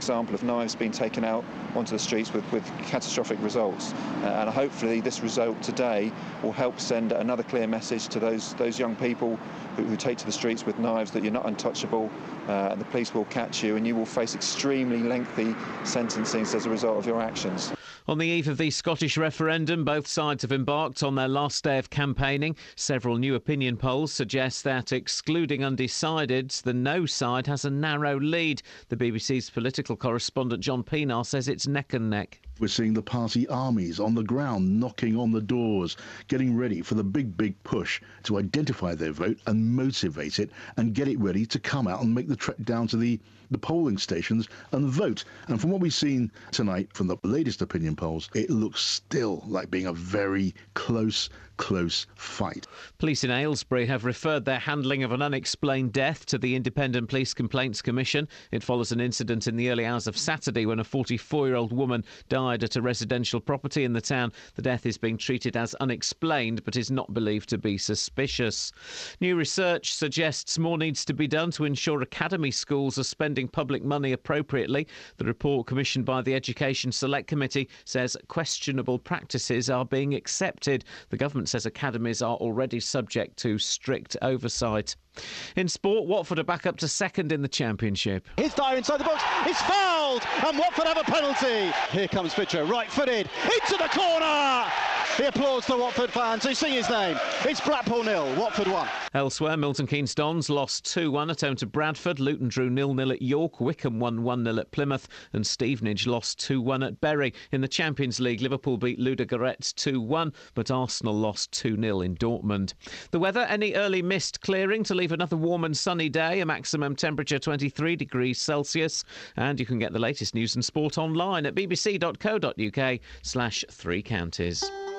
example of knives being taken out onto the streets with, with catastrophic results. Uh, and hopefully this result today will help send another clear message to those, those young people who, who take to the streets with knives that you're not untouchable uh, and the police will catch you and you will face extremely lengthy sentencings as a result of your actions. On the eve of the Scottish referendum, both sides have embarked on their last day of campaigning. Several new opinion polls suggest that, excluding undecideds, the no side has a narrow lead. The BBC's political correspondent John Pienaar says it's neck and neck. We're seeing the party armies on the ground knocking on the doors, getting ready for the big, big push to identify their vote and motivate it and get it ready to come out and make the trek down to the, the polling stations and vote. And from what we've seen tonight from the latest opinion polls, it looks still like being a very close, close fight. Police in Aylesbury have referred their handling of an unexplained death to the Independent Police Complaints Commission. It follows an incident in the early hours of Saturday when a 44 year old woman died at a residential property in the town. The death is being treated as unexplained but is not believed to be suspicious. New research suggests more needs to be done to ensure academy schools are spending public money appropriately. The report commissioned by the Education Select Committee says questionable practices are being accepted. The government says academies are already subject to strict oversight. In sport, Watford are back up to second in the Championship. His Dyer inside the box. It's fouled, and Watford have a penalty. Here comes Fisher, right footed, into the corner. He applauds the Watford fans who sing his name. It's Blackpool nil, Watford 1. Elsewhere, Milton Keynes Dons lost 2 1 at home to Bradford. Luton drew 0 0 at York. Wycombe won 1 0 at Plymouth. And Stevenage lost 2 1 at Bury. In the Champions League, Liverpool beat Ludogorets 2 1, but Arsenal lost 2 0 in Dortmund. The weather any early mist clearing to leave another warm and sunny day, a maximum temperature 23 degrees Celsius. And you can get the latest news and sport online at bbc.co.uk slash three counties.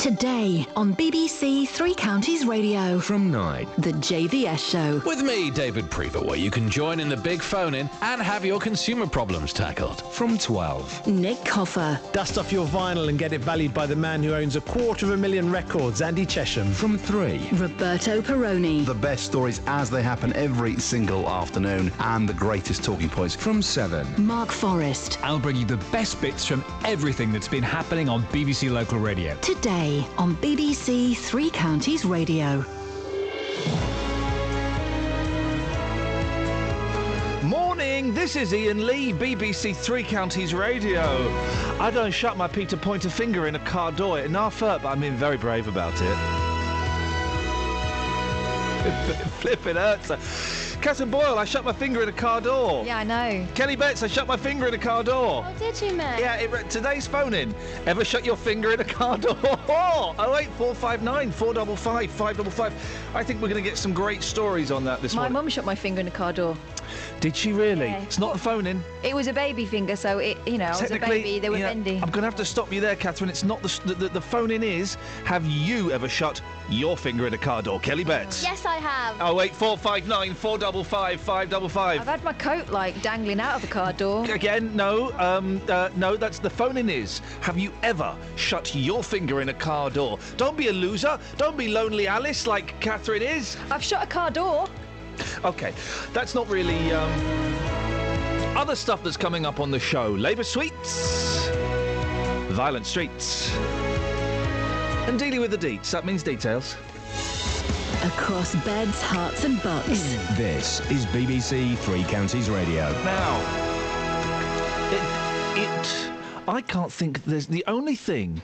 Today on BBC Three Counties Radio. From 9. The JVS Show. With me, David Prever, where you can join in the big phone in and have your consumer problems tackled. From 12. Nick Coffer. Dust off your vinyl and get it valued by the man who owns a quarter of a million records, Andy Chesham. From 3. Roberto Perrone. The best stories as they happen every single afternoon and the greatest talking points. From 7. Mark Forrest. I'll bring you the best bits from everything that's been happening on BBC Local Radio. Today on BBC Three Counties Radio. Morning, this is Iain Lee, BBC Three Counties Radio. I don't shut my Peter Pointer finger in a car door. It not hurt, but I'm being very brave about it. Flipping hurts. Catherine Boyle, I shut my finger in a car door. Yeah, I know. Kelly Betts, I shut my finger in a car door. Oh, did you, man? Yeah, it, today's phone in. Ever shut your finger in a car door? 08459 455 555. I think we're going to get some great stories on that this my morning. My mum shut my finger in a car door. Did she really? Yeah. It's not a phone in. It was a baby finger, so it, you know, Technically, was a baby, they were bendy. I'm going to have to stop you there, Catherine. It's not the, the, the phone in is, have you ever shut your finger in a car door? Kelly Betts. Yes, I have. 08459 455 double five five double five. I've had my coat like dangling out of the car door. Again, no, um, uh, no, that's the phone in is. Have you ever shut your finger in a car door? Don't be a loser. Don't be lonely Alice like Catherine is. I've shut a car door. Okay, that's not really. Um, other stuff that's coming up on the show Labour suites, violent streets, and dealing with the deets. That means details. Across beds, Herts, and bucks. This is BBC Three Counties Radio. Now, it, it, I can't think. There's the only thing.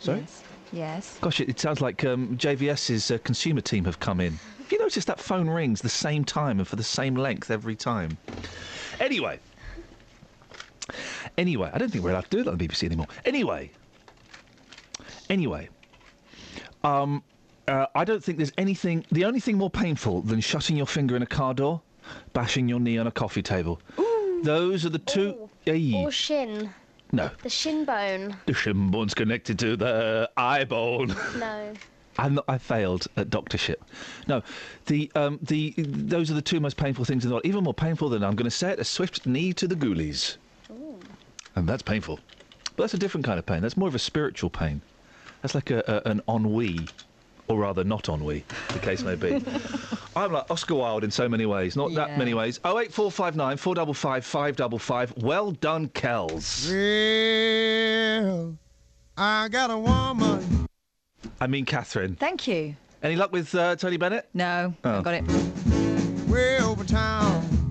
Sorry. Yes. Yes. Gosh, it, it sounds like um, JVS's uh, consumer team have come in. Have you noticed that phone rings the same time and for the same length every time? Anyway. Anyway, I don't think we're allowed to do that on the BBC anymore. Anyway. Anyway. Um, uh, I don't think there's anything. The only thing more painful than shutting your finger in a car door, bashing your knee on a coffee table. Those are the two. Hey. Or shin. No. The shin bone. The shin bone's connected to the eye bone. No. I'm not, I failed at doctorship. No, the um, the those are the two most painful things in the world. Even more painful than I'm going to say it: a swift knee to the ghoulies, and that's painful. But that's a different kind of pain. That's more of a spiritual pain. That's like a, a, an ennui or rather, not ennui, the case may be. I'm like Oscar Wilde in so many ways, not that many ways. 08459 455 555. Well done, Kells. Well, I got a woman. I mean, Catherine. Thank you. Any luck with uh, Tony Bennett? No, Oh. I got it. way over town.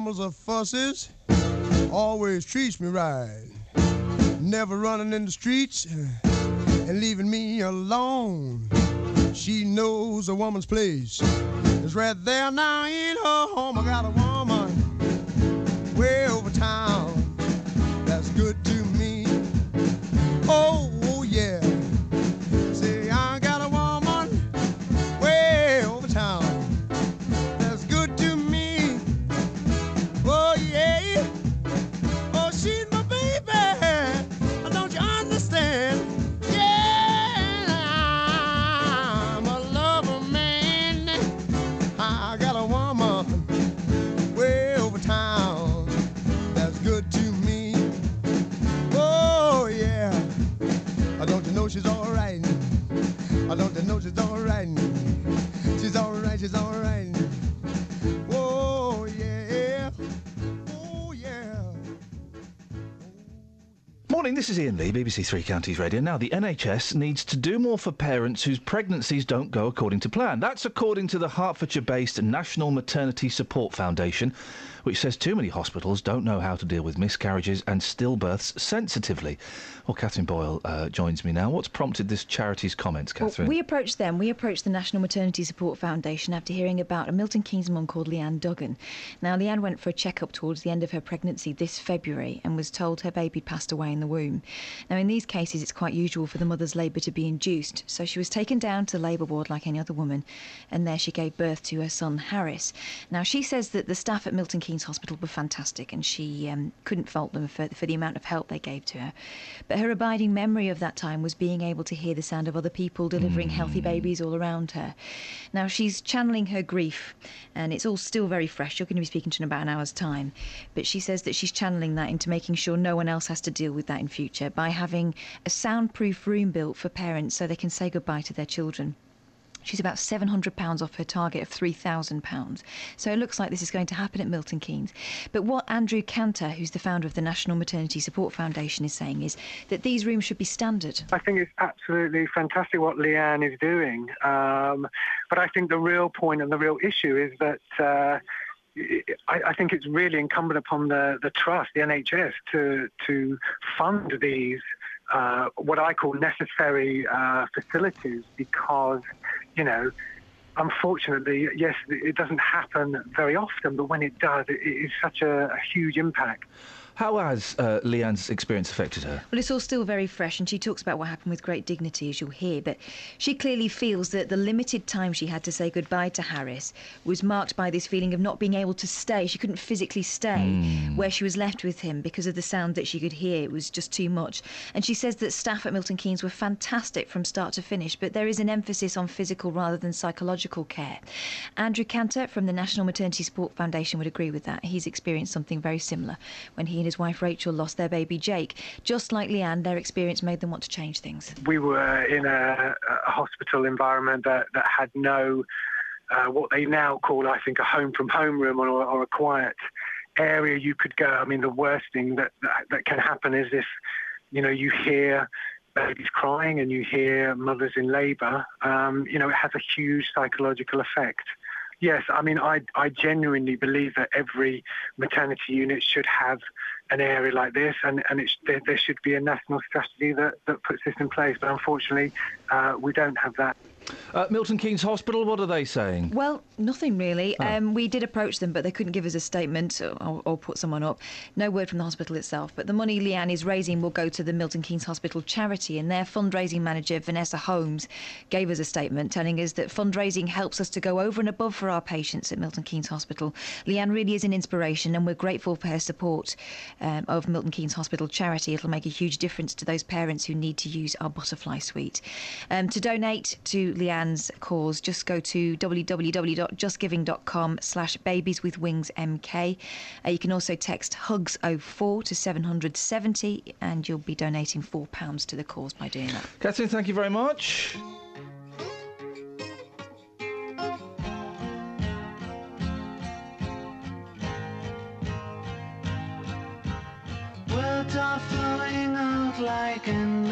Grumbles or fusses, always treats me right. Never running in the streets and leaving me alone. She knows a woman's place is right there now in her home. I got a this is Iain Lee, BBC Three Counties Radio. Now, the NHS needs to do more for parents whose pregnancies don't go according to plan. That's according to the Hertfordshire based National Maternity Support Foundation, which says too many hospitals don't know how to deal with miscarriages and stillbirths sensitively. Well, Catherine Boyle uh, joins me now. What's prompted this charity's comments, Well, Catherine? we approached them. We approached the National Maternity Support Foundation after hearing about a Milton Keynes mum called Leanne Duggan. Now, Leanne went for a checkup towards the end of her pregnancy this February and was told her baby passed away in the womb. Now, in these cases, it's quite usual for the mother's labour to be induced, so she was taken down to the labour ward like any other woman, and there she gave birth to her son Harris. Now, she says that the staff at Milton Keynes Hospital were fantastic, and she um, couldn't fault them for, for the amount of help they gave to her. But her abiding memory of that time was being able to hear the sound of other people delivering healthy babies all around her. Now, she's channeling her grief, and it's all still very fresh. You're going to be speaking to her in about an hour's time. But she says that she's channeling that into making sure no one else has to deal with that in future by having a soundproof room built for parents so they can say goodbye to their children. She's about £700 off her target of £3,000. So it looks like this is going to happen at Milton Keynes. But what Andrew Cantor, who's the founder of the National Maternity Support Foundation, is saying is that these rooms should be standard. I think it's absolutely fantastic what Leanne is doing. Um, but I think the real point and the real issue is that uh, I, I think it's really incumbent upon the, the trust, the NHS, to, to fund these, uh, what I call necessary uh, facilities, because, you know, unfortunately, yes, it doesn't happen very often, but when it does, it, is such a, a huge impact. How has uh, Leanne's experience affected her? Well, it's all still very fresh, and she talks about what happened with great dignity, as you'll hear. But she clearly feels that the limited time she had to say goodbye to Harris was marked by this feeling of not being able to stay. She couldn't physically stay Hmm. where she was left with him because of the sound that she could hear. It was just too much. And she says that staff at Milton Keynes were fantastic from start to finish, but there is an emphasis on physical rather than psychological care. Andrew Cantor from the National Maternity Support Foundation would agree with that. He's experienced something very similar when he and his wife Rachel lost their baby Jake. Just like Leanne, their experience made them want to change things. we were in a, a hospital environment that, that had no uh, what they now call, I think, a home from home room or, or a quiet area you could go. I mean, the worst thing that, that, that can happen is if, you know, you hear babies crying and you hear mothers in labour, um, you know, it has a huge psychological effect. Yes, I mean, I, I genuinely believe that every maternity unit should have an area like this, and, and there, there should be a national strategy that, that puts this in place. But unfortunately, uh, we don't have that. Uh, Milton Keynes Hospital, what are they saying? Well, nothing really. Oh. Um, we did approach them, but they couldn't give us a statement or, or put someone up. No word from the hospital itself. But the money Leanne is raising will go to the Milton Keynes Hospital charity, and their fundraising manager, Vanessa Holmes, gave us a statement telling us that fundraising helps us to go over and above for our patients at Milton Keynes Hospital. Leanne really is an inspiration, and we're grateful for her support um, of Milton Keynes Hospital charity. It'll make a huge difference to those parents who need to use our butterfly suite. Um, to donate to Leanne's cause, just go to www.justgiving.com slash babies with wings mk. Uh, you can also text hugs04 to 770 and you'll be donating £4 to the cause by doing that. Catherine, thank you very much.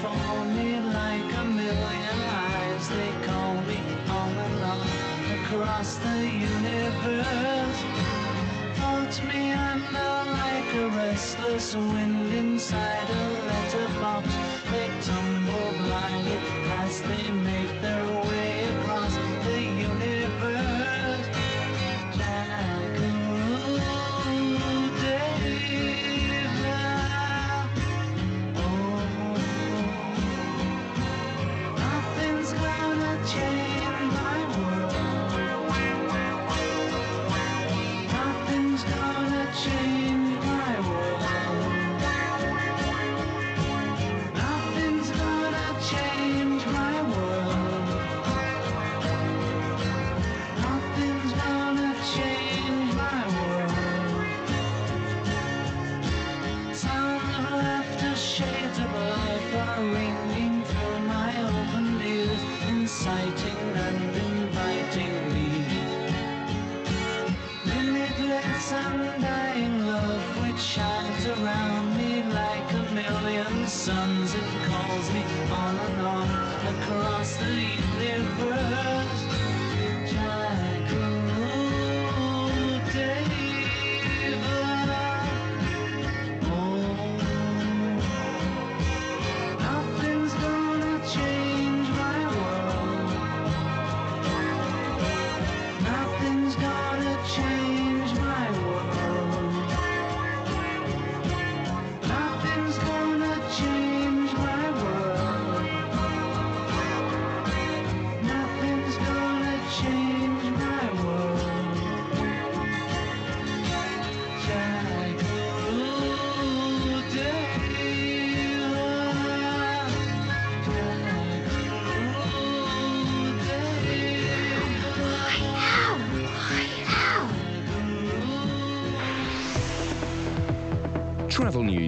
Before me like a million eyes. They call me on and on across the universe. Floats me under like a restless wind inside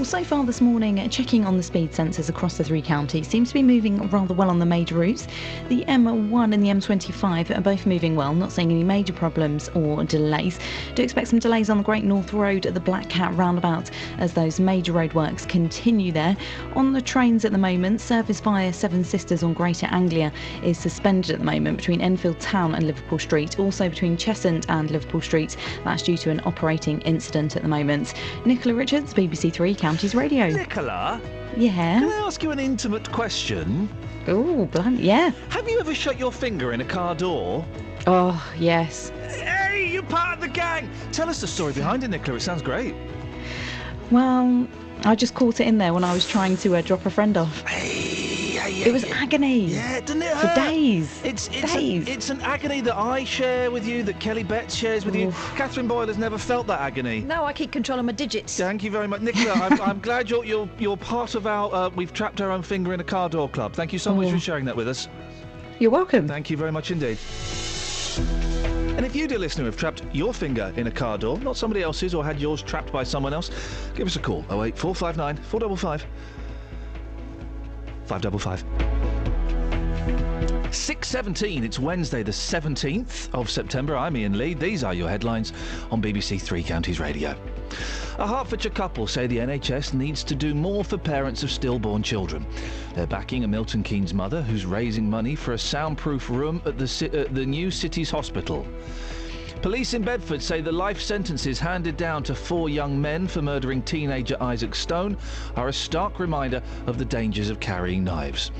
Well, so far this morning, checking on the speed sensors across the three counties seems to be moving rather well on the major routes. The M1 and the M25 are both moving well, not seeing any major problems or delays. Do expect some delays on the Great North Road at the Black Cat roundabout as those major roadworks continue there. On the trains at the moment, service via Seven Sisters on Greater Anglia is suspended at the moment between Enfield Town and Liverpool Street, also between Cheshunt and Liverpool Street. That's due to an operating incident at the moment. Nicola Richards, BBC Three Counties Radio. Nicola? Yeah. Can I ask you an intimate question? Oh, blimey, yeah. Have you ever shut your finger in a car door? Oh, yes. Hey, you're part of the gang! Tell us the story behind it, Nicola. It sounds great. Well, I just caught it in there when I was trying to uh, drop a friend off. It was agony. Yeah, doesn't it For days. It's it's, days. A, it's an agony that I share with you, that Kelly Betts shares with you. Catherine Boyle has never felt that agony. No, I keep controlling my digits. Thank you very much, Nicola. I'm, I'm glad you're, you're you're part of our. Uh, we've trapped our own finger in a car door club. Thank you so much Oh. for sharing that with us. You're welcome. Thank you very much indeed. And if you, dear listener, have trapped your finger in a car door, not somebody else's, or had yours trapped by someone else, give us a call. 08459 455 555. 6.17, it's Wednesday the 17th of September. I'm Iain Lee. These are your headlines on BBC Three Counties Radio. A Hertfordshire couple say the NHS needs to do more for parents of stillborn children. They're backing a Milton Keynes mother who's raising money for a soundproof room at the, at uh, the new city's hospital. Police in Bedford say the life sentences handed down to four young men for murdering teenager Isaac Stone are a stark reminder of the dangers of carrying knives.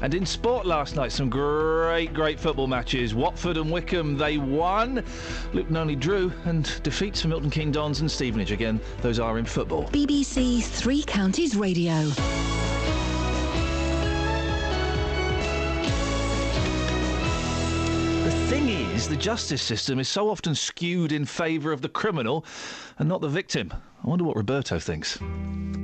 And in sport last night, some great, great football matches. Watford and Wycombe, they won. Luton only drew, and defeats for Milton Keynes Dons and Stevenage again. Those are in football. BBC Three Counties Radio. Is, the justice system is so often skewed in favour of the criminal and not the victim. I wonder what Roberto thinks.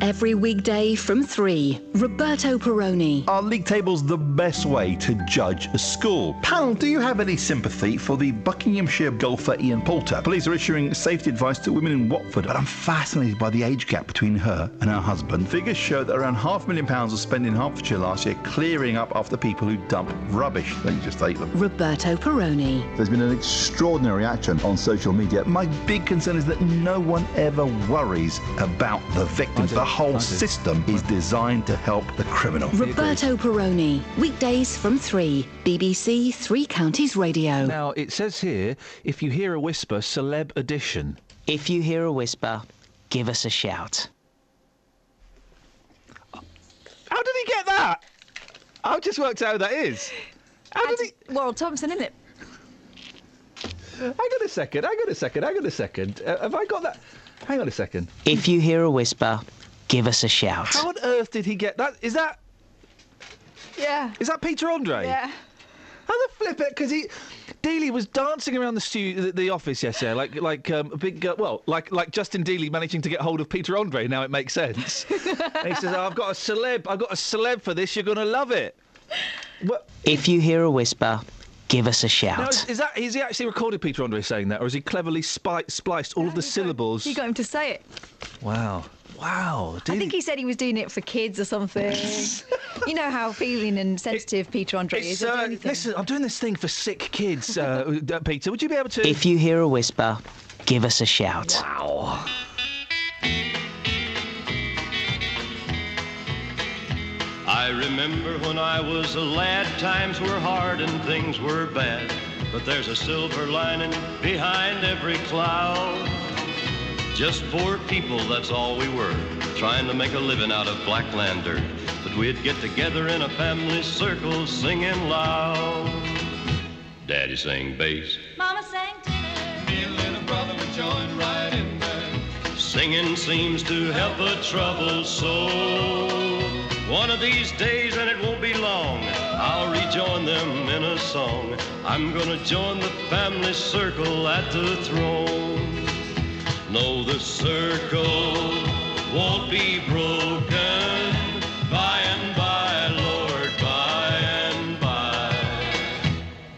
Every weekday from 3, Roberto Perrone. Are league tables the best way to judge a school? Panel, do you have any sympathy for the Buckinghamshire golfer Ian Poulter? Police are issuing safety advice to women in Watford, but I'm fascinated by the age gap between her and her husband. Figures show that around half a million pounds was spent in Hertfordshire last year clearing up after people who dump rubbish. Then you just ate them. Roberto Perrone. There's been an extraordinary reaction on social media. My big concern is that no one ever worries about the victims. The whole system is designed to help the criminal. Roberto Perrone. Weekdays from 3, BBC Three Counties Radio. Now, it says here if you hear a whisper, celeb edition. If you hear a whisper, give us a shout. How did he get that? I've just worked out who that is. How did he. Warren Thompson, isn't it? Hang on a second, hang on a second, hang on a second. Uh, have I got that? Hang on a second. If you hear a whisper, give us a shout. How on earth did he get that? Is that. Yeah. Is that Peter Andre? Yeah. How the flip it? Because he, Dealey was dancing around the studio, the, the office yesterday, like like um, a big, uh, well, like like Justin Dealey managing to get hold of Peter Andre. Now it makes sense. and he says, oh, "I've got a celeb. I've got a celeb for this. You're gonna love it." What? If you hear a whisper, give us a shout. Now, is, is that is he actually recorded Peter Andre saying that, or has he cleverly spi- spliced all of the syllables? You got him to say it. Wow, wow. Did I think he said he was doing it for kids or something. you know how feeling and sensitive Peter Andre is. I'll do uh, listen, I'm doing this thing for sick kids, uh, uh, Peter. Would you be able to? If you hear a whisper, give us a shout. Wow. I remember when I was a lad, times were hard and things were bad. But there's a silver lining behind every cloud. Just poor people, that's all we were, trying to make a living out of blackland dirt. But we'd get together in a family circle singing loud. Daddy sang bass, Mama sang tenor. Me and little brother would join right in there. Singing seems to help a troubled soul. One of these days, and it won't be long, I'll rejoin them in a song. I'm gonna join the family circle at the throne. No, the circle won't be broken by and by, Lord, by and by.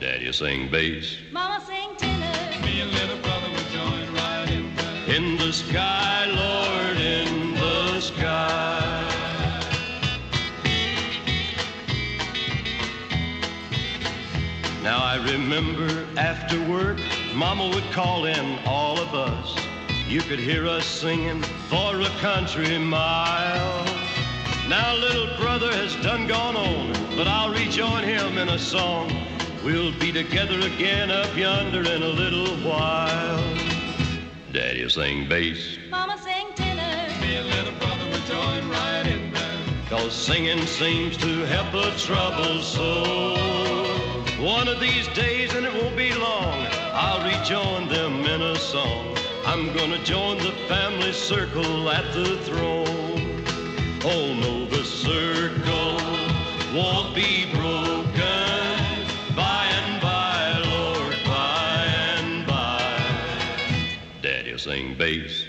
Daddy sing bass. Mama sing tenor. Me and little brother will join right in. In the sky. I remember after work, Mama would call in all of us. You could hear us singing for a country mile. Now little brother has done gone on, but I'll rejoin him in a song. We'll be together again up yonder in a little while. Daddy'll sing bass, Mama sing tenor. Me and little brother will join right in there. cause singing seems to help a troubled soul. One of these days, and it won't be long, I'll rejoin them in a song. I'm gonna join the family circle at the throne. Oh no, the circle won't be broken. By and by, Lord, by and by. Daddy'll sing bass.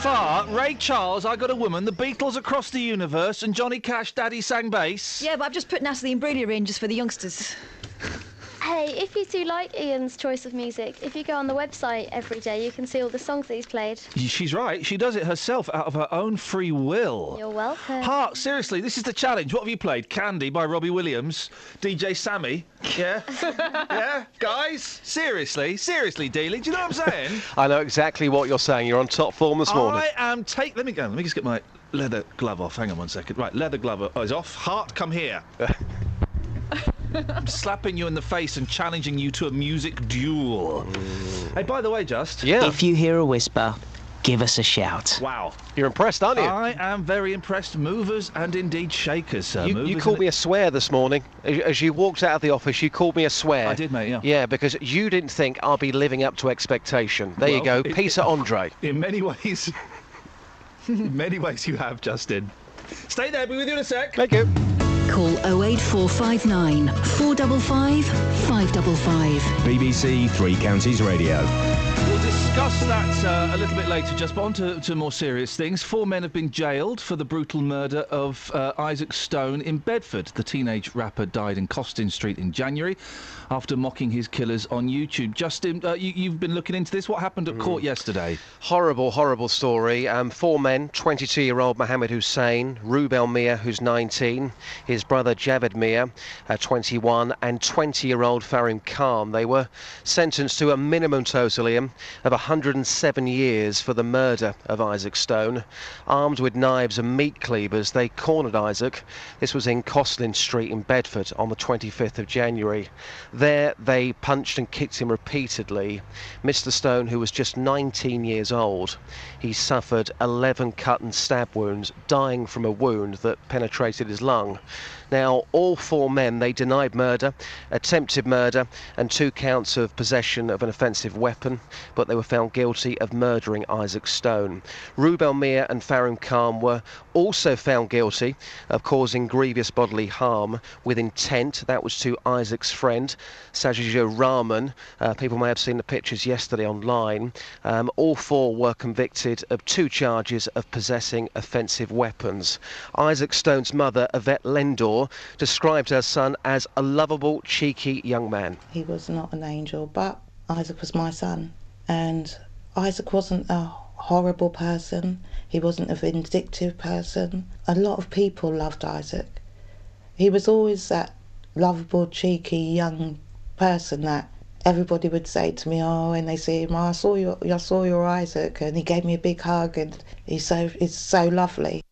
Far, Ray Charles, I Got a Woman, The Beatles Across the Universe, and Johnny Cash, Daddy Sang Bass. Yeah, but I've just put Natalie Imbruglia in just for the youngsters. Hey, if you do like Ian's choice of music, if you go on the website every day, you can see all the songs that he's played. She's right. She does it herself out of her own free will. You're welcome. Heart, seriously, this is the challenge. What have you played? Candy by Robbie Williams, DJ Sammy. Yeah? yeah? Guys? Seriously? Seriously, Dealey? Do you know what I'm saying? I know exactly what you're saying. You're on top form this morning. I am take. Let me go. Let me just get my leather glove off. Hang on one second. Right, leather glove is off. Heart, come here. I'm slapping you in the face and challenging you to a music duel. Mm. Hey, by the way, just Yeah. If you hear a whisper, give us a shout. Wow. You're impressed, aren't you? I am very impressed. Movers and indeed shakers, sir. You, you called me a swear this morning. As, as you walked out of the office, you called me a swear. I did, mate, yeah. Yeah, because you didn't think I'll be living up to expectation. There you go, it- Peter Andre. In many ways, in many ways, you have, Justin. Stay there. Be with you in a sec. Thank you. Call 08459 455 555. BBC Three Counties Radio. Discuss that uh, a little bit later, just but on to, to more serious things. Four men have been jailed for the brutal murder of uh, Isaac Stone in Bedford. The teenage rapper died in Costin Street in January after mocking his killers on YouTube. Justin, uh, you, you've been looking into this. What happened at court yesterday? Horrible, horrible story. Um, four men 22 year old Mohammed Hussein, Rubel Mia, who's 19, his brother Javed Mia, uh, 21, and 20 year old Farim Khan. They were sentenced to a minimum total, Liam, of 107 years for the murder of Isaac Stone. Armed with knives and meat cleavers, they cornered Isaac. This was in Costin Street in Bedford on the 25th of January. There, they punched and kicked him repeatedly. Mr. Stone, who was just 19 years old, he suffered 11 cut and stab wounds, dying from a wound that penetrated his lung. Now, all four men, they denied murder, attempted murder, and two counts of possession of an offensive weapon, but they were found guilty of murdering Isaac Stone. Rubel Mia and Farum Khan were also found guilty of causing grievous bodily harm with intent. That was to Isaac's friend, Sajijo Rahman. Uh, people may have seen the pictures yesterday online. Um, all four were convicted of two charges of possessing offensive weapons. Isaac Stone's mother, Yvette Lendor, described her son as a lovable, cheeky young man. He was not an angel, but Isaac was my son. And Isaac wasn't a horrible person, he wasn't a vindictive person. A lot of people loved Isaac. He was always that lovable, cheeky young person that everybody would say to me, "Oh, when they see him, oh, I saw your, I saw your Isaac," and he gave me a big hug, and he's so, he's so lovely.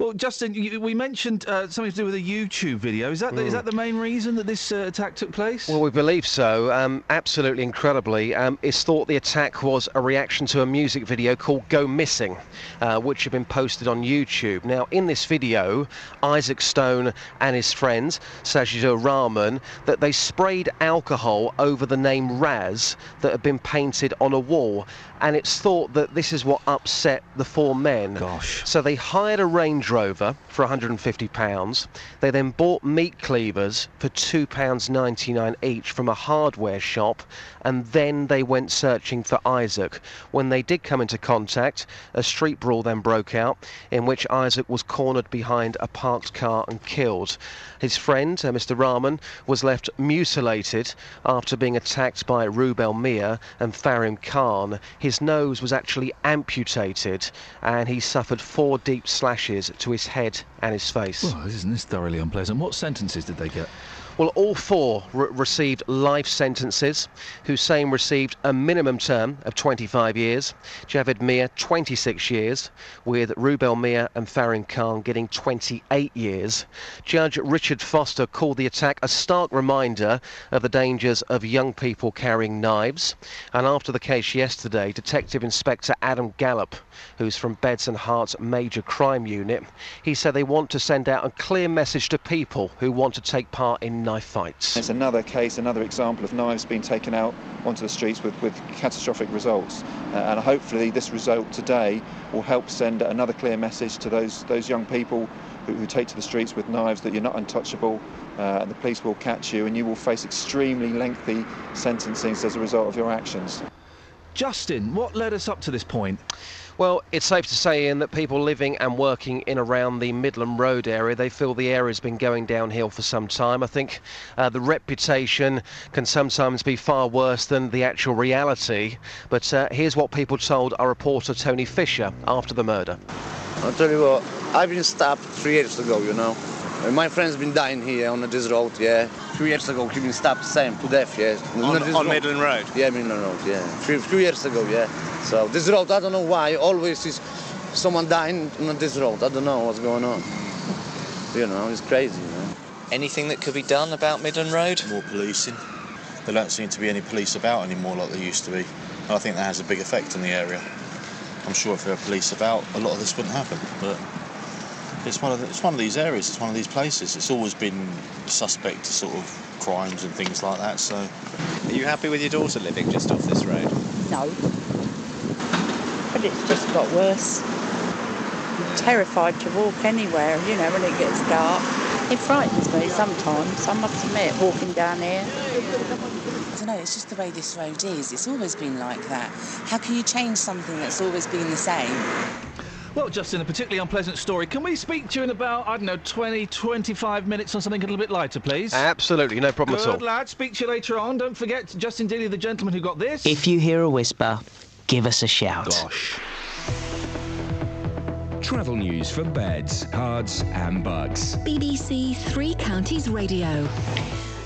Well, Justin, you, we mentioned uh, something to do with a YouTube video. Is that the, is Mm. that the main reason that this uh, attack took place? Well, we believe so. Um, absolutely incredibly. Um, it's thought the attack was a reaction to a music video called Go Missing, uh, which had been posted on YouTube. Now, in this video, Isaac Stone and his friends, Sajido Rahman, that they sprayed alcohol over the name Raz that had been painted on a wall. And it's thought that this is what upset the four men. Gosh. So they hired a Range Rover for £150. They then bought meat cleavers for £2.99 each from a hardware shop, and then they went searching for Isaac. When they did come into contact, a street brawl then broke out in which Isaac was cornered behind a parked car and killed. His friend, uh, Mr. Rahman, was left mutilated after being attacked by Rubel Mia and Farim Khan. His nose was actually amputated and he suffered four deep slashes to his head and his face. Oh, isn't this thoroughly unpleasant? What sentences did they get? Well, all four re- received life sentences. Hussein received a minimum term of 25 years. Javed Mia, 26 years, with Rubel Mia and Farin Khan getting 28 years. Judge Richard Foster called the attack a stark reminder of the dangers of young people carrying knives. And after the case yesterday, Detective Inspector Adam Gallup, who's from Beds and Herts Major Crime Unit, he said they want to send out a clear message to people who want to take part in knife fights. It's another case, another example of knives being taken out onto the streets with, with catastrophic results. Uh, and hopefully this result today will help send another clear message to those, those young people who, who take to the streets with knives that you're not untouchable uh, and the police will catch you and you will face extremely lengthy sentencing as a result of your actions. Justin, what led us up to this point? Well, it's safe to say, that people living and working in around the Midland Road area, they feel the area's been going downhill for some time. I think uh, the reputation can sometimes be far worse than the actual reality. But uh, here's what people told our reporter Tony Fisher after the murder. I'll tell you what, I've been stabbed three years ago, you know. And my friend's been dying here on this road, yeah. Three years ago, he been stabbed same to death, yeah. On- this on road. Midland Road? Yeah, Midland Road, yeah. Three, three years ago, yeah. So this road, I don't know why, always is someone dying on this road. I don't know what's going on. You know, it's crazy, you know. Anything that could be done about Midland Road? More policing. There don't seem to be any police about anymore like there used to be. And I think that has a big effect on the area. I'm sure if there were police about, a lot of this wouldn't happen. But it's one of the, it's one of these areas. It's one of these places. It's always been suspect to sort of crimes and things like that. So Are you happy with your daughter living just off this road? No. But it's just got worse. I'm terrified to walk anywhere, you know, when it gets dark. It frightens me sometimes, I must admit, walking down here. I don't know, it's just the way this road is. It's always been like that. How can you change something that's always been the same? Well, Justin, a particularly unpleasant story. Can we speak to you in about, I don't know, 20, 25 minutes on something a little bit lighter, please? Absolutely, no problem Good, at all. Good lad. Speak to you later on. Don't forget Justin Dealey, the gentleman who got this. If you hear a whisper, give us a shout. Gosh. Travel news for beds, cards, and bugs. BBC Three Counties Radio.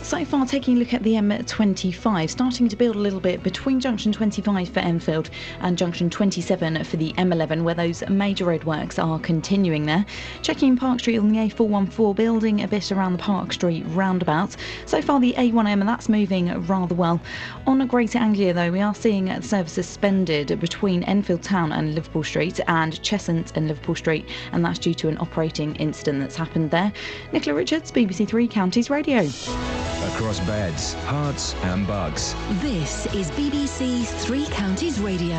So far, taking a look at the M25, starting to build a little bit between junction 25 for Enfield and junction 27 for the M11, where those major roadworks are continuing there. Checking Park Street on the A414, building a bit around the Park Street roundabout. So far, the A1M, and that's moving rather well. On Greater Anglia, though, we are seeing service suspended between Enfield Town and Liverpool Street and Cheshunt and Liverpool Street, and that's due to an operating incident that's happened there. Nicola Richards, BBC Three Counties Radio. Across beds, Herts, and bugs. This is BBC Three Counties Radio.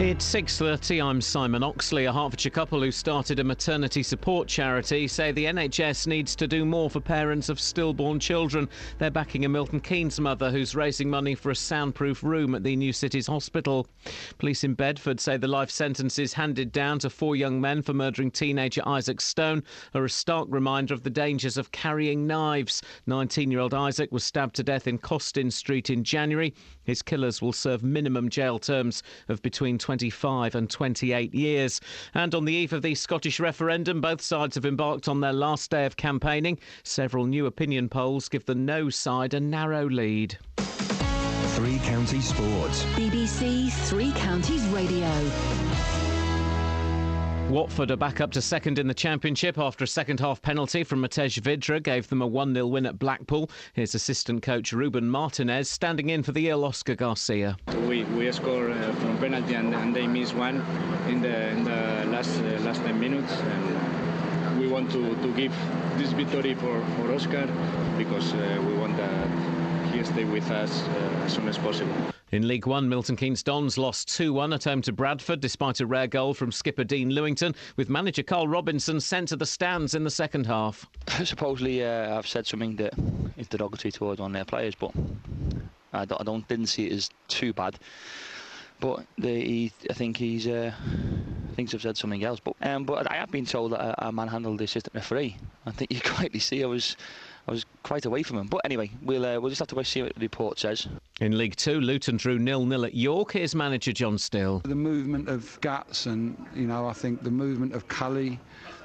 It's 6:30. I'm Simon Oxley. A Hertfordshire couple who started a maternity support charity say the NHS needs to do more for parents of stillborn children. They're backing a Milton Keynes mother who's raising money for a soundproof room at the New Cities Hospital. Police in Bedford say the life sentences handed down to four young men for murdering teenager Isaac Stone are a stark reminder of the dangers of carrying knives. 19-year-old Isaac was stabbed to death in Costin Street in January. His killers will serve minimum jail terms of between 25 and 28 years. And on the eve of the Scottish referendum, both sides have embarked on their last day of campaigning. Several new opinion polls give the no side a narrow lead. Three Counties Sports. BBC Three Counties Radio. Watford are back up to second in the Championship after a second half penalty from Matej Vydra gave them a 1 0 win at Blackpool. Here's assistant coach Ruben Martinez standing in for the ill Oscar Garcia. We, we score uh, from penalty and, and they miss one in the, in the last uh, last 10 minutes. And we want to, to give this victory for, for Oscar because uh, we want that he stay with us uh, as soon as possible. In League One, Milton Keynes Dons lost 2 1 at home to Bradford despite a rare goal from skipper Dean Lewington, with manager Karl Robinson sent to the stands in the second half. Supposedly, uh, I've said something that is derogatory towards one of their players, but I don't, I don't didn't see it as too bad. But the, he, I think he's uh, thinks I've said something else. But um, but I have been told that I, manhandled the assistant referee. I think you rightly see I was I was quite away from him. But anyway, we'll uh, we'll just have to wait and see what the report says. In League Two, Luton drew nil-nil at York. Here's manager John Still. The movement of guts and, you know, I think the movement of Cully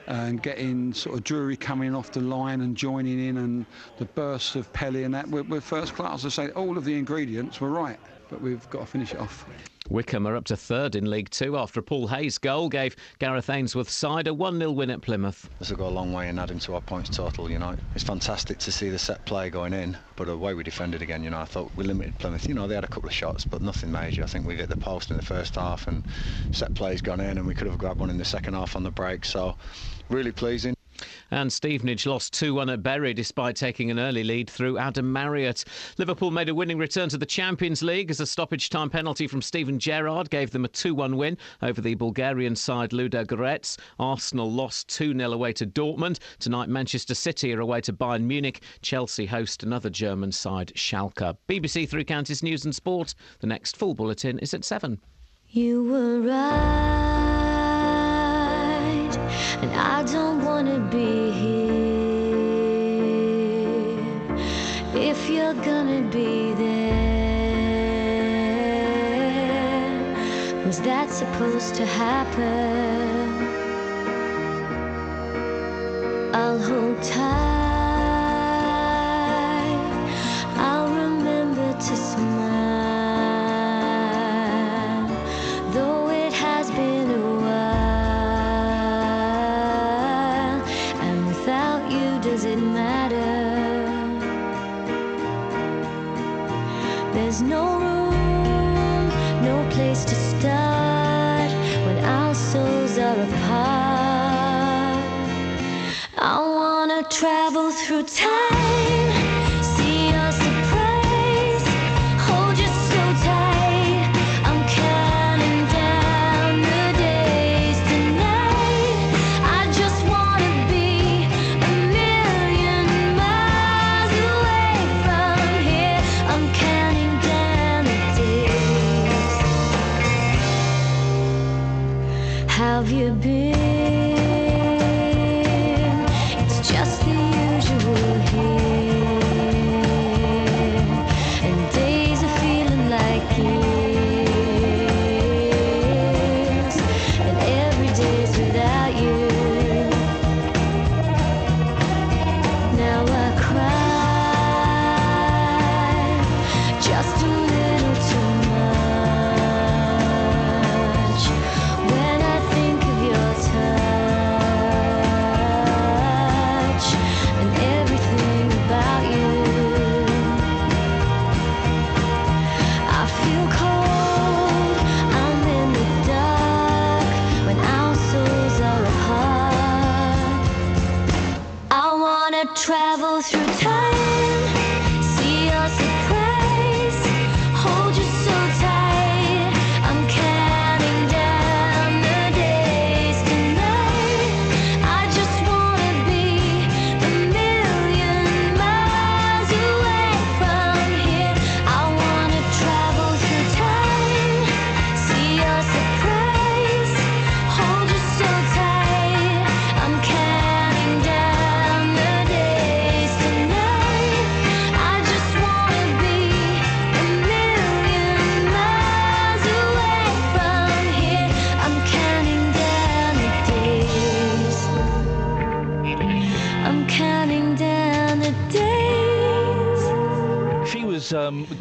and getting sort of Drury coming off the line and joining in and the bursts of Pelly and that, we're, we're first class. I say all of the ingredients were right, but we've got to finish it off. Wycombe are up to third in League Two after a Paul Hayes goal gave Gareth Ainsworth's side a 1 0 win at Plymouth. This will go a long way in adding to our points total, you know. It's fantastic to see the set play going in, but the way we defended again, you know, I thought we limited Plymouth. You know, they had a couple of shots, but nothing major. I think we hit the post in the first half and set play's gone in, and we could have grabbed one in the second half on the break. So, really pleasing. And Stevenage lost 2 1 at Bury despite taking an early lead through Adam Marriott. Liverpool made a winning return to the Champions League as a stoppage time penalty from Steven Gerrard gave them a 2 1 win over the Bulgarian side Ludogorets. Arsenal lost 2 0 away to Dortmund. Tonight, Manchester City are away to Bayern Munich. Chelsea host another German side, Schalke. BBC Three Counties News and Sport. The next full bulletin is at 7. You were right, and I don't wanna be here if you're gonna be there. Was that supposed to happen? I'll hold tight. Travel through time,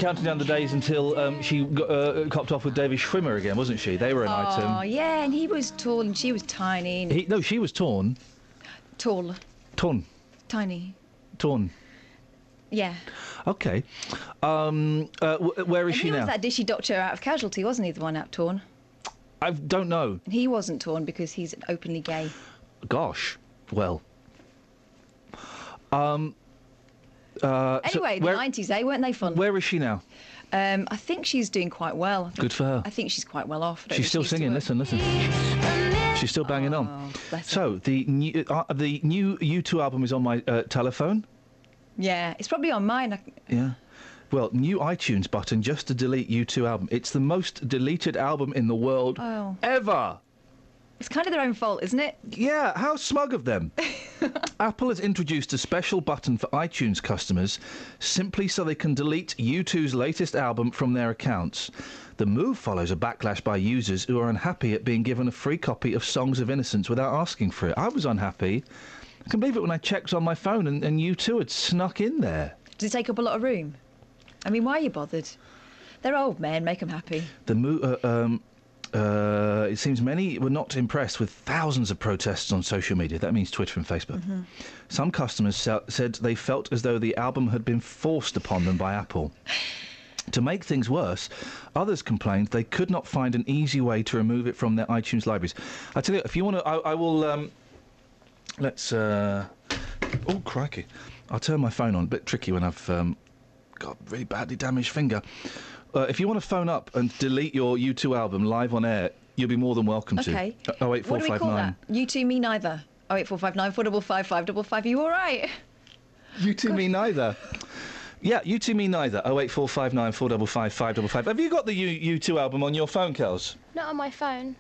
counting down the days until um, she got, uh, copped off with David Schwimmer again, wasn't she? They were an item. Oh, yeah, and he was tall and she was tiny. He, no, she was torn. Tall, Torn. tiny. Torn. Yeah. Okay. Um, uh, w- where is and she he was now? that dishy doctor out of Casualty, wasn't he? The one out torn. I don't know. And he wasn't torn because he's openly gay. Gosh. Well. Um. Uh, so Anyway, the where, 90s, eh? Weren't they fun? where is she now? Um, I think she's doing quite well. Good for her. I think she's quite well off. She's still singing. Listen, listen. She's still banging on. So the new uh, the new U2 album is on my uh, telephone. Yeah, it's probably on mine. I, Yeah. Well, new iTunes button just to delete U2 album. It's the most deleted album in the world oh. ever. It's kind of their own fault, isn't it? Yeah, how smug of them. Apple has introduced a special button for iTunes customers simply so they can delete U2's latest album from their accounts. The move follows a backlash by users who are unhappy at being given a free copy of Songs of Innocence without asking for it. I was unhappy. I can believe it when I checked on my phone and, and U2 had snuck in there. Does it take up a lot of room? I mean, why are you bothered? They're old men. Make them happy. The mo- uh, um, uh, it seems many were not impressed with thousands of protests on social media. That means Twitter and Facebook. Mm-hmm. Some customers said they felt as though the album had been forced upon them by Apple. To make things worse, others complained they could not find an easy way to remove it from their iTunes libraries. I tell you, if you want to, I, I will. Um, let's. Uh, oh crikey! I'll turn my phone on. A bit tricky when I've um, got a really badly damaged finger. Uh, if you want to phone up and delete your U2 album live on air, you'll be more than welcome Okay. to. Oh eight four what do we call that? You two, me neither. Oh eight four five nine four double five five double five. You all right? You two me neither. Yeah, you two me neither. Oh eight four five nine four double five five double five. Have you got the U U2 album on your phone, Kels? Not on my phone.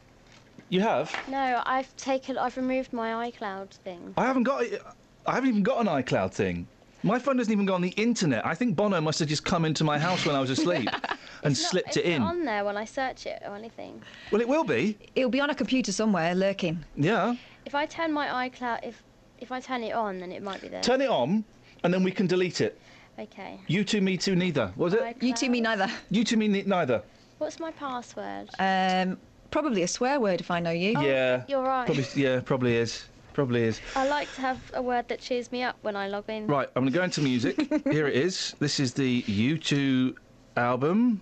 You have. No, I've taken. I've removed my iCloud thing. I haven't got it. I haven't even got an iCloud thing. My phone doesn't even go on the internet. I think Bono must have just come into my house when I was asleep and slipped it It's in. not on there when I search it or anything. Well, it will be. It'll be on a computer somewhere, lurking. Yeah. If I turn my iCloud, if if I turn it on, then it might be there. Turn it on, and then we can delete it. Okay. You two, me too, neither. Was it? You two, me neither. You two, me ne- neither. What's my password? Um, probably a swear word if I know you. yeah. you're right. Probably. Yeah. Probably is. Probably is. I like to have a word that cheers me up when I log in. Right, I'm going to go into music. Here it is. This is the U2 album.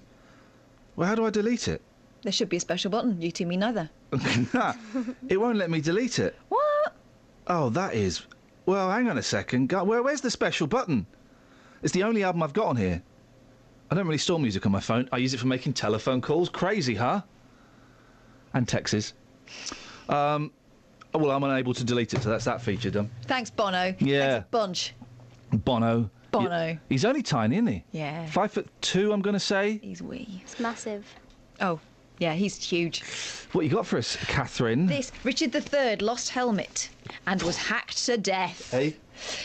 Well, how do I delete it? There should be a special button. You two, me neither. it won't let me delete it. What? Oh, that is. Well, hang on a second. Go- Where, where's the special button? It's the only album I've got on here. I don't really store music on my phone. I use it for making telephone calls. Crazy, huh? And texts. Um, oh, well, I'm unable to delete it, so that's that feature done. Thanks, Bono. Yeah. Thanks a bunch. Bono. Bono. Y- he's only tiny, isn't he? Yeah. Five foot two, I'm going to say. He's wee. It's massive. Oh, yeah, he's huge. What you got for us, Catherine? This Richard III lost helmet and was hacked to death. Hey.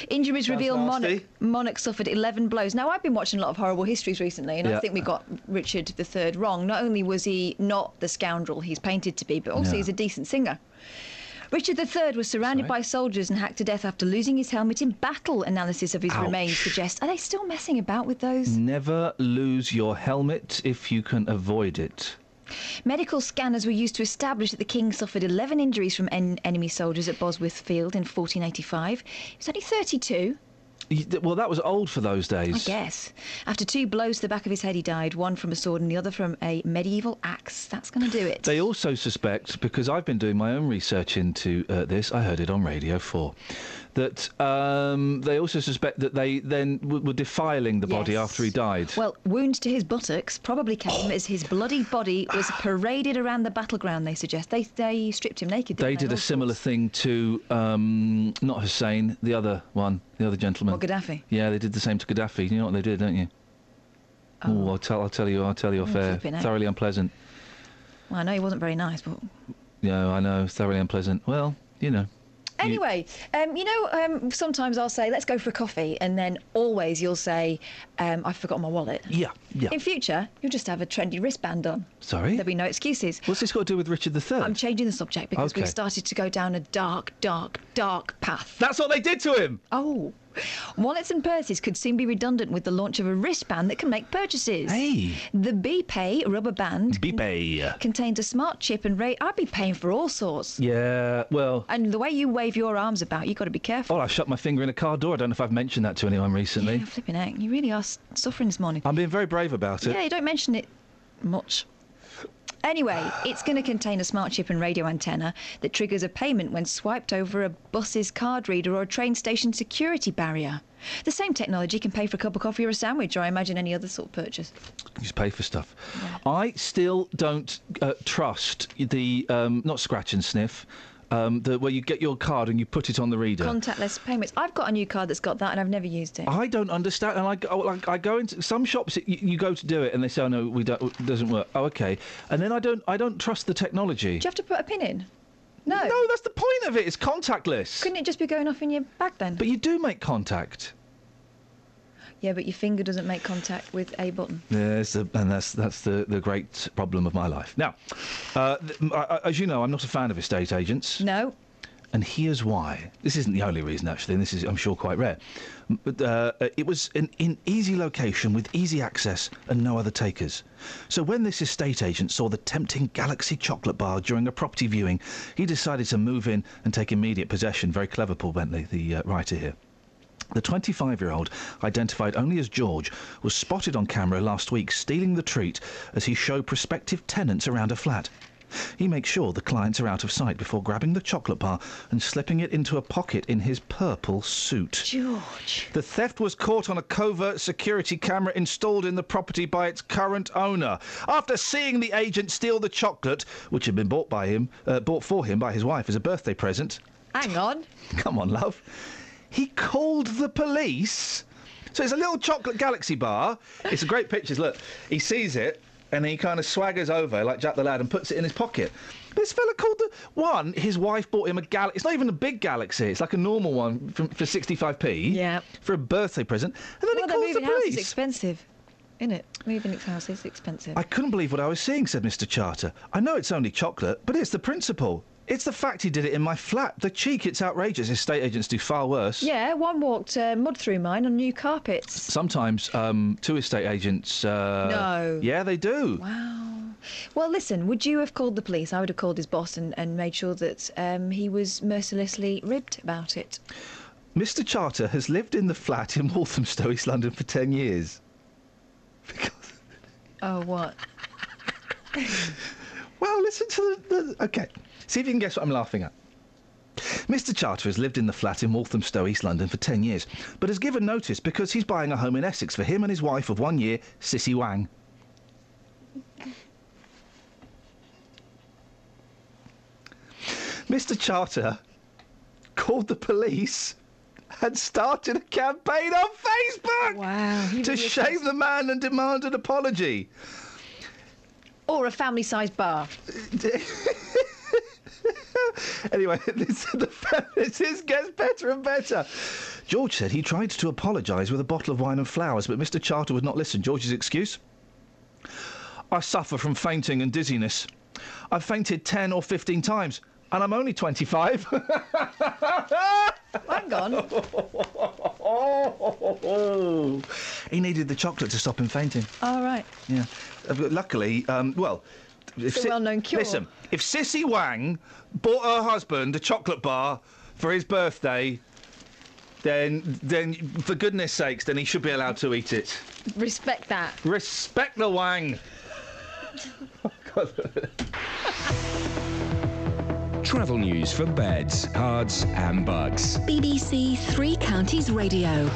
Injuries Sounds reveal. Monarch, Monarch suffered 11 blows. Now, I've been watching a lot of horrible histories recently, and Yeah. I think we got Richard III wrong. Not only was he not the scoundrel he's painted to be, but also No. he's a decent singer. Richard III was surrounded by soldiers and hacked to death after losing his helmet in battle. Analysis of his Ouch. remains suggests. Are they still messing about with those? Never lose your helmet if you can avoid it. Medical scanners were used to establish that the king suffered 11 injuries from en- enemy soldiers at Bosworth Field in 1485. He was only 32. Well, that was old for those days. I guess. After two blows to the back of his head, he died. One from a sword and the other from a medieval axe. That's going to do it. They also suspect, because I've been doing my own research into uh, this, I heard it on Radio 4, that um, they also suspect that they then w- were defiling the body Yes. after he died. Well, wounds to his buttocks probably came as his bloody body was paraded around the battleground. They suggest they they stripped him naked. they didn't did a similar thing to um, not Hussein, the other one, the other gentleman. What, Gaddafi? Yeah, they did the same to Gaddafi. You know what they did, don't you? Oh, I'll tell. I'll tell you. I'll tell you off Oh, air. Thoroughly unpleasant. Well, I know he wasn't very nice, but Yeah, I know. Thoroughly unpleasant. Well, you know. Anyway, um, you know, um, sometimes I'll say, let's go for a coffee, and then always you'll say, um, I've forgotten my wallet. Yeah, yeah. In future, you'll just have a trendy wristband on. Sorry. There'll be no excuses. What's this got to do with Richard III? I'm changing the subject because Okay. we've started to go down a dark, dark, dark path. That's what they did to him. Oh. Wallets and purses could soon be redundant with the launch of a wristband that can make purchases. Hey. The BPay rubber band Beepay. contains a smart chip and rate. I'd be paying for all sorts. Yeah, well. And the way you wave your arms about, you've got to be careful. Oh, I shut my finger in a car door. I don't know if I've mentioned that to anyone recently. Yeah, flipping heck. You really are suffering this morning. I'm being very brave about it. Yeah, you don't mention it much. Anyway, it's going to contain a smart chip and radio antenna that triggers a payment when swiped over a bus's card reader or a train station security barrier. The same technology can pay for a cup of coffee or a sandwich, or I imagine any other sort of purchase. You just pay for stuff. I still don't uh, trust the um, not scratch and sniff. Um, the, where you get your card and you put it on the reader. Contactless payments. I've got a new card that's got that, and I've never used it. I don't understand, and I go, like, I go into some shops. You, you go to do it, and they say, "Oh no, we don't. It doesn't work." Oh, okay. And then I don't. I don't trust the technology. Do you have to put a pin in? No. No, that's the point of it. It's contactless. Couldn't it just be going off in your bag then? But you do make contact. Yeah, but your finger doesn't make contact with a button. Yes, and that's that's the, the great problem of my life. Now, uh, th- I- I- as you know, I'm not a fan of estate agents. No. And here's why. This isn't the only reason, actually, and this is, I'm sure, quite rare. But uh, uh, it was an in easy location with easy access and no other takers. So when this estate agent saw the tempting Galaxy chocolate bar during a property viewing, he decided to move in and take immediate possession. Very clever, Paul Bentley, the uh, writer here. The 25 year old, identified only as George, was spotted on camera last week stealing the treat as he showed prospective tenants around a flat. He makes sure the clients are out of sight before grabbing the chocolate bar and slipping it into a pocket in his purple suit. George. The theft was caught on a covert security camera installed in the property by its current owner. After seeing the agent steal the chocolate, which had been bought by him, uh, bought for him by his wife as a birthday present, Hang on. Come on, love. He called the police. So it's a little chocolate galaxy bar. It's a great pictures. Look, he sees it and he kind of swaggers over like Jack the Lad and puts it in his pocket. This fella called the one. His wife bought him a gal. It's not even a big galaxy. It's like a normal one for, for 65p. Yeah. For a birthday present. And then well, he calls the house is expensive, isn't it? Moving its house is expensive. I couldn't believe what I was seeing, said Mr. Charter. I know it's only chocolate, but it's the principle. It's the fact he did it in my flat. The cheek, it's outrageous. Estate agents do far worse. Yeah, one walked uh, mud through mine on new carpets. Sometimes um, two estate agents. Uh, No. Yeah, they do. Wow. Well, listen, would you have called the police? I would have called his boss and, and made sure that um, he was mercilessly ribbed about it. Mr. Charter has lived in the flat in Walthamstow, East London, for 10 years. Oh, what? Well, listen to the, the. Okay. See if you can guess what I'm laughing at. Mr. Charter has lived in the flat in Walthamstow, East London, for 10 years, but has given notice because he's buying a home in Essex for him and his wife of one year, Sissy Wang. Mr. Charter called the police and started a campaign on Facebook wow, to shame the man and demand an apology. Or a family sized bar. Anyway, this, the this gets better and better. George said he tried to apologise with a bottle of wine and flowers, but Mr. Charter would not listen. George's excuse? I suffer from fainting and dizziness. I've fainted 10 or 15 times, and I'm only 25. Hang on. he needed the chocolate to stop him fainting. All right. Yeah. Uh, luckily, um, well. It's a well-known cure. Listen, if Sissy Wang bought her husband a chocolate bar for his birthday, then, then for goodness sakes, then he should be allowed to eat it. Respect that. Respect the Wang. Travel news for beds, cards, and bugs. BBC Three Counties Radio.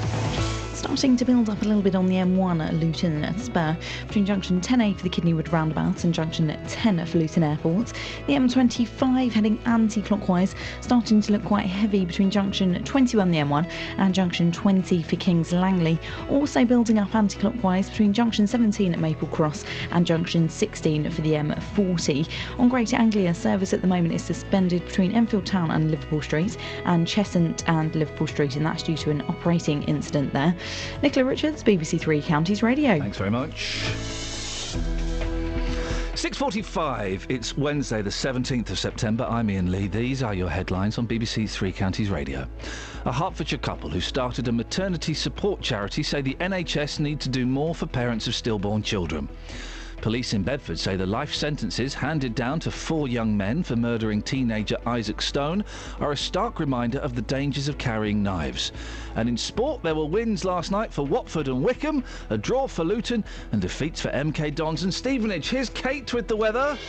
Starting to build up a little bit on the M1 at Luton at Spur between junction 10A for the Kidneywood roundabout and junction 10 for Luton Airport. The M25 heading anti clockwise, starting to look quite heavy between junction 21 the M1 and junction 20 for Kings Langley. Also building up anti clockwise between junction 17 at Maple Cross and junction 16 for the M40. On Greater Anglia, service at the moment is suspended between Enfield Town and Liverpool Street and Cheshunt and Liverpool Street, and that's due to an operating incident there. Nicola Richards, BBC Three Counties Radio. Thanks very much. 6.45, it's Wednesday the 17th of September. I'm Iain Lee. These are your headlines on BBC Three Counties Radio. A Hertfordshire couple who started a maternity support charity say the NHS need to do more for parents of stillborn children. Police in Bedford say the life sentences handed down to four young men for murdering teenager Isaac Stone are a stark reminder of the dangers of carrying knives. And in sport, there were wins last night for Watford and Wycombe, a draw for Luton, and defeats for MK Dons and Stevenage. Here's Kate with the weather.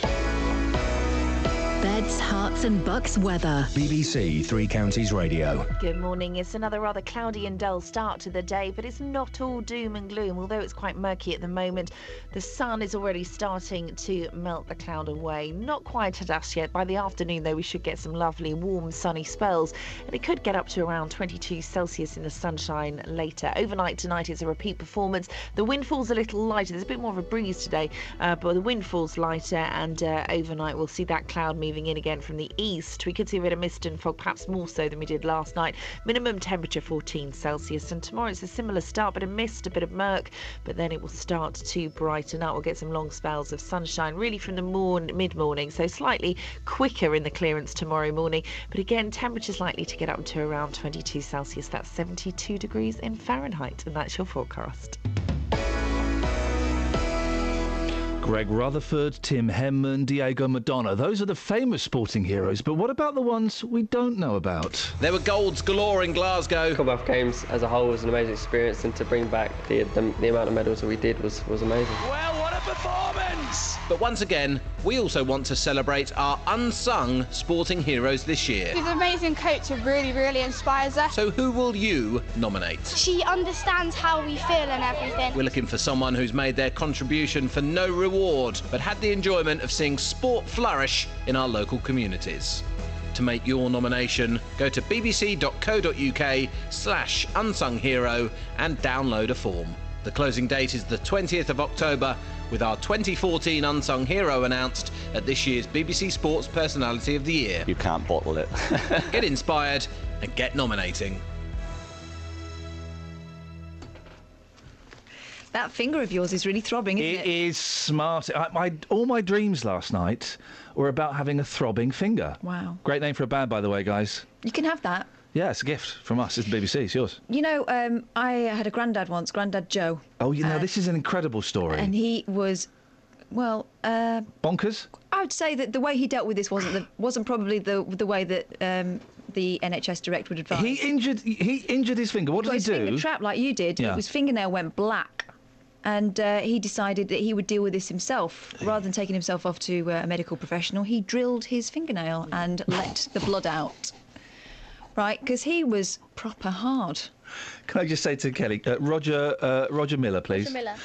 Beds, Herts, and bucks weather. BBC Three Counties Radio. Good morning. It's another rather cloudy and dull start to the day, but it's not all doom and gloom, although it's quite murky at the moment. The sun is already starting to melt the cloud away. Not quite at us yet. By the afternoon, though, we should get some lovely, warm, sunny spells, and it could get up to around 22 Celsius in the sunshine later. Overnight tonight is a repeat performance. The wind falls a little lighter. There's a bit more of a breeze today, uh, but the wind falls lighter, and uh, overnight we'll see that cloud moving in again from the east. We could see a bit of mist and fog, perhaps more so than we did last night. Minimum temperature 14 Celsius, and tomorrow it's a similar start, but a mist, a bit of murk, but then it will start to brighten up. We'll get some long spells of sunshine, really from the morn mid morning, so slightly quicker in the clearance tomorrow morning. But again, temperatures likely to get up to around 22 Celsius. That's 72 degrees in Fahrenheit, and that's your forecast. Greg Rutherford, Tim Henman, Diego Maradona. Those are the famous sporting heroes, but what about the ones we don't know about? There were golds galore in Glasgow. The Commonwealth Games as a whole was an amazing experience, and to bring back the, the, the amount of medals that we did was, was amazing. Well, what a performance! But once again, we also want to celebrate our unsung sporting heroes this year. She's an amazing coach who really, really inspires us. So who will you nominate? She understands how we feel and everything. We're looking for someone who's made their contribution for no reward, but had the enjoyment of seeing sport flourish in our local communities. To make your nomination, go to bbc.co.uk slash unsung hero and download a form. The closing date is the 20th of October, with our 2014 Unsung Hero announced at this year's BBC Sports Personality of the Year. You can't bottle it. get inspired and get nominating. That finger of yours is really throbbing, isn't It it? is smart. I, my, all my dreams last night were about having a throbbing finger. Wow. Great name for a band, by the way, guys. You can have that. Yeah, it's a gift from us. It's the BBC. It's yours. You know, um, I had a granddad once, Granddad Joe, Oh, you know, Uh, this is an incredible story. and he was, well, uh, Bonkers. I would say that the way he dealt with this wasn't the, wasn't probably the the way that um, the NHS direct would advise. He injured. He injured his finger. What did his he do? finger trapped like you did. Yeah. His fingernail went black. And uh, he decided that he would deal with this himself. Rather than taking himself off to uh, a medical professional, he drilled his fingernail and let the blood out. Right, because he was proper hard. Can I just say to Kelly, uh, Roger, uh, Roger Miller, please. Mr. Miller.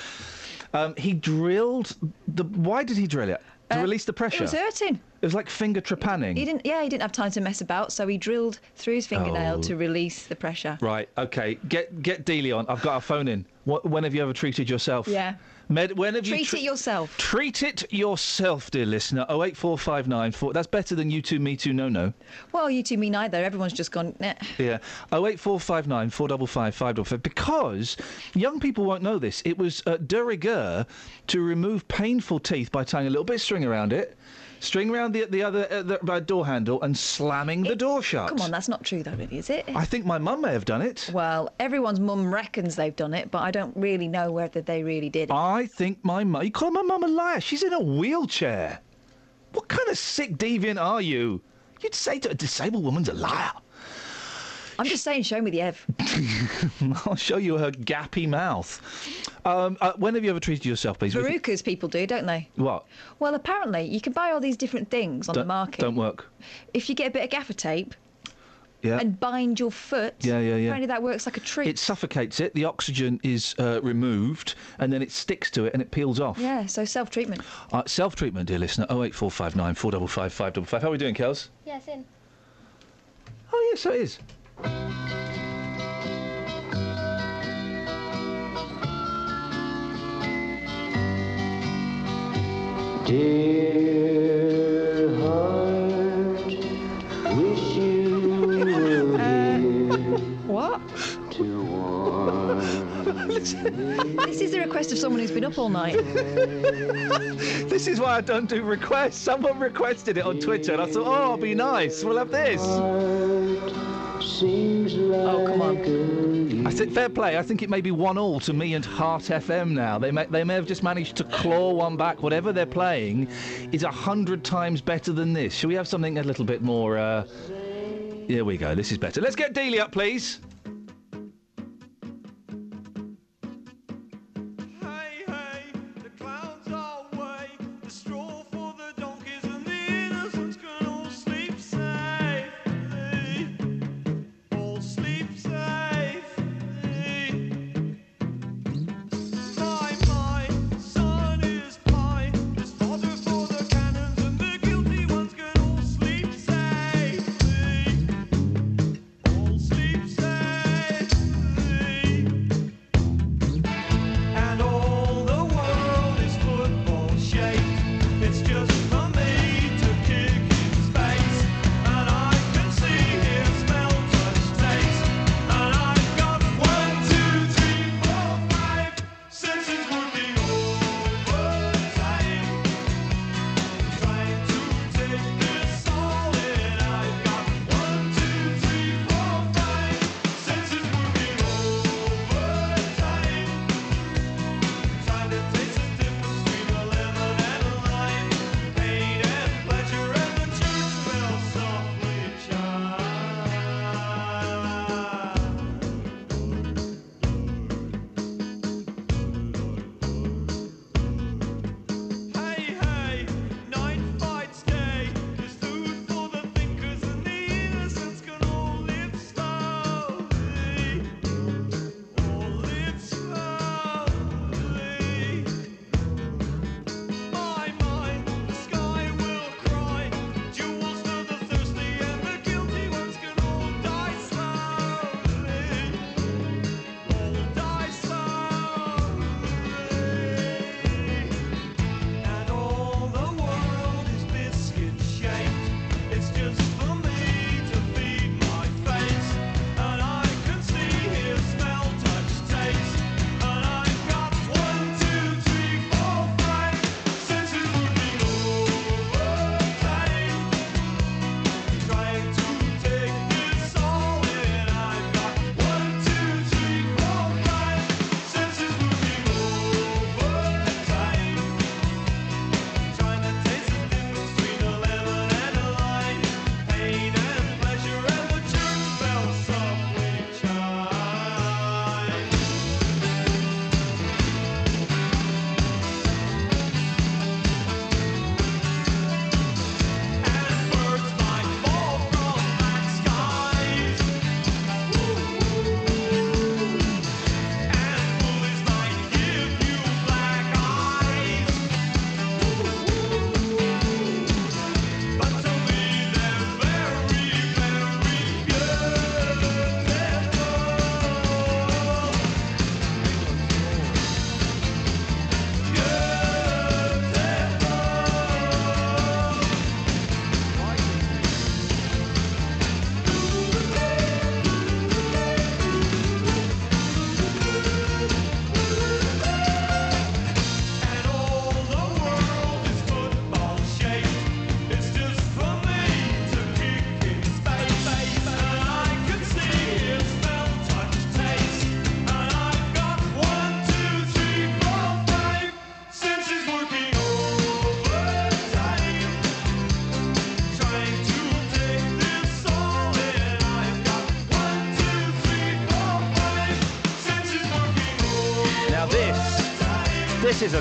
Um, he drilled the. Why did he drill it? To release the pressure. Uh, It was hurting. It was like finger trepanning. He didn't. Yeah, he didn't have time to mess about, so he drilled through his fingernail Oh. to release the pressure. Right. Okay. Get get Dealey on. I've got our phone in. What, when have you ever treated yourself? Yeah. Med, when have you Treat tre- it yourself. Treat it yourself, dear listener. Oh eight four five nine four. That's better than you two, me too, no no. Well, you two, me neither. Everyone's just gone. Nah. Yeah. Oh eight four five nine four double five five double five. Because young people won't know this. It was uh, de rigueur to remove painful teeth by tying a little bit of string around it, string around the the other uh, the, uh, door handle, and slamming the door shut. Come on, that's not true, though, really, is it? I think my mum may have done it. Well, everyone's mum reckons they've done it, but I don't really know whether they really did. I think my mum. You call my mum a liar? She's in a wheelchair. What kind of sick deviant are you? You'd say to a disabled woman's a liar. I'm just saying, show me the Ev. I'll show you her gappy mouth. Um, uh, when have you ever treated yourself, please? We Verucas people do, don't they? What? Well, apparently, you can buy all these different things on don't, the market. Don't work. If you get a bit of gaffer tape Yeah. and bind your foot, Yeah, yeah, yeah. apparently that works like a treat. It suffocates it. The oxygen is uh, removed, and then it sticks to it, and it peels off. Yeah, so self treatment. Uh, self-treatment, dear listener. Oh eight four five nine four double five five double five. How are we doing, Kels? Yes, in. Oh yes, so it is. Dear heart, wish you were here What? to warm This is the request of someone who's been up all night. This is why I don't do requests. Someone requested it on Twitter, and I thought, oh, it'll be nice. We'll have this. Seems like oh, come on. I th- fair play. I think it may be one all to me and Heart FM now. They may they may have just managed to claw one back. Whatever they're playing is a hundred times better than this. Shall we have something a little bit more? Uh... Here we go. This is better. Let's get Dealey up, please.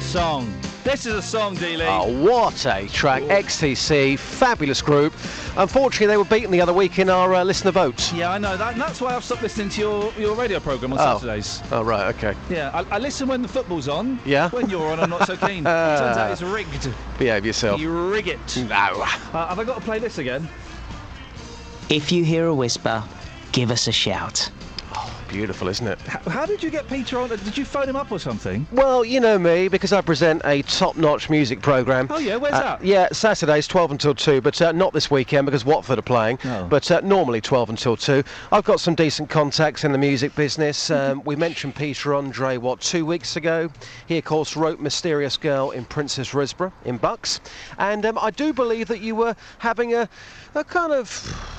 Song. This is a song, Dealey. Oh, what a track. XTC, fabulous group. Unfortunately, they were beaten the other week in our uh, listener votes. Yeah, I know that. And that's why I've stopped listening to your, your radio programme on Oh. Saturdays. Oh, right, okay. Yeah, I, I listen when the football's on. Yeah? When you're on, I'm not so keen. Turns out it's rigged. Behave yourself. You rig it. No. Uh, have I got to play this again? If you hear a whisper, give us a shout. Beautiful, isn't it? How, how did you get Peter on? Did you phone him up or something? Well, you know me because I present a top-notch music programme. Oh, yeah? Where's Uh, that? Yeah, Saturdays 12 until 2, but uh, not this weekend because Watford are playing. Oh. But uh, normally 12 until 2. I've got some decent contacts in the music business. Um, we mentioned Peter Andre, what, two weeks ago? He, of course, wrote Mysterious Girl in Princess Risborough in Bucks. And um, I do believe that you were having a, a kind of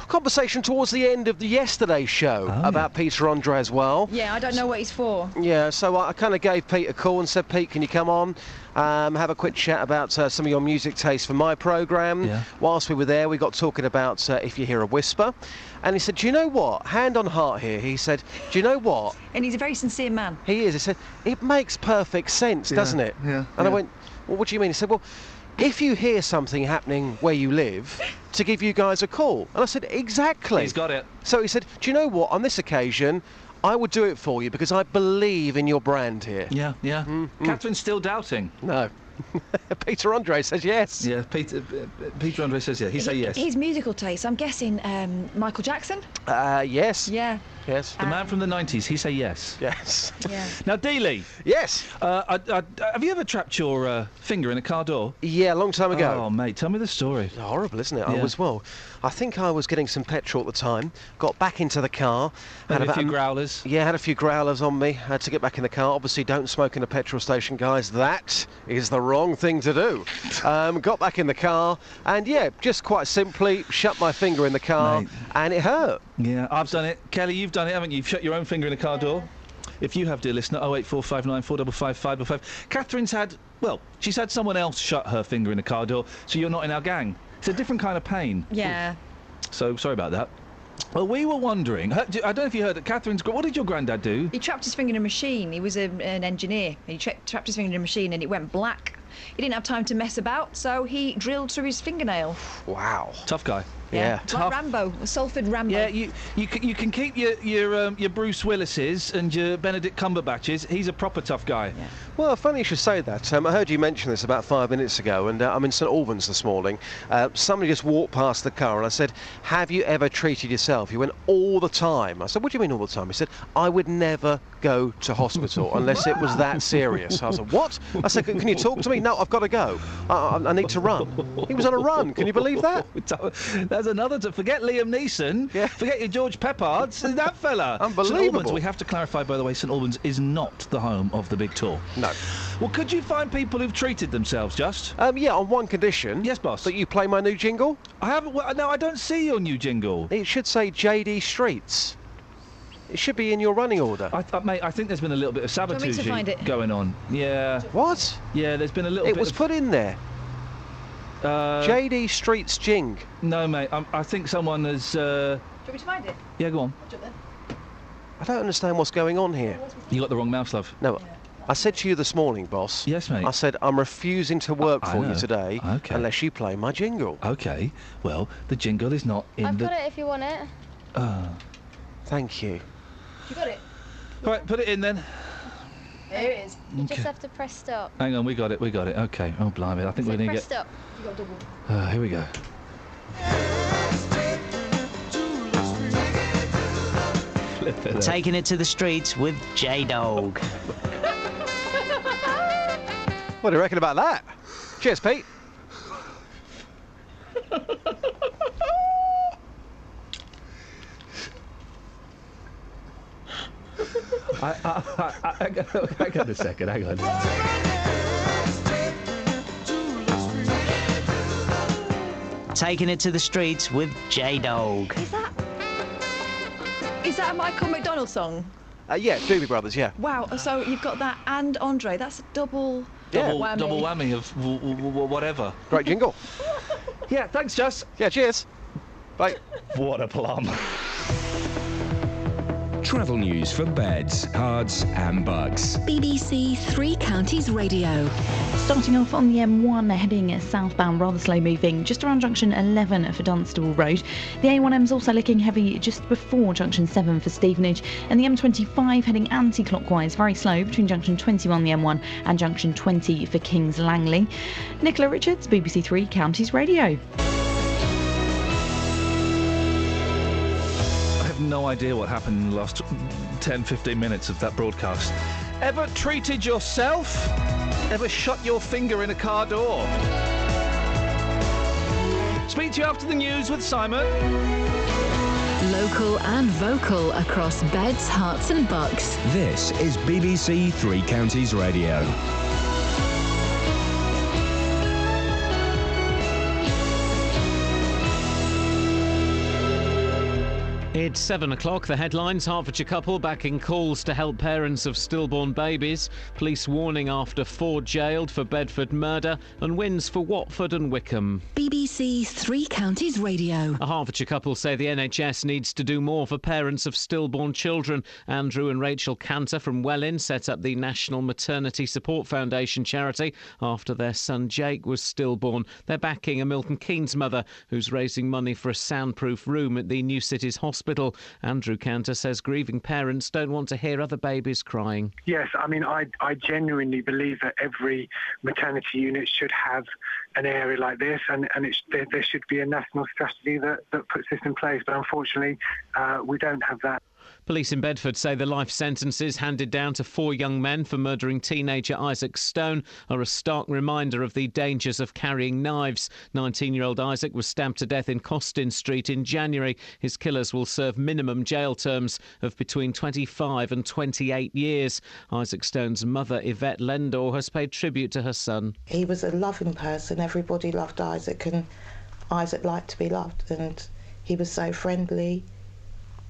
conversation towards the end of the yesterday's show Oh, about Peter Andre as well. Yeah, I don't know what he's for. Yeah, so I, I kind of gave Pete a call and said, Pete, can you come on, um, have a quick chat about uh, some of your music taste for my programme? Yeah. Whilst we were there, we got talking about uh, if you hear a whisper, and he said, do you know what? Hand on heart here. He said, do you know what? And he's a very sincere man. He is. He said, it makes perfect sense, Yeah, doesn't it? yeah, And I went, well, what do you mean? He said, well, if you hear something happening where you live, to give you guys a call. And I said, exactly. He's got it. So he said, do you know what? On this occasion, I would do it for you because I believe in your brand here. Yeah, yeah. Catherine's still doubting. No. Peter Andre says yes. Yeah, Peter, uh, Peter Andre says yeah. He say yes. His musical taste, I'm guessing um, Michael Jackson? Uh, yes. Yeah. Yes. The man from the 90s, he say yes. Yes. Yeah. Now, Dealey. Yes. Uh, I, I, have you ever trapped your uh, finger in a car door? Yeah, a long time ago. Oh, mate, tell me the story. Horrible, isn't it? I was well. I think I was getting some petrol at the time. Got back into the car. Maybe a about few m- growlers. Yeah, had a few growlers on me. Had to get back in the car. Obviously, don't smoke in a petrol station, guys. That is the wrong thing to do. Um, got back in the car, and yeah, just quite simply shut my finger in the car, Mate. and it hurt. Yeah, I've done it. Kelly, you've done it, haven't you? You've shut your own finger in a car door. If you have, dear listener, 08459 455 555. Catherine's had, well, she's had someone else shut her finger in a car door, so you're not in our gang. It's a different kind of pain. Yeah. So sorry about that. Well, we were wondering. I don't know if you heard that Catherine's. What did your granddad do? He trapped his finger in a machine. He was a, an engineer. He tra- trapped his finger in a machine and it went black. He didn't have time to mess about, so he drilled through his fingernail. Wow. Tough guy. Yeah. Like Rambo, a Salford Rambo. Yeah, you you can, you can keep your your um, your Bruce Willises and your Benedict Cumberbatches. He's a proper tough guy. Well, funny you should say that. Um, I heard you mention this about five minutes ago, and uh, I'm in St Albans this morning. Uh, somebody just walked past the car, and I said, "Have you ever treated yourself?" He went, "All the time." I said, "What do you mean all the time?" He said, "I would never go to hospital unless it was that serious." I said, "What?" I said, "Can you talk to me?" No, I've got to go. I, I, I need to run. He was on a run. Can you believe that? There's another to forget Liam Neeson. Yeah. Forget your George Peppards. that fella. St Albans, we have to clarify, by the way, St Albans is not the home of the big tour. No. Well, could you find people who've treated themselves, just? Um, yeah, on one condition. Yes, boss. That you play my new jingle. I haven't. Well, no, I don't see your new jingle. It should say JD Streets. It should be in your running order. I, I, mate, I think there's been a little bit of you want me to sabotage going on. Yeah. What? Yeah, there's been a little It bit was of, put in there. Uh, JD Streets Jing. No, mate. I, I think someone has. Uh, Do you want me to find it? yeah, go on. I don't understand what's going on here. You got the wrong mouse, love. No, I said to you this morning, boss. Yes, mate. I said I'm refusing to work I for know. you today Okay. unless you play my jingle. Okay. Well, the jingle is not in I've the. got it if you want it. Ah. Thank you. You got it? Right, put it in then. There it is. You Okay. just have to press stop. Hang on, we got it. We got it. Okay. Oh, blimey! I think So we're gonna press get. stop. You got double. Uh, here we go. Flip it. Taking it to the streets with J Dog. What do you reckon about that? Cheers, Pete. I, I, I, I, hang on- hang on a second. Hang on. Taking it to the streets with J Dog. Is that. Is that a Michael McDonald song? Uh, yeah, Doobie Brothers. Yeah. Wow, so you've got that and Andre. That's a double. Double whammy. double whammy of w- w- w- whatever. Great jingle. Yeah. Thanks, Jess. Yeah. Cheers. Bye. What a plum. Travel news for beds, cards, and bugs. BBC Three Counties Radio. Starting off on the M1, heading southbound, rather slow moving, just around junction 11 for Dunstable Road. The A1M's also looking heavy just before junction 7 for Stevenage, and the M25 heading anti clockwise, very slow between junction 21 the M1 and junction 20 for Kings Langley. Nicola Richards, BBC Three Counties Radio. Idea what happened in the last 10, 15 minutes of that broadcast. Ever treated yourself? Ever shut your finger in a car door? Speak to you after the news with Simon. Local and vocal across beds, Herts, and bucks. This is BBC Three Counties Radio. It's seven o'clock. The headlines Hertfordshire couple backing calls to help parents of stillborn babies. Police warning after four jailed for Bedford murder. And wins for Watford and Wycombe. BBC Three Counties Radio. A Hertfordshire couple say the NHS needs to do more for parents of stillborn children. Andrew and Rachel Cantor from Welwyn set up the National Maternity Support Foundation charity after their son Jake was stillborn. They're backing a Milton Keynes mother who's raising money for a soundproof room at the New Cities Hospital. Andrew Cantor says grieving parents don't want to hear other babies crying. Yes, I mean, I, I genuinely believe that every maternity unit should have an area like this, and, and there, there should be a national strategy that, that puts this in place. But unfortunately, uh, we don't have that. Police in Bedford say the life sentences handed down to four young men for murdering teenager Isaac Stone are a stark reminder of the dangers of carrying knives. 19 year old Isaac was stabbed to death in Costin Street in January. His killers will serve minimum jail terms of between 25 and 28 years. Isaac Stone's mother, Yvette Lendor, has paid tribute to her son. He was a loving person. Everybody loved Isaac, and Isaac liked to be loved, and he was so friendly.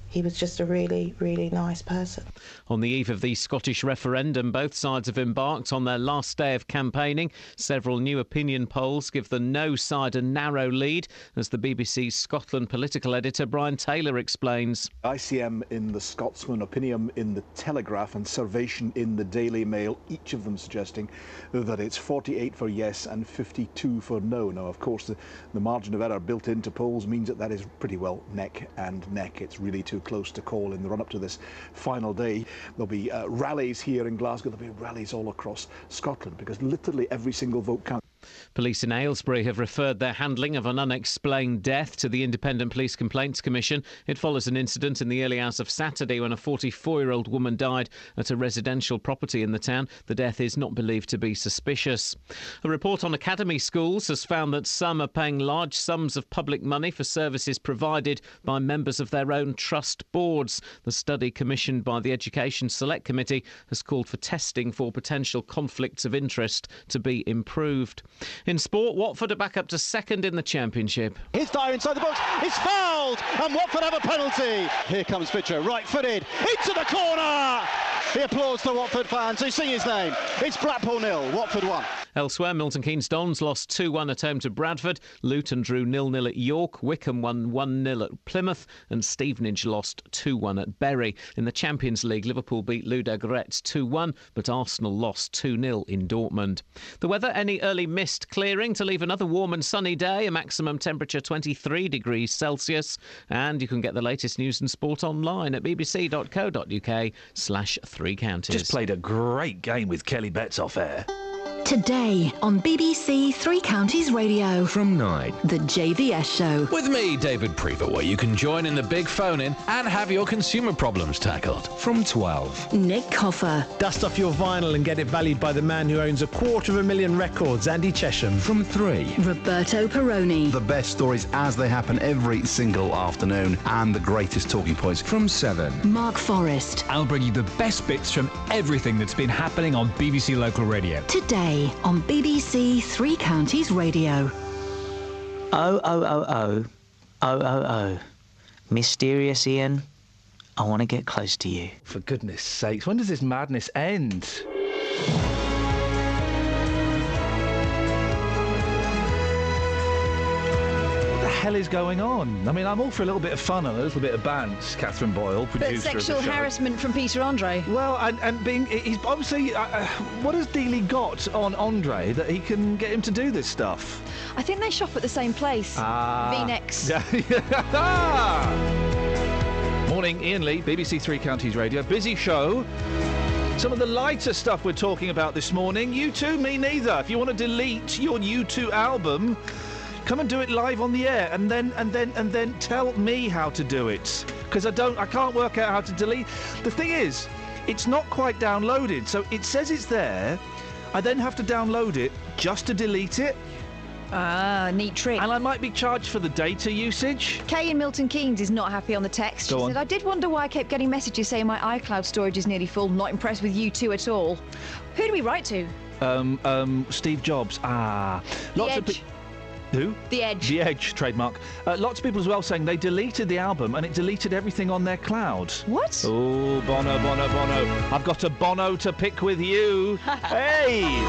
He was just a really, really nice person. On the eve of the Scottish referendum, both sides have embarked on their last day of campaigning. Several new opinion polls give the no side a narrow lead, as the BBC's Scotland political editor Brian Taylor explains. ICM in the Scotsman, Opinium in the Telegraph, and Survation in the Daily Mail, each of them suggesting that it's 48 for yes and 52 for no. Now, of course, the, the margin of error built into polls means that that is pretty well neck and neck. It's really too close to call in the run up to this final day. There'll be uh, rallies here in Glasgow, there'll be rallies all across Scotland because literally every single vote counts. Police in Aylesbury have referred their handling of an unexplained death to the Independent Police Complaints Commission. It follows an incident in the early hours of Saturday when a 44 year old woman died at a residential property in the town. The death is not believed to be suspicious. A report on academy schools has found that some are paying large sums of public money for services provided by members of their own trust boards. The study commissioned by the Education Select Committee has called for testing for potential conflicts of interest to be improved. In sport, Watford are back up to second in the Championship. His Dyer inside the box. It's fouled, and Watford have a penalty. Here comes Fisher, right footed, into the corner. He applauds the Watford fans who sing his name. It's Blackpool nil, Watford one. Elsewhere, Milton Keynes Dons lost 2 1 at home to Bradford. Luton drew 0 0 at York. Wycombe won 1 0 at Plymouth. And Stevenage lost 2 1 at Bury. In the Champions League, Liverpool beat Ludo Ludogorets 2 1, but Arsenal lost 2 0 in Dortmund. The weather, any early mist clearing to leave another warm and sunny day, a maximum temperature 23 degrees Celsius. And you can get the latest news and sport online at bbc.co.uk slash three counties. Just played a great game with Kelly Betts off air. Today on BBC Three Counties Radio. From 9. The JVS Show. With me, David Prever, where you can join in the big phone in and have your consumer problems tackled. From 12. Nick Coffer. Dust off your vinyl and get it valued by the man who owns a quarter of a million records, Andy Chesham. From 3. Roberto Perrone. The best stories as they happen every single afternoon and the greatest talking points. From 7. Mark Forrest. I'll bring you the best bits from everything that's been happening on BBC Local Radio. Today on BBC Three Counties Radio. Oh, oh, oh, oh. Oh, oh, oh. Mysterious Ian, I want to get close to you. For goodness sakes, when does this madness end? Hell is going on? I mean, I'm all for a little bit of fun and a little bit of bands. Catherine Boyle, But producer sexual of the show. harassment from Peter Andre. Well, and, and being he's obviously uh, uh, what has Dealey got on Andre that he can get him to do this stuff? I think they shop at the same place. Ah. V-necks. Morning, Iain Lee, BBC Three Counties Radio. Busy show. Some of the lighter stuff we're talking about this morning. You too, me neither. If you want to delete your U2 album, come and do it live on the air, and then and then and then tell me how to do it because I don't, I can't work out how to delete. The thing is, it's not quite downloaded, so it says it's there. I then have to download it just to delete it. Ah, neat trick. And I might be charged for the data usage. Kay in Milton Keynes is not happy on the text. Go she on. said, I did wonder why I kept getting messages saying my iCloud storage is nearly full. Not impressed with you two at all. Who do we write to? Um, um, Steve Jobs. Ah, lots of Edge. Who? The Edge. The Edge trademark. Uh, lots of people as well saying they deleted the album and it deleted everything on their cloud. What? Oh, Bono, Bono, Bono. I've got a Bono to pick with you. hey!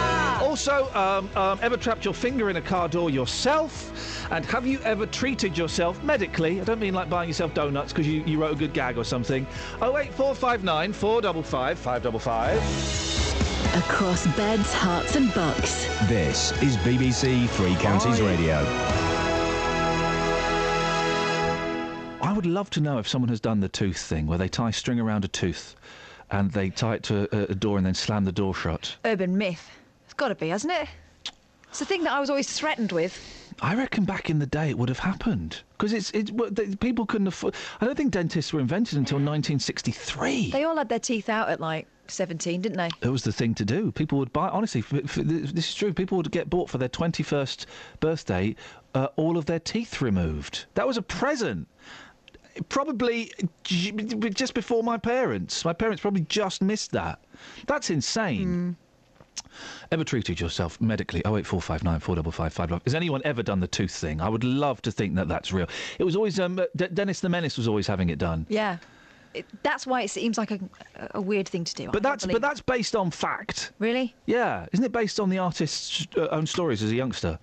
Also, um, um, ever trapped your finger in a car door yourself? And have you ever treated yourself medically? I don't mean like buying yourself donuts because you, you wrote a good gag or something. 08459 455 555. Across beds, Herts, and bucks. This is BBC Three Counties oh, Radio. I would love to know if someone has done the tooth thing where they tie string around a tooth and they tie it to a, a door and then slam the door shut. Urban myth. It's got to be, hasn't it? It's the thing that I was always threatened with. I reckon back in the day it would have happened because it's it's well, they- people couldn't afford. I don't think dentists were invented until 1963. They all had their teeth out at like 17, didn't they? It was the thing to do. People would buy. Honestly, this is true. People would get bought for their 21st birthday uh, all of their teeth removed. That was a present. Probably just before my parents. My parents probably just missed that. That's insane. Ever treated yourself medically? 08459 455 Has anyone ever done the tooth thing? I would love to think that that's real. It was always um, D- Dennis the Menace was always having it done. Yeah. It, that's why it seems like a, a weird thing to do. I But that's but that's based on fact. Really? Yeah, isn't it based on the artist's uh, own stories as a youngster?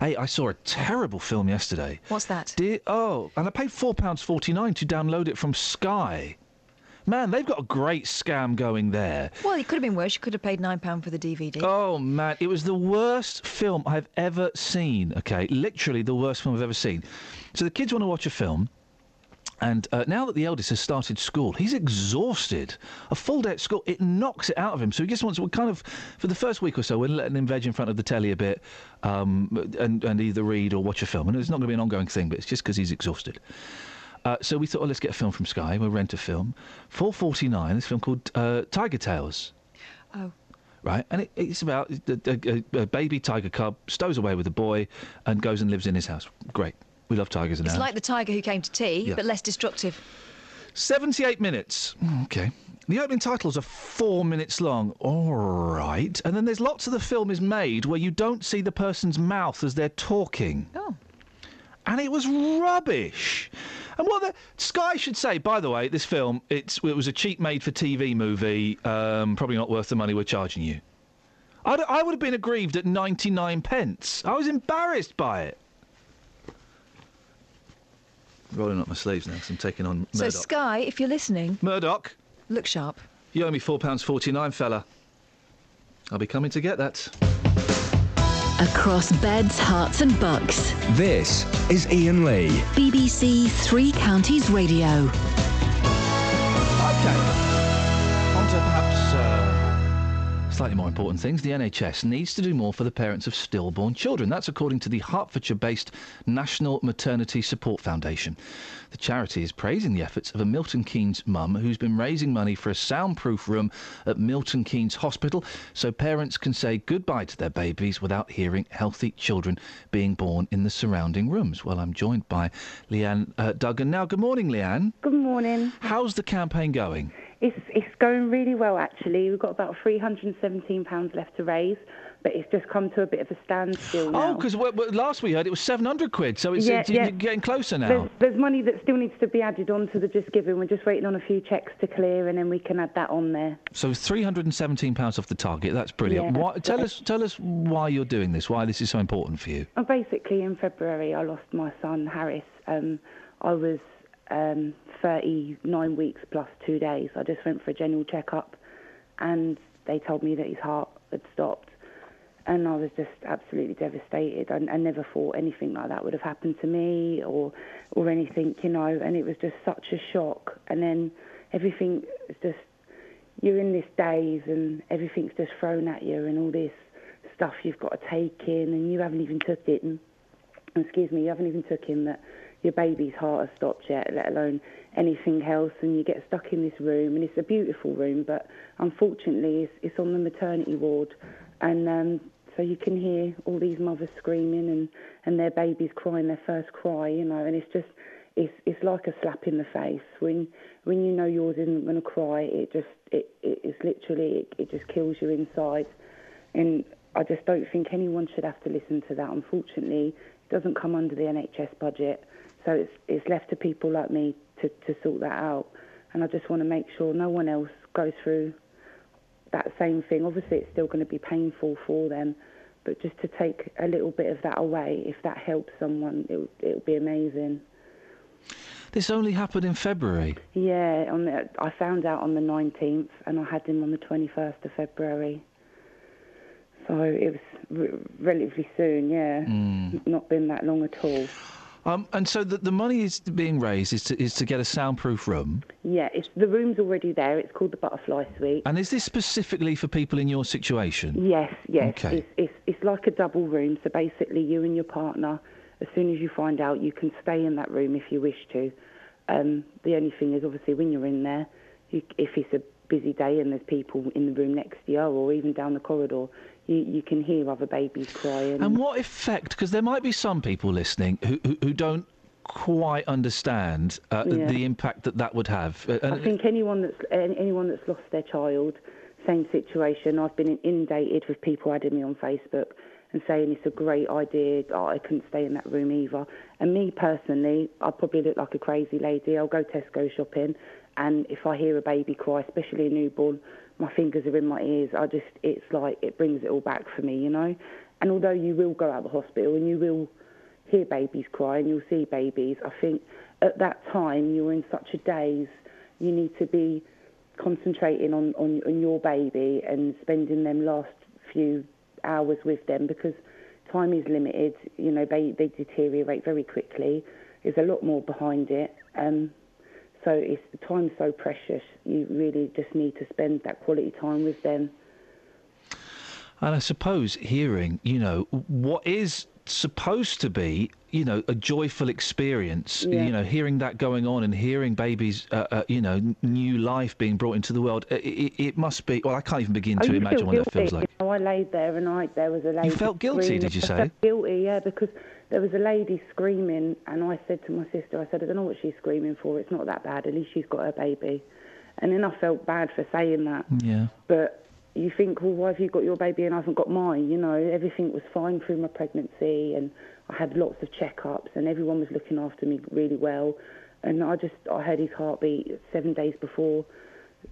Hey, I saw a terrible film yesterday. What's that? Dear, oh, and I paid four pounds forty nine to download it from Sky. Man, they've got a great scam going there. Well, it could have been worse. You could have paid £9 for the DVD. Oh man, it was the worst film I've ever seen. Okay, literally the worst film I've ever seen. So the kids want to watch a film. And uh, now that the eldest has started school, he's exhausted. A full day at school, it knocks it out of him. So he just wants, we're kind of, for the first week or so, we're letting him veg in front of the telly a bit um, and, and either read or watch a film. And it's not going to be an ongoing thing, but it's just because he's exhausted. Uh, so we thought, oh, let's get a film from Sky. We'll rent a film. 4.49, this film called uh, Tiger Tales Oh. right? And it, it's about a, a, a baby tiger cub stows away with a boy and goes and lives in his house. Great. We love tigers in It's like the tiger who came to tea, Yeah. but less destructive. 78 minutes. Mm, Okay. The opening titles are four minutes long. All right. And then there's lots of the film is made where you don't see the person's mouth as they're talking. Oh. And it was rubbish. And what the Sky should say, by the way, this film it's it was a cheap made for TV movie, um, probably not worth the money we're charging you. I'd, I would have been aggrieved at 99 pence. I was embarrassed by it. Rolling up my sleeves now 'cause I'm taking on So, Murdoch. Sky, if you're listening, Murdoch, look sharp. you owe me £4.49, fella. I'll be coming to get that. Across beds, Herts, and bucks. This is Iain Lee. BBC Three Counties Radio. Okay. On to perhaps uh, slightly more important things. The NHS needs to do more for the parents of stillborn children. That's according to the Hertfordshire based National Maternity Support Foundation. The charity is praising the efforts of a Milton Keynes mum who's been raising money for a soundproof room at Milton Keynes Hospital so parents can say goodbye to their babies without hearing healthy children being born in the surrounding rooms. Well, I'm joined by Leanne uh, Duggan. Now, good morning, Leanne. Good morning. How's the campaign going? It's it's going really well actually. We've got about three hundred and seventeen pounds left to raise, but it's just come to a bit of a standstill now. Oh, because last we heard it was 700 quid, so it's, Yeah, it's yeah. you're getting closer now. There's, there's money that still needs to be added on to the Just Giving. We're just waiting on a few checks to clear, and then we can add that on there. So 317 pounds off the target. That's brilliant. Yeah, why, that's tell us, tell us why you're doing this. Why this is so important for you. And basically, in February, I lost my son Harris. Um, I was um, 39 weeks plus two days. I just went for a general checkup, and they told me that his heart had stopped. And I was just absolutely devastated. I, I never thought anything like that would have happened to me, or or anything, you know. And it was just such a shock. And then everything is just you're in this daze, and everything's just thrown at you, and all this stuff you've got to take in, and you haven't even took it. And excuse me, you haven't even took in that your baby's heart has stopped yet, let alone anything else, and you get stuck in this room, and it's a beautiful room, but unfortunately it's, it's on the maternity ward, and um, so you can hear all these mothers screaming and, and their babies crying their first cry, you know, and it's just it's it's like a slap in the face when when you know yours isn't going to cry. It just it, it it's literally it, it just kills you inside, and I just don't think anyone should have to listen to that. Unfortunately, it doesn't come under the NHS budget, so it's it's left to people like me to, to sort that out. And I just want to make sure no one else goes through that same thing. Obviously, it's still going to be painful for them, but just to take a little bit of that away, if that helps someone, it would- it would be amazing. This only happened in February. Yeah, on the, I found out on the 19th, and I had him on the 21st of February. So it was relatively soon, yeah. Mm. Not been that long at all. Um, and so the, the money is being raised is to, is to get a soundproof room. Yeah, it's the room's already there. It's called the Butterfly Suite. And is this specifically for people in your situation? Yes, yes. Okay. It's, it's it's like a double room. So basically, you and your partner, as soon as you find out, you can stay in that room if you wish to. Um, the only thing is, obviously, when you're in there, you, if it's a busy day and there's people in the room next to you, or even down the corridor, you you can hear other babies crying. And what effect? Because there might be some people listening who, who, who don't quite understand uh, Yeah. the impact that that would have. Uh, I think anyone that's anyone that's lost their child, same situation. I've been inundated with people adding me on Facebook and saying it's a great idea. Oh, I couldn't stay in that room either. And me personally, I probably look like a crazy lady. I'll go Tesco shopping, and if I hear a baby cry, especially a newborn, my fingers are in my ears. I just, it's like it brings it all back for me, you know. And although you will go out of the hospital and you will hear babies cry and you'll see babies, I think at that time you're in such a daze. You need to be concentrating on, on, on your baby and spending them last few hours with them because time is limited. You know, they, they deteriorate very quickly. There's a lot more behind it. Um, so it's the time's so precious. You really just need to spend that quality time with them. And I suppose hearing, you know, what is supposed to be, you know, a joyful experience, Yeah. you know, hearing that going on and hearing babies, uh, uh, you know, new life being brought into the world, it, it, it must be. Well, I can't even begin Oh, to you imagine what that feels like. You know, I laid there and I there was a lady. felt guilty, screaming. did you say? guilty, yeah, because there was a lady screaming, and I said to my sister, I said, I don't know what she's screaming for. It's not that bad. At least she's got her baby. And then I felt bad for saying that. Yeah. But you think, well, why have you got your baby and I haven't got mine? You know, everything was fine through my pregnancy, and I had lots of checkups, and everyone was looking after me really well. And I just, I heard his heartbeat seven days before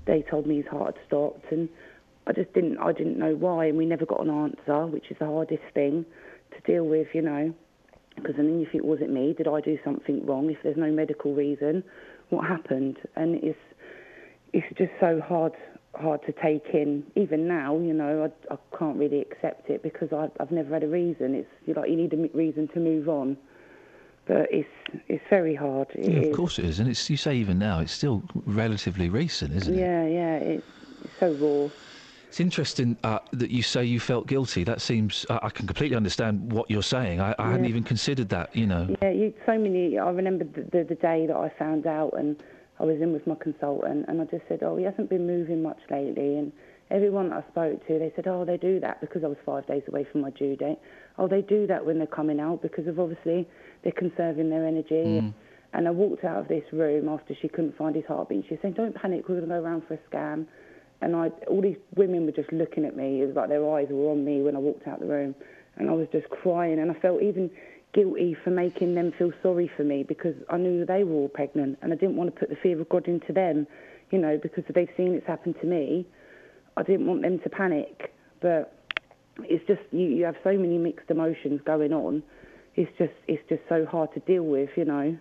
they told me his heart had stopped, and I just didn't, I didn't know why, and we never got an answer, which is the hardest thing to deal with, you know. Because then you think, was it me? Did I do something wrong? If there's no medical reason, what happened? And it's, it's just so hard hard to take in. Even now, you know, I, I can't really accept it because I've, I've never had a reason. It's you like you need a reason to move on, but it's it's very hard. It Yeah, is. of course it is, and it's you say even now it's still relatively recent, isn't it? Yeah, yeah, it's, it's so raw. It's interesting uh, that you say you felt guilty. That seems uh, I can completely understand what you're saying. I, I hadn't even considered that. You know. Yeah, you so many. I remember the, the the day that I found out, and I was in with my consultant, and I just said, "Oh, he hasn't been moving much lately." And everyone I spoke to, they said, "Oh, they do that because I was five days away from my due date. Oh, they do that when they're coming out because of obviously they're conserving their energy." Mm. And I walked out of this room after she couldn't find his heartbeat. She saying, "Don't panic, we're going to go around for a scan." And I, all these women were just looking at me. It was like their eyes were on me when I walked out the room, and I was just crying. And I felt even guilty for making them feel sorry for me because I knew they were all pregnant, and I didn't want to put the fear of God into them, you know, because they've seen it's happened to me. I didn't want them to panic, but it's just you, you have so many mixed emotions going on. It's just it's just so hard to deal with, you know.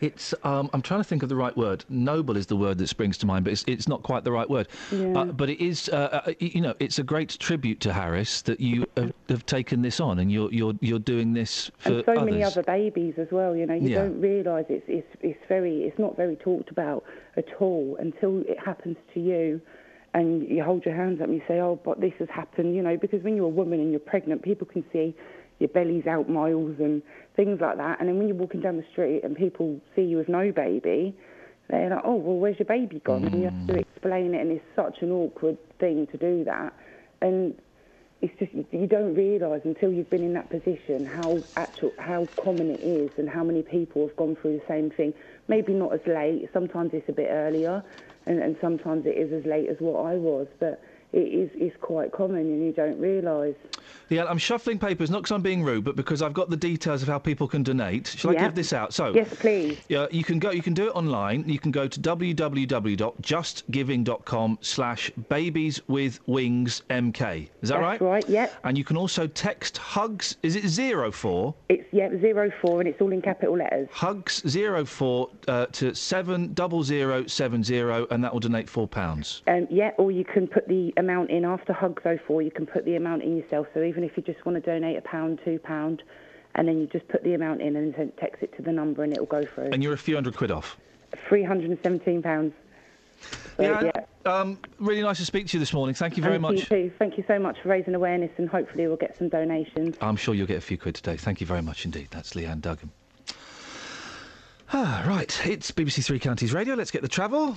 It's um, I'm trying to think of the right word. Noble is the word that springs to mind, but it's, it's not quite the right word. Yeah. Uh, but it is, uh, uh, you know, it's a great tribute to Harris that you have, have taken this on and you're you're you're doing this for and so others. many other babies as well. You know, you Yeah. don't realise it's it's it's very it's not very talked about at all until it happens to you, and you hold your hands up and you say, "Oh, but this has happened." You know, because when you're a woman and you're pregnant, people can see your belly's out miles and things like that. And then when you're walking down the street and people see you with no baby, they're like, "Oh, well, where's your baby gone?" And you have to mm. explain it, and it's such an awkward thing to do that, and it's just you don't realise until you've been in that position how actual how common it is and how many people have gone through the same thing. Maybe not as late. Sometimes it's a bit earlier, and, and sometimes it is as late as what I was. But it is is quite common, and you don't realise. Yeah, I'm shuffling papers, not because I'm being rude, but because I've got the details of how people can donate. Shall I give this out? So, Yes, please. Yeah, you can go. You can do it online. You can go to www.justgiving.com/slash babies with wings mk. Is that right? That's right, yep. And you can also text hugs. Is it zero four? It's yeah zero four, and it's all in capital letters. Hugs zero four uh, to seven double zero seven zero, and that will donate four pounds. Um, yeah, or you can put the amount in after Hugs 04. You can put the amount in yourself. So even if you just want to donate a pound, two pound, and then you just put the amount in and then text it to the number, and it'll go through. And you're a few hundred quid off. Three hundred and seventeen pounds. So, yeah. Um, really nice to speak to you this morning. Thank you very And much. You. Thank you so much for raising awareness, and hopefully we'll get some donations. I'm sure you'll get a few quid today. Thank you very much indeed. That's Leanne Duggan. Ah, right. It's BBC Three Counties Radio. Let's get the travel.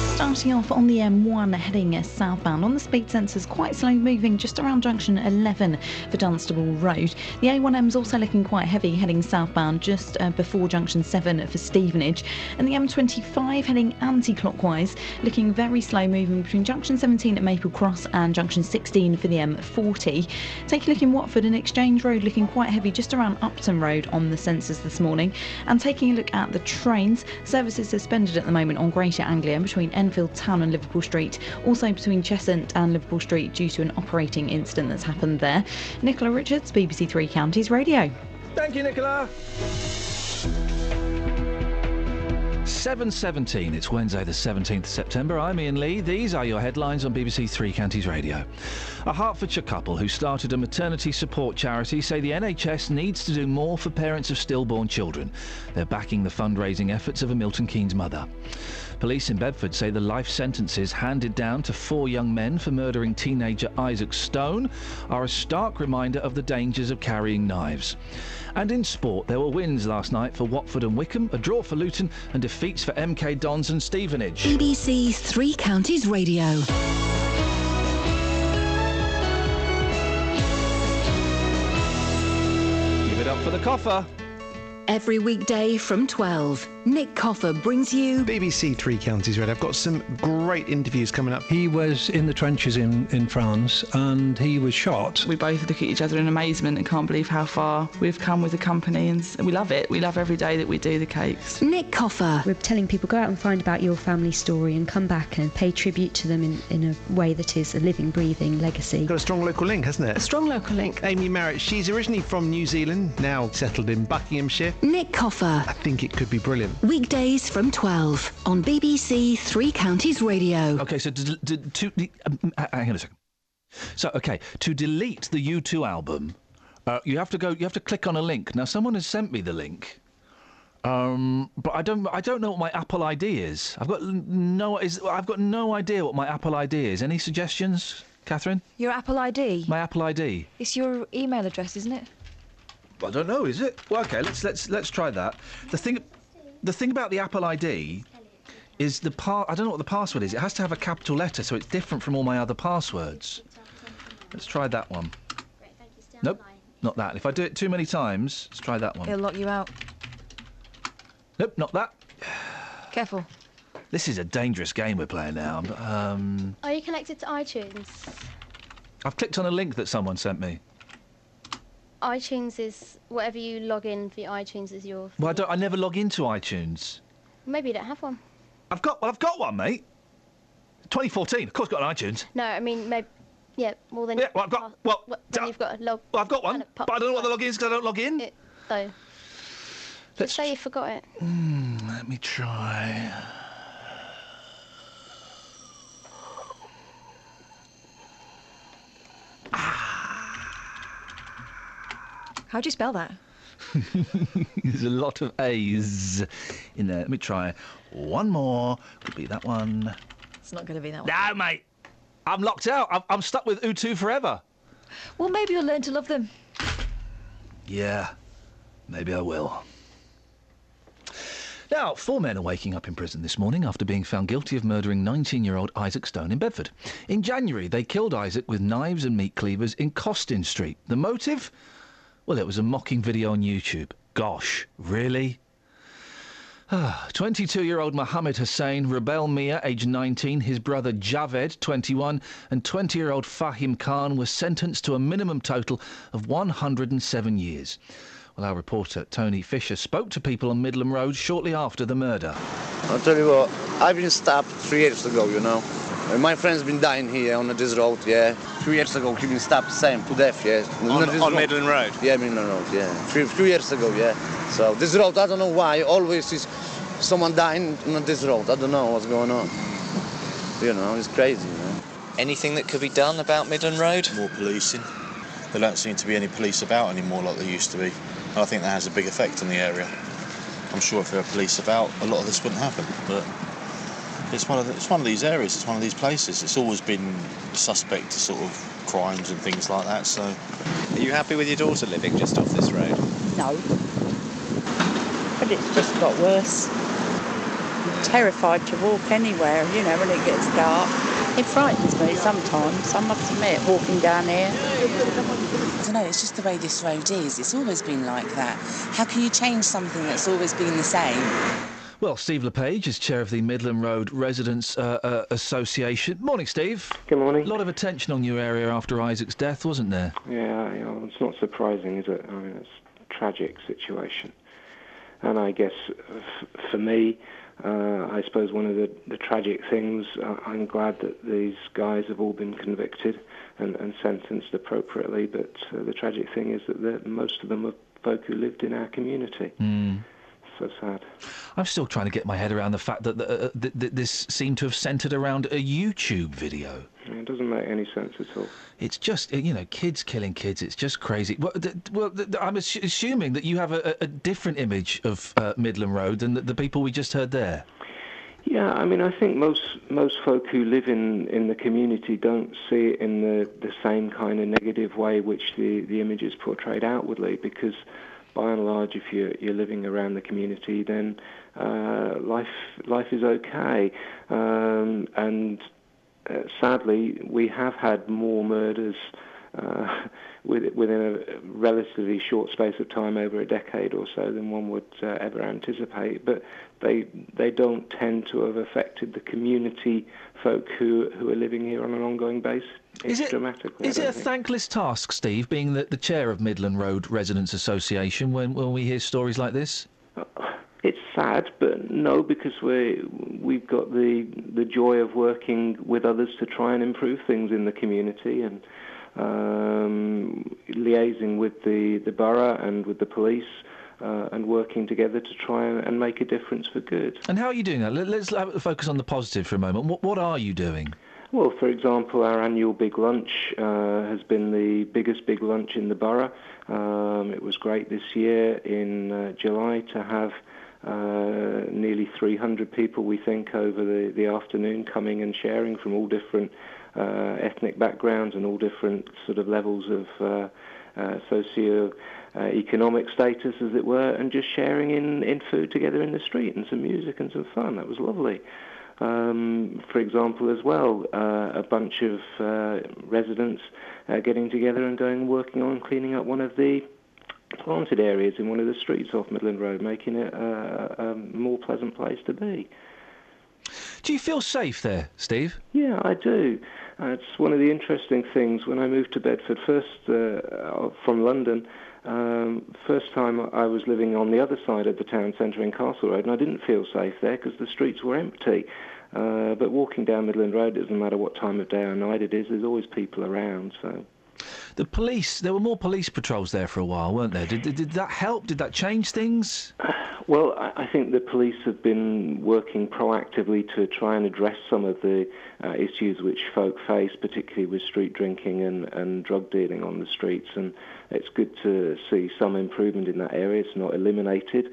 Starting off on the M1 heading southbound on the speed sensors, quite slow moving just around junction 11 for Dunstable Road. The A1M is also looking quite heavy heading southbound just uh, before junction 7 for Stevenage. And the M25 heading anti clockwise, looking very slow moving between junction 17 at Maple Cross and junction 16 for the M40. Take a look in Watford and Exchange Road looking quite heavy just around Upton Road on the sensors this morning. And taking a look at the trains, services suspended at the moment on Greater Anglia between Enfield Town and Liverpool Street, also between Cheshunt and Liverpool Street due to an operating incident that's happened there. Nicola Richards, BBC Three Counties Radio. Thank you, Nicola. 7.17, it's Wednesday the 17th of September. I'm Iain Lee. These are your headlines on BBC Three Counties Radio. A Hertfordshire couple who started a maternity support charity say the NHS needs to do more for parents of stillborn children. They're backing the fundraising efforts of a Milton Keynes mother. Police in Bedford say the life sentences handed down to four young men for murdering teenager Isaac Stone are a stark reminder of the dangers of carrying knives. And in sport, there were wins last night for Watford and Wycombe, a draw for Luton, and defeats for MK Dons and Stevenage. BBC Three Counties Radio. Give it up for the coffer. Every weekday from 12, Nick Coffer brings you BBC Three Counties Red. I've got some great interviews coming up. He was in the trenches in, in France and he was shot. We both look at each other in amazement and can't believe how far we've come with the company, and we love it. We love every day that we do the cakes. Nick Coffer. We're telling people go out and find about your family story and come back and pay tribute to them in, in a way that is a living, breathing legacy. Got a strong local link, hasn't it? A strong local link. Amy Merritt, she's originally from New Zealand, now settled in Buckinghamshire. Nick Coffer. I think it could be brilliant. Weekdays from 12 on BBC Three Counties Radio. Okay, so to, to, to um, uh, hang on a second. So, okay, to delete the U2 album, uh, you have to go. You have to click on a link. Now, someone has sent me the link, um, but I don't. I don't know what my Apple ID is. I've got no. Is I've got no idea what my Apple ID is. Any suggestions, Catherine? Your Apple ID. My Apple ID. It's your email address, isn't it? I don't know. Is it? Well, okay. Let's let's let's try that. The thing, the thing about the Apple ID is the par. I don't know what the password is. It has to have a capital letter, so it's different from all my other passwords. Let's try that one. Nope, not that. If I do it too many times, let's try that one. It'll lock you out. Nope, not that. Careful. This is a dangerous game we're playing now. Um, Are you connected to iTunes? I've clicked on a link that someone sent me. iTunes is whatever you log in for iTunes is your. Well, I don't. I never log into iTunes. Maybe you don't have one. I've got. Well, I've got one, mate. 2014. Of course, got an iTunes. No, I mean maybe. Yeah, well then. Yeah, well, I've got. Well, then you've got a log. well, I've got one, but I don't know what the login is because I don't log in. It, though. Just say you forgot it. Hmm, let me try. How do you spell that? There's a lot of A's in there. Let me try one more. Could be that one. It's not going to be that one. No, mate. I'm locked out. I'm, I'm stuck with U2 forever. Well, maybe you'll learn to love them. Yeah, maybe I will. Now, four men are waking up in prison this morning after being found guilty of murdering 19 year old Isaac Stone in Bedford. In January, they killed Isaac with knives and meat cleavers in Costin Street. The motive? Well, it was a mocking video on YouTube. gosh, really? 22 year old Mohammed Hussein, Rubel Mia, age 19, his brother Javed, 21, and 20 year old Fahim Khan were sentenced to a minimum total of 107 years. Well, our reporter Tony Fisher spoke to people on Midland Road shortly after the murder. I'll tell you what, I've been stabbed three years ago, you know. And my friend's been dying here on this road, yeah. Three years ago, he been stabbed same, to death, yeah. On- this on. Midland Road? Yeah, Midland Road, yeah. Three, few years ago, yeah. So this road, I don't know why, always is someone dying on this road. I don't know what's going on. You know, it's crazy, you know. Anything that could be done about Midland Road? More policing. There don't seem to be any police about anymore like there used to be. And I think that has a big effect on the area. I'm sure if there were police about, a lot of this wouldn't happen. But it's one of the, it's one of these areas. It's one of these places. It's always been suspect to sort of crimes and things like that. So, Are you happy with your daughter living just off this road? No. But it's just got worse. I'm terrified to walk anywhere, you know, when it gets dark. It frightens me sometimes, I must admit, walking down here. I don't know, it's just the way this road is. It's always been like that. How can you change something that's always been the same? Well, Steve LePage is chair of the Midland Road Residents uh, uh, Association. Morning, Steve. Good morning. A lot of attention on your area after Isaac's death, wasn't there? Yeah, you know, it's not surprising, is it? I mean, it's a tragic situation. And I guess f- for me, uh, I suppose one of the, the tragic things, uh, I'm glad that these guys have all been convicted and, and sentenced appropriately, but uh, the tragic thing is that most of them are folk who lived in our community. Mm. Sad. I'm still trying to get my head around the fact that uh, th- th- this seemed to have centred around a YouTube video. It doesn't make any sense at all. It's just, uh, you know, kids killing kids. It's just crazy. Well, th- well th- I'm assu- assuming that you have a, a a different image of uh, Midland Road than the, the people we just heard there. Yeah, I mean, I think most most folk who live in, in the community don't see it in the, the same kind of negative way which the, the image is portrayed outwardly, because by and large, if you're you're living around the community, then uh, life life is okay, um, and uh, sadly, we have had more murders. Uh, within a relatively short space of time, over a decade or so, than one would uh, ever anticipate. But they they don't tend to have affected the community folk who who are living here on an ongoing basis Is it-. Is it a think. thankless task, Steve, being the, the chair of Midland Road Residents Association, when, when we hear stories like this? It's sad, but no, because we we've got the the joy of working with others to try and improve things in the community and um, liaising with the the borough and with the police. Uh, and working together to try and, make a difference for good. And how are you doing that? Let, let's have, focus on the positive for a moment. What, what are you doing? Well, for example, our annual big lunch uh, has been the biggest big lunch in the borough. Um, it was great this year in uh, July to have uh, nearly 300 people, we think, over the, the afternoon coming and sharing from all different uh, ethnic backgrounds and all different sort of levels of uh, uh, socio uh, economic status, as it were, and just sharing in, in food together in the street and some music and some fun. That was lovely. Um, for example, as well, uh, a bunch of uh, residents uh, getting together and going working on cleaning up one of the planted areas in one of the streets off Midland Road, making it uh, a more pleasant place to be. Do you feel safe there, Steve? Yeah, I do. Uh, it's one of the interesting things. When I moved to Bedford first uh, from London, um, first time I was living on the other side of the town centre in Castle Road, and I didn't feel safe there because the streets were empty. Uh, but walking down Midland Road, it doesn't matter what time of day or night it is, there's always people around. So The police, there were more police patrols there for a while, weren't there? Did, did, did that help? Did that change things? Well, I I think the police have been working proactively to try and address some of the uh, issues which folk face, particularly with street drinking and, and drug dealing on the streets. And it's good to see some improvement in that area. It's not eliminated.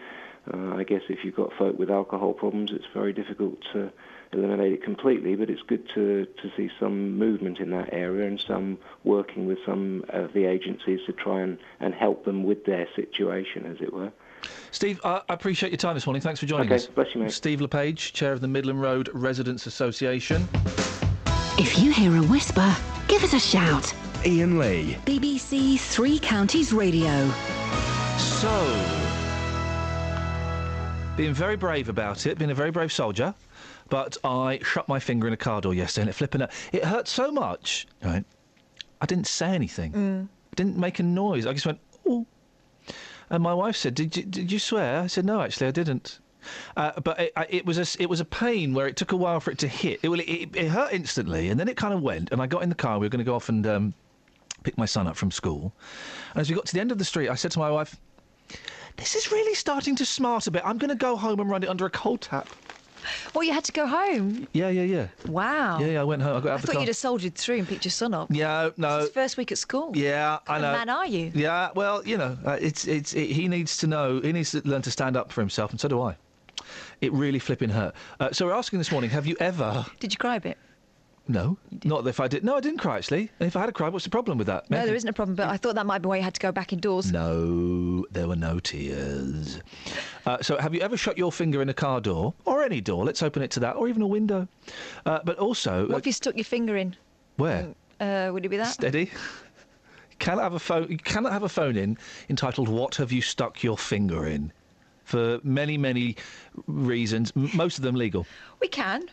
Uh, I guess if you've got folk with alcohol problems, it's very difficult to eliminate it completely, but it's good to, to see some movement in that area and some working with some of the agencies to try and, and help them with their situation, as it were. Steve, I appreciate your time this morning. Thanks for joining Okay, us. bless you, mate. Steve LePage, chair of the Midland Road Residents Association. If you hear a whisper, give us a shout. Iain Lee. BBC Three Counties Radio. So, being very brave about it, being a very brave soldier. But I shut my finger in a car door yesterday, and it flipping. It hurt so much. Right, I didn't say anything. Mm. Didn't make a noise. I just went, oh. And my wife said, "Did you did you swear?" I said, "No, actually, I didn't." Uh, but it, it was a it was a pain where it took a while for it to hit. It, it, it, hurt instantly, and then it kind of went. And I got in the car. We were going to go off and um, pick my son up from school. And as we got to the end of the street, I said to my wife, "This is really starting to smart a bit. I'm going to go home and run it under a cold tap." Well, you had to go home. Yeah, yeah, yeah. Wow. Yeah, yeah. I went home. I got out I of the thought car. you'd have soldiered through and picked your son up. Yeah, no. First week at school. Yeah, I know. of man are you? Yeah, well, you know, uh, it's it's it, he needs to know. He needs to learn to stand up for himself, and so do I. It really flipping hurt. Uh, so we're asking this morning: Have you ever? Did you cry a bit? No, not if I did. No, I didn't cry actually. And if I had a cry, what's the problem with that? No, there isn't a problem, but I thought that might be why you had to go back indoors. No, there were no tears. Uh, so, have you ever shut your finger in a car door or any door? Let's open it to that, or even a window. Uh, but also, What if you stuck your finger in? where? Uh, would it be that? Steady. You cannot have a phone. You cannot have a phone in entitled "What have you stuck your finger in?" For many, many reasons, m- most of them legal. We can.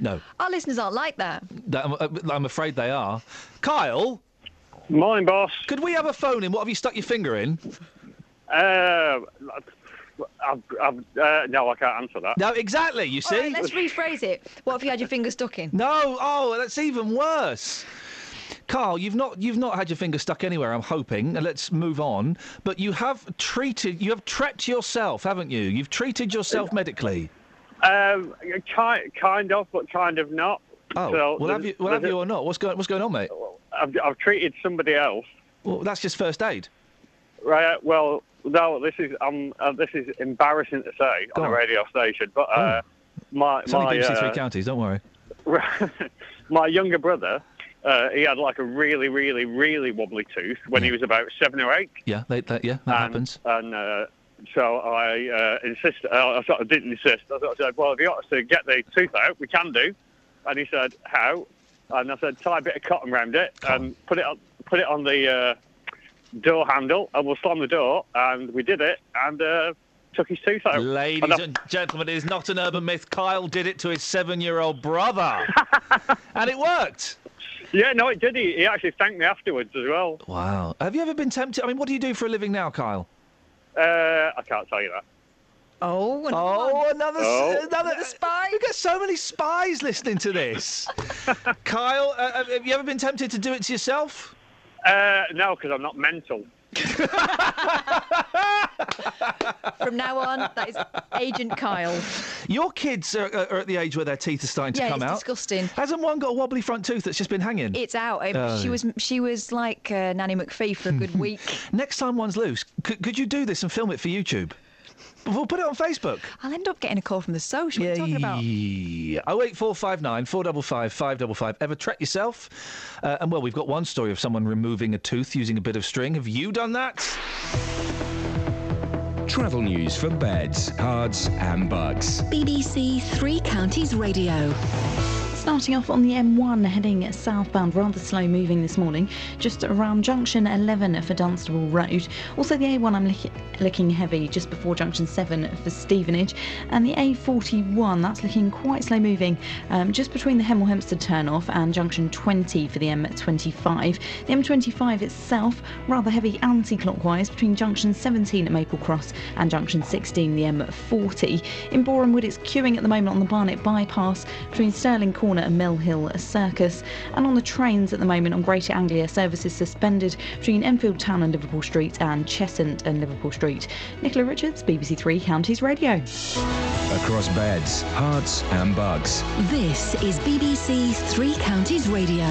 No, Our listeners aren't like that. that, I'm, uh, I'm afraid they are. Kyle. Morning, boss. Could we have a phone in? What have you stuck your finger in? Uh, I've, I've, uh, no, I can't answer that. No, exactly. You see. All right, let's rephrase it. What if you had your finger stuck in? No, oh, that's even worse. Carl, you've not you've not had your finger stuck anywhere. I'm hoping. Uh, Let's move on. But you have treated, you have treated yourself, haven't you? You've treated yourself medically. Um, kind, kind of, but kind of not. Oh, So well, have you, well, have you or not? What's going What's going on, mate? I've, I've treated somebody else. Well, that's just first aid. Right. Well, no, this is um, uh, this is embarrassing to say Go on on. a radio station, but uh, my It's only my BBC Three uh, Counties. Don't worry. my younger brother, uh, he had like a really, really, really wobbly tooth when he was about seven or eight. Yeah, they, that, yeah, that happens. And uh, so I uh, insisted, uh, I sort of didn't insist. I sort of said, well, if you want us to get the tooth out, we can do. And he said, how? And I said, tie a bit of cotton around it and put it on, put it on the uh, door handle and we'll slam the door. And we did it and uh, took his tooth out. Ladies And I- and gentlemen, it is not an urban myth. Kyle did it to his seven-year-old brother, and it worked. Yeah, no, it did. He, he actually thanked me afterwards as well. Wow. Have you ever been tempted? I mean, what do you do for a living now, Kyle? Uh, I can't tell you that. Oh, oh, another, Oh. another spy. We've got so many spies listening to this. Kyle, uh, have you ever been tempted to do it to yourself? Uh, no, because I'm not mental. From now on, that is Agent Kyle. Your kids are, are at the age where their teeth are starting to Yeah, come it's out. disgusting. Hasn't one got a wobbly front tooth that's just been hanging? It's out. Um, Oh. She was she was like uh, Nanny McPhee for a good week. Next time one's loose, could, could you do this and film it for YouTube? We'll put it on Facebook. I'll end up getting a call from the social. What are you talking about? Yeah. Oh eight four five nine four double five five double five. Ever tret yourself? Uh, and well, we've got one story of someone removing a tooth using a bit of string. Have you done that? Travel news for beds, cards, and bugs. BBC Three Counties Radio. Starting off on the M1 heading southbound, rather slow moving this morning, just around junction 11 for Dunstable Road. Also, the A1M look- looking heavy just before junction 7 for Stevenage, and the A41 that's looking quite slow moving um, just between the Hemel Hempstead turnoff and junction 20 for the M25. The M25 itself rather heavy anti clockwise between junction 17 at Maple Cross and junction 16, the M40. In Boreham Wood, it's queuing at the moment on the Barnet bypass between Stirling Corner and Mill Hill Circus. And on the trains at the moment on Greater Anglia, services suspended between Enfield Town and Liverpool Street and Cheshunt and Liverpool Street. Nicola Richards, BBC Three Counties Radio. Across beds, cards, and bugs. This is BBC Three Counties Radio.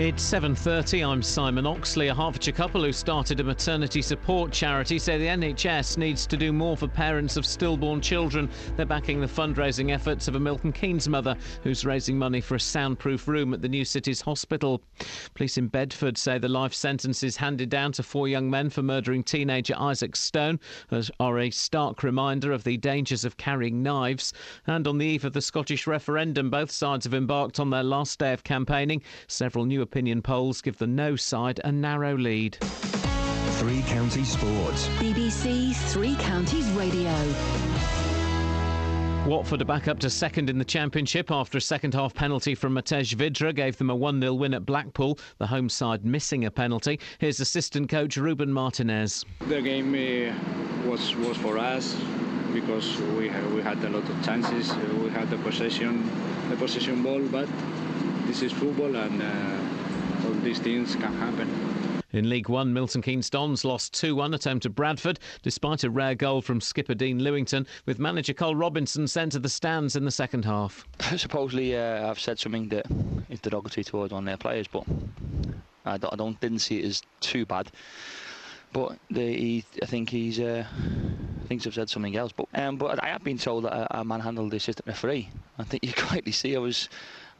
It's 7.30, I'm Simon Oxley. A Hertfordshire couple who started a maternity support charity say the NHS needs to do more for parents of stillborn children. They're backing the fundraising efforts of a Milton Keynes mother who's raising money for a soundproof room at the New Cities Hospital. Police in Bedford say the life sentences handed down to four young men for murdering teenager Isaac Stone are a stark reminder of the dangers of carrying knives. And on the eve of the Scottish referendum, both sides have embarked on their last day of campaigning. Several new opinion polls give the no side a narrow lead. Three Counties Sports. BBC Three Counties Radio. Watford are back up to second in the Championship after a second half penalty from Matej Vydra gave them a 1 0 win at Blackpool, the home side missing a penalty. Here's assistant coach Ruben Martinez. The game uh, was was for us because we had, we had a lot of chances. We had the possession, the possession ball, but this is football and uh, all these things can happen. In League One, Milton Keynes Dons lost 2 1 at home to Bradford, despite a rare goal from skipper Dean Lewington, with manager Karl Robinson sent to the stands in the second half. Supposedly, uh, I've said something that is derogatory towards one of their players, but I don't, I don't didn't see it as too bad. But the, he, I think he's uh, thinks I've said something else. But um, but I have been told that I, I manhandled the assistant referee. I think you quietly see I was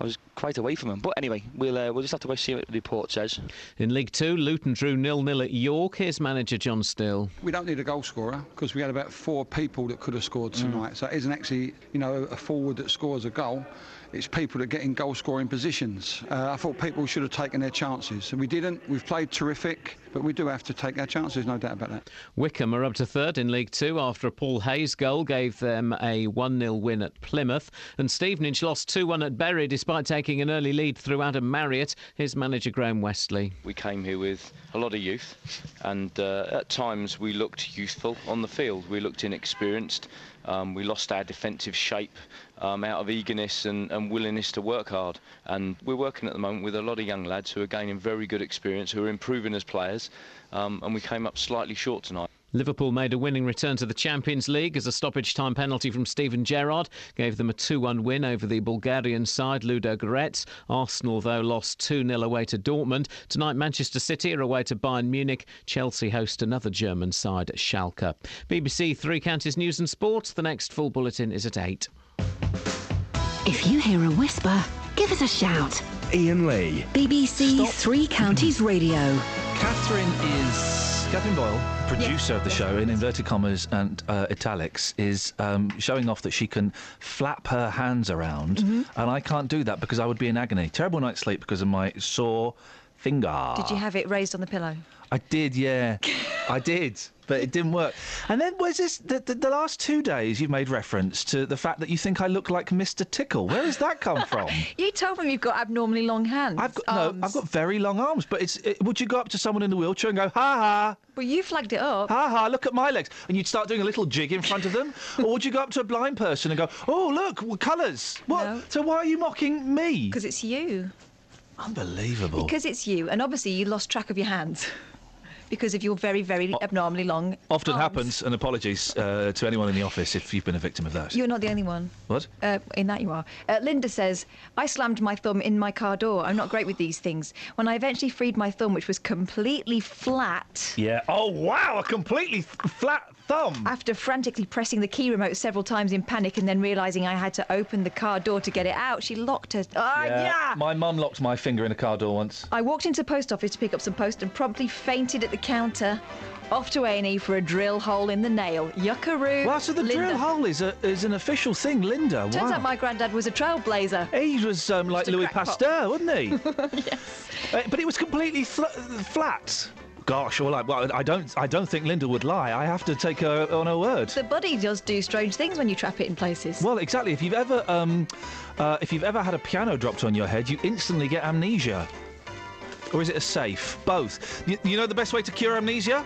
I was quite away from him. But anyway, we'll uh, we'll just have to wait see what the report says. In League Two, Luton drew nil nil at York. Here's manager John Still. We don't need a goal scorer because we had about four people that could have scored tonight. So it isn't actually, you know, a forward that scores a goal. It's people that get in goal scoring positions. Uh, I thought people should have taken their chances, and we didn't. We've played terrific, but we do have to take our chances, no doubt about that. Wycombe are up to third in League Two after a Paul Hayes goal gave them a 1 0 win at Plymouth. And Stevenage lost 2 1 at Bury despite taking an early lead through Adam Marriott. His manager Graham Westley. We came here with a lot of youth, and uh, at times we looked youthful on the field. We looked inexperienced. Um, we lost our defensive shape um, out of eagerness and, and, willingness to work hard. And we're working at the moment with a lot of young lads who are gaining very good experience, who are improving as players. Um, and we came up slightly short tonight. Liverpool made a winning return to the Champions League as a stoppage time penalty from Steven Gerrard gave them a 2 1 win over the Bulgarian side Ludogorets. Arsenal, though, lost 2 0 away to Dortmund. Tonight, Manchester City are away to Bayern Munich. Chelsea host another German side, Schalke. BBC Three Counties News and Sports. The next full bulletin is at 8. If you hear a whisper, give us a shout. Iain Lee. BBC Stop. Three Counties Radio. Catherine is. Catherine Boyle, producer of the show, in inverted commas and uh, italics, is um, showing off that she can flap her hands around, Mm-hmm. and I can't do that because I would be in agony. Terrible night's sleep because of my sore finger. Did you have it raised on the pillow? I did, yeah. I did, but it didn't work. And then was this the, the, the last two days you've made reference to the fact that you think I look like Mr. Tickle. Where has that come from? You told me you've got abnormally long hands. I've got, no, I've got very long arms, but it's. It, would you go up to someone in the wheelchair and go, ha ha? Well, you flagged it up. Ha ha, look at my legs. And you'd start doing a little jig in front of them? or would you go up to a blind person and go, oh, look, well, colours? What? So why are you mocking me? Because it's you. Unbelievable. Because it's you, and obviously you lost track of your hands. because of your very, very abnormally long. Often arms. happens, and apologies uh, to anyone in the office if you've been a victim of that. You're not the only one. What? Uh, in that you are. Uh, Linda says, I slammed my thumb in my car door. I'm not great with these things. When I eventually freed my thumb, which was completely flat. Yeah. Oh, wow, a completely f- flat thumb. After frantically pressing the key remote several times in panic and then realising I had to open the car door to get it out, she locked her. Ah, yeah. My mum locked my finger in a car door once. I walked into the post office to pick up some post and promptly fainted at the counter. Off to A&E for a drill hole in the nail. Yuckaroo. Wow, so the Linda. drill hole is a, is an official thing, Linda. Turns wow. out my granddad was a trailblazer. He was um, like Louis. Pasteur, wasn't he? yes. Uh, but it was completely fl- flat. Gosh, well, I, well, I don't, I don't think Linda would lie. I have to take her on her word. The body does do strange things when you trap it in places. Well, exactly. If you've ever, um, uh, if you've ever had a piano dropped on your head, you instantly get amnesia. Or is it a safe? Both. You, you know the best way to cure amnesia?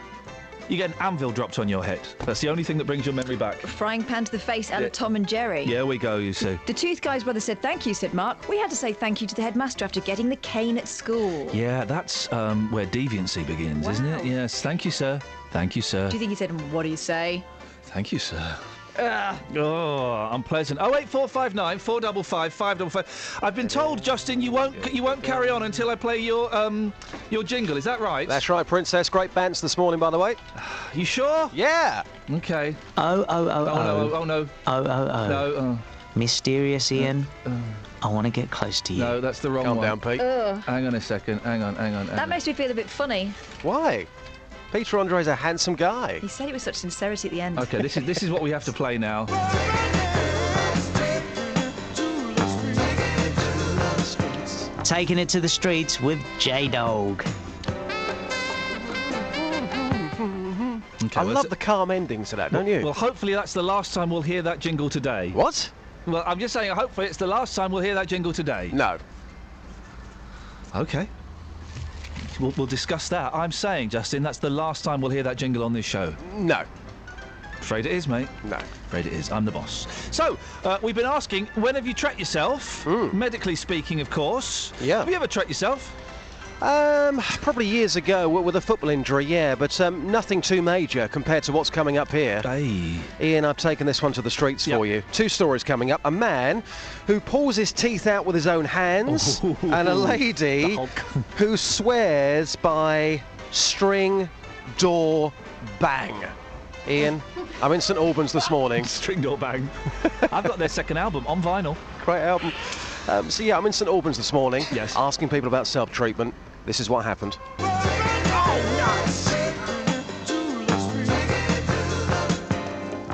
You get an anvil dropped on your head. That's the only thing that brings your memory back. Frying pan to the face and Yeah. Tom and Jerry. Yeah, we go. You see. The tooth guy's brother said thank you, said Mark. We had to say thank you to the headmaster after getting the cane at school. Yeah, that's um, where deviancy begins, isn't it? Yes. Thank you, sir. Thank you, sir. Do you think he said, what do you say? Thank you, sir. Ugh. Oh, unpleasant. Oh eight four five nine four double five five double five. I've been told, Justin, you won't you won't carry on until I play your um your jingle. Is that right? That's right, Princess. Great bands this morning, by the way. You sure? Yeah. Okay. Oh, oh, oh, Oh, oh. no, oh, oh, no. Oh, oh, oh. No, oh. Mysterious uh, Iain. Uh. I want to get close to you. No, that's the wrong Calm one. Calm down, Pete. Ugh. Hang on a second. Hang on. Hang on. Hang That on. makes me feel a bit funny. Why? Peter Andre's a handsome guy. He said it with such sincerity at the end. Okay, this is this is what we have to play now. Taking it to the streets with J Dog. Okay, I well, love the calm ending to that, don't you? Well, hopefully that's the last time we'll hear that jingle today. What? Well, I'm just saying, hopefully it's the last time we'll hear that jingle today. No. Okay. We'll, we'll discuss that. I'm saying, Justin, that's the last time we'll hear that jingle on this show. No. Afraid it is, mate. No. Afraid it is. I'm the boss. So, uh, we've been asking, when have you tracked yourself? Medically speaking, of course. Yeah. Have you ever tracked yourself? Um, probably years ago with a football injury, yeah, but um, nothing too major compared to what's coming up here. Hey. Iain, I've taken this one to the streets for you. Two stories coming up. A man who pulls his teeth out with his own hands, and a lady who swears by string door bang. Iain, I'm in St Albans this morning. String door bang. I've got their second album on vinyl. Great album. Um, so yeah, I'm in St Albans this morning. Yes. Asking people about self-treatment. This is what happened.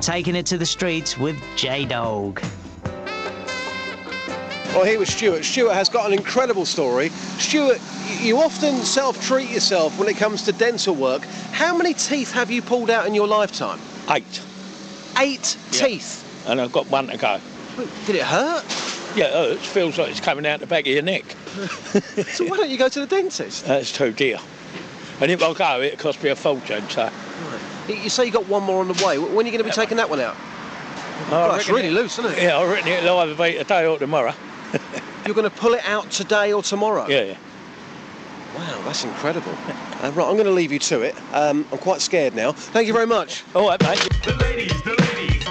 Taking it to the streets with J Dog. Well, here with Stuart. Stuart has got an incredible story. Stuart, you often self-treat yourself when it comes to dental work. How many teeth have you pulled out in your lifetime? Eight. Eight Yeah. teeth. And I've got one to go. Did it hurt? Yeah, it hurts. Feels like it's coming out the back of your neck. so why don't you go to the dentist? That's too dear. And if I go, it costs me a fortune, so. You you say you got one more on the way. When are you going to be taking that one out? I God, it's really it- loose, isn't it? Yeah, I reckon it'll either be today or tomorrow. You're going to pull it out today or tomorrow? Yeah, yeah. Wow, that's incredible. uh, right, I'm going to leave you to it. Um, I'm quite scared now. Thank you very much. All right, mate. The ladies, the ladies'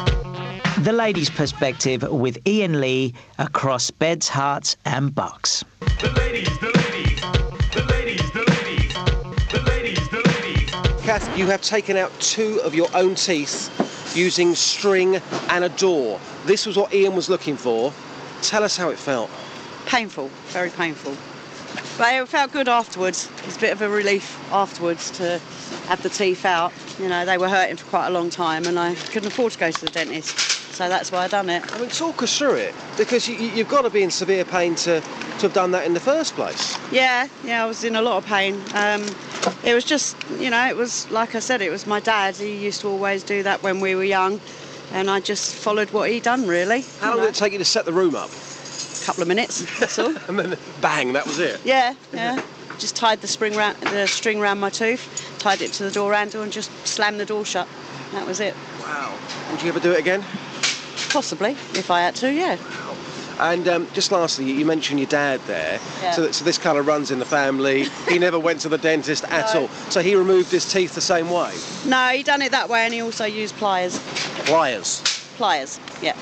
perspective with Iain Lee across beds, Herts, and bucks. The ladies, the ladies, the ladies, the ladies, the ladies, the ladies. Kath, you have taken out two of your own teeth using string and a door. This was what Iain was looking for. Tell us how it felt. Painful, very painful. But it felt good afterwards. It's a bit of a relief afterwards to have the teeth out. You know, they were hurting for quite a long time and I couldn't afford to go to the dentist. So that's why I done it. I mean, talk us through it because you, you- you've got to be in severe pain to, to have done that in the first place. Yeah, yeah, I was in a lot of pain. Um, it was just, you know, it was like I said, it was my dad. He used to always do that when we were young, and I just followed what he done. Really. How long did it take you to set the room up? A couple of minutes. That's all. and then bang, that was it. Yeah, yeah. Just tied the spring round, the string round my tooth, tied it to the door handle, and just slammed the door shut. That was it. Wow. Would you ever do it again? Possibly, if I had to. Yeah. And um, just lastly, you mentioned your dad there. Yeah. So, so this kind of runs in the family. he never went to the dentist at No. all. So he removed his teeth the same way. No, he done it that way, and he also used pliers. Pliers. Pliers. Yeah.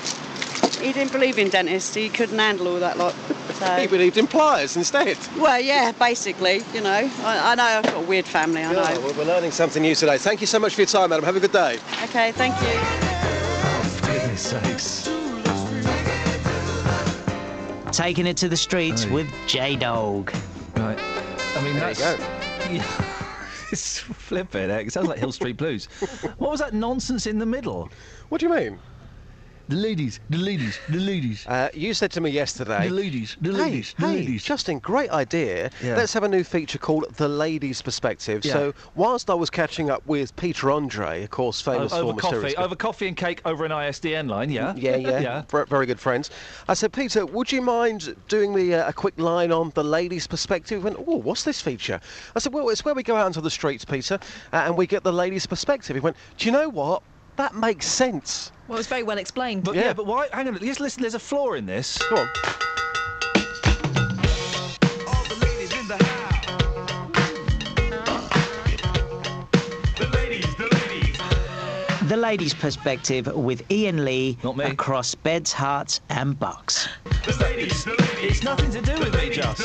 He didn't believe in dentists. He couldn't handle all that lot. So. He believed in pliers instead. Well, yeah, basically, you know. I, I know I've got a weird family, I know. Yeah, well, we're learning something new today. Thank you so much for your time, madam. Have a good day. Okay, thank you. Goodness sakes. Taking it to the streets Hey. with J Dog. Right. I mean, There you that's. go. Yeah. it's flipping heck. It sounds like Hill Street Blues. What was that nonsense in the middle? What do you mean? The ladies, the ladies, the ladies. Uh, you said to me yesterday. The ladies, the hey, ladies, the hey, ladies. Justin, great idea. Yeah. Let's have a new feature called The Ladies' Perspective. Yeah. So, whilst I was catching up with Peter Andre, of course, famous O- over for coffee, over coffee and cake over an ISDN line, yeah? Yeah, yeah, yeah. Ver- very good friends. I said, Peter, would you mind doing me uh, a quick line on the ladies' perspective? He went, oh, what's this feature? I said, well, it's where we go out into the streets, Peter, uh, and we get the ladies' perspective. He went, do you know what? That makes sense. Well, it's very well explained. But yeah. but why? Hang on, just listen. There's a flaw in this. Go on. The ladies' perspective with Iain Lee Not me. across beds, Herts, and bucks. It's, it's nothing to do with me, just.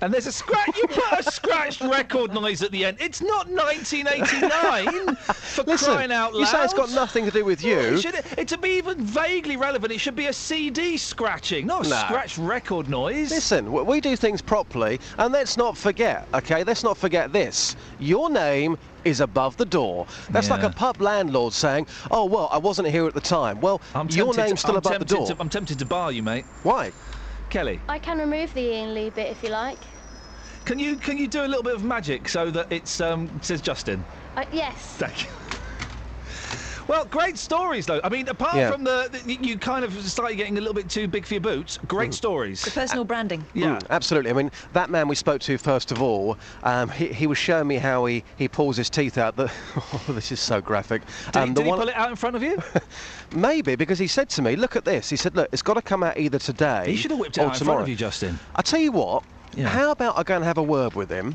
And there's a scratch. You put a scratched record noise at the end. It's not 1989. For Listen, crying out loud. you say it's got nothing to do with you. Well, it should, it, to be even vaguely relevant, it should be a CD scratching, not a No. scratched record noise. Listen, we do things properly, and let's not forget, okay? Let's not forget this. Your name is above the door. That's like a pub landlord saying, "Oh well, I wasn't here at the time." Well, I'm your name's still I'm above the door. To, I'm tempted to bar you, mate. Why? Kelly. I can remove the Iain Lee bit if you like. Can you can you do a little bit of magic so that it's um says Justin? Uh, yes. Thank you. Well, great stories though. I mean, apart Yeah. from the, the you kind of started getting a little bit too big for your boots. Great stories. The personal branding. Yeah. Mm, absolutely. I mean, that man we spoke to first of all, um, he, he was showing me how he, he pulls his teeth out. The, oh, this is so graphic. Did, Um, he, the did he one- pull it out in front of you? Maybe because he said to me, "Look at this." He said, "Look, it's got to come out either today He should have whipped it or out in tomorrow." front of you, Justin. I tell you what. Yeah. How about I go and have a word with him?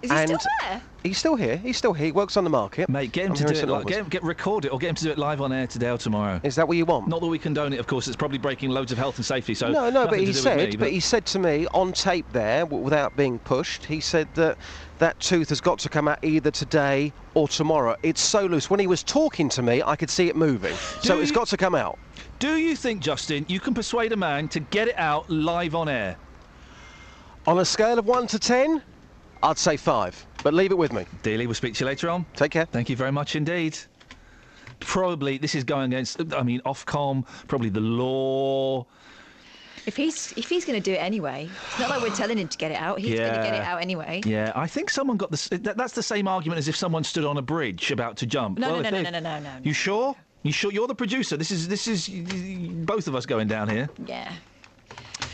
Is he and still there? He's still here. He's still here. He works on the market. Mate, get him I'm to do it. Like, get, him, get record it or get him to do it live on air today or tomorrow. Is that what you want? Not that we condone it, of course. It's probably breaking loads of health and safety. So no, no, but he to do with said, me, but he said to me on tape there, w- without being pushed, he said that that tooth has got to come out either today or tomorrow. It's so loose. When he was talking to me, I could see it moving. so Do it's you- got to come out. Do you think, Justin, you can persuade a man to get it out live on air? On a scale of one to ten, I'd say five. But leave it with me. Dealey, we'll speak to you later on. Take care. Thank you very much indeed. Probably this is going against. I mean, Ofcom, probably the law. If he's if he's going to do it anyway, it's not like we're telling him to get it out. He's going to get it out anyway. Yeah, I think someone got this. That, that's the same argument as if someone stood on a bridge about to jump. No, Well, no, no, they- no, no, no, no, no. You sure? You sure? You're the producer. This is this is y- y- both of us going down here. Yeah.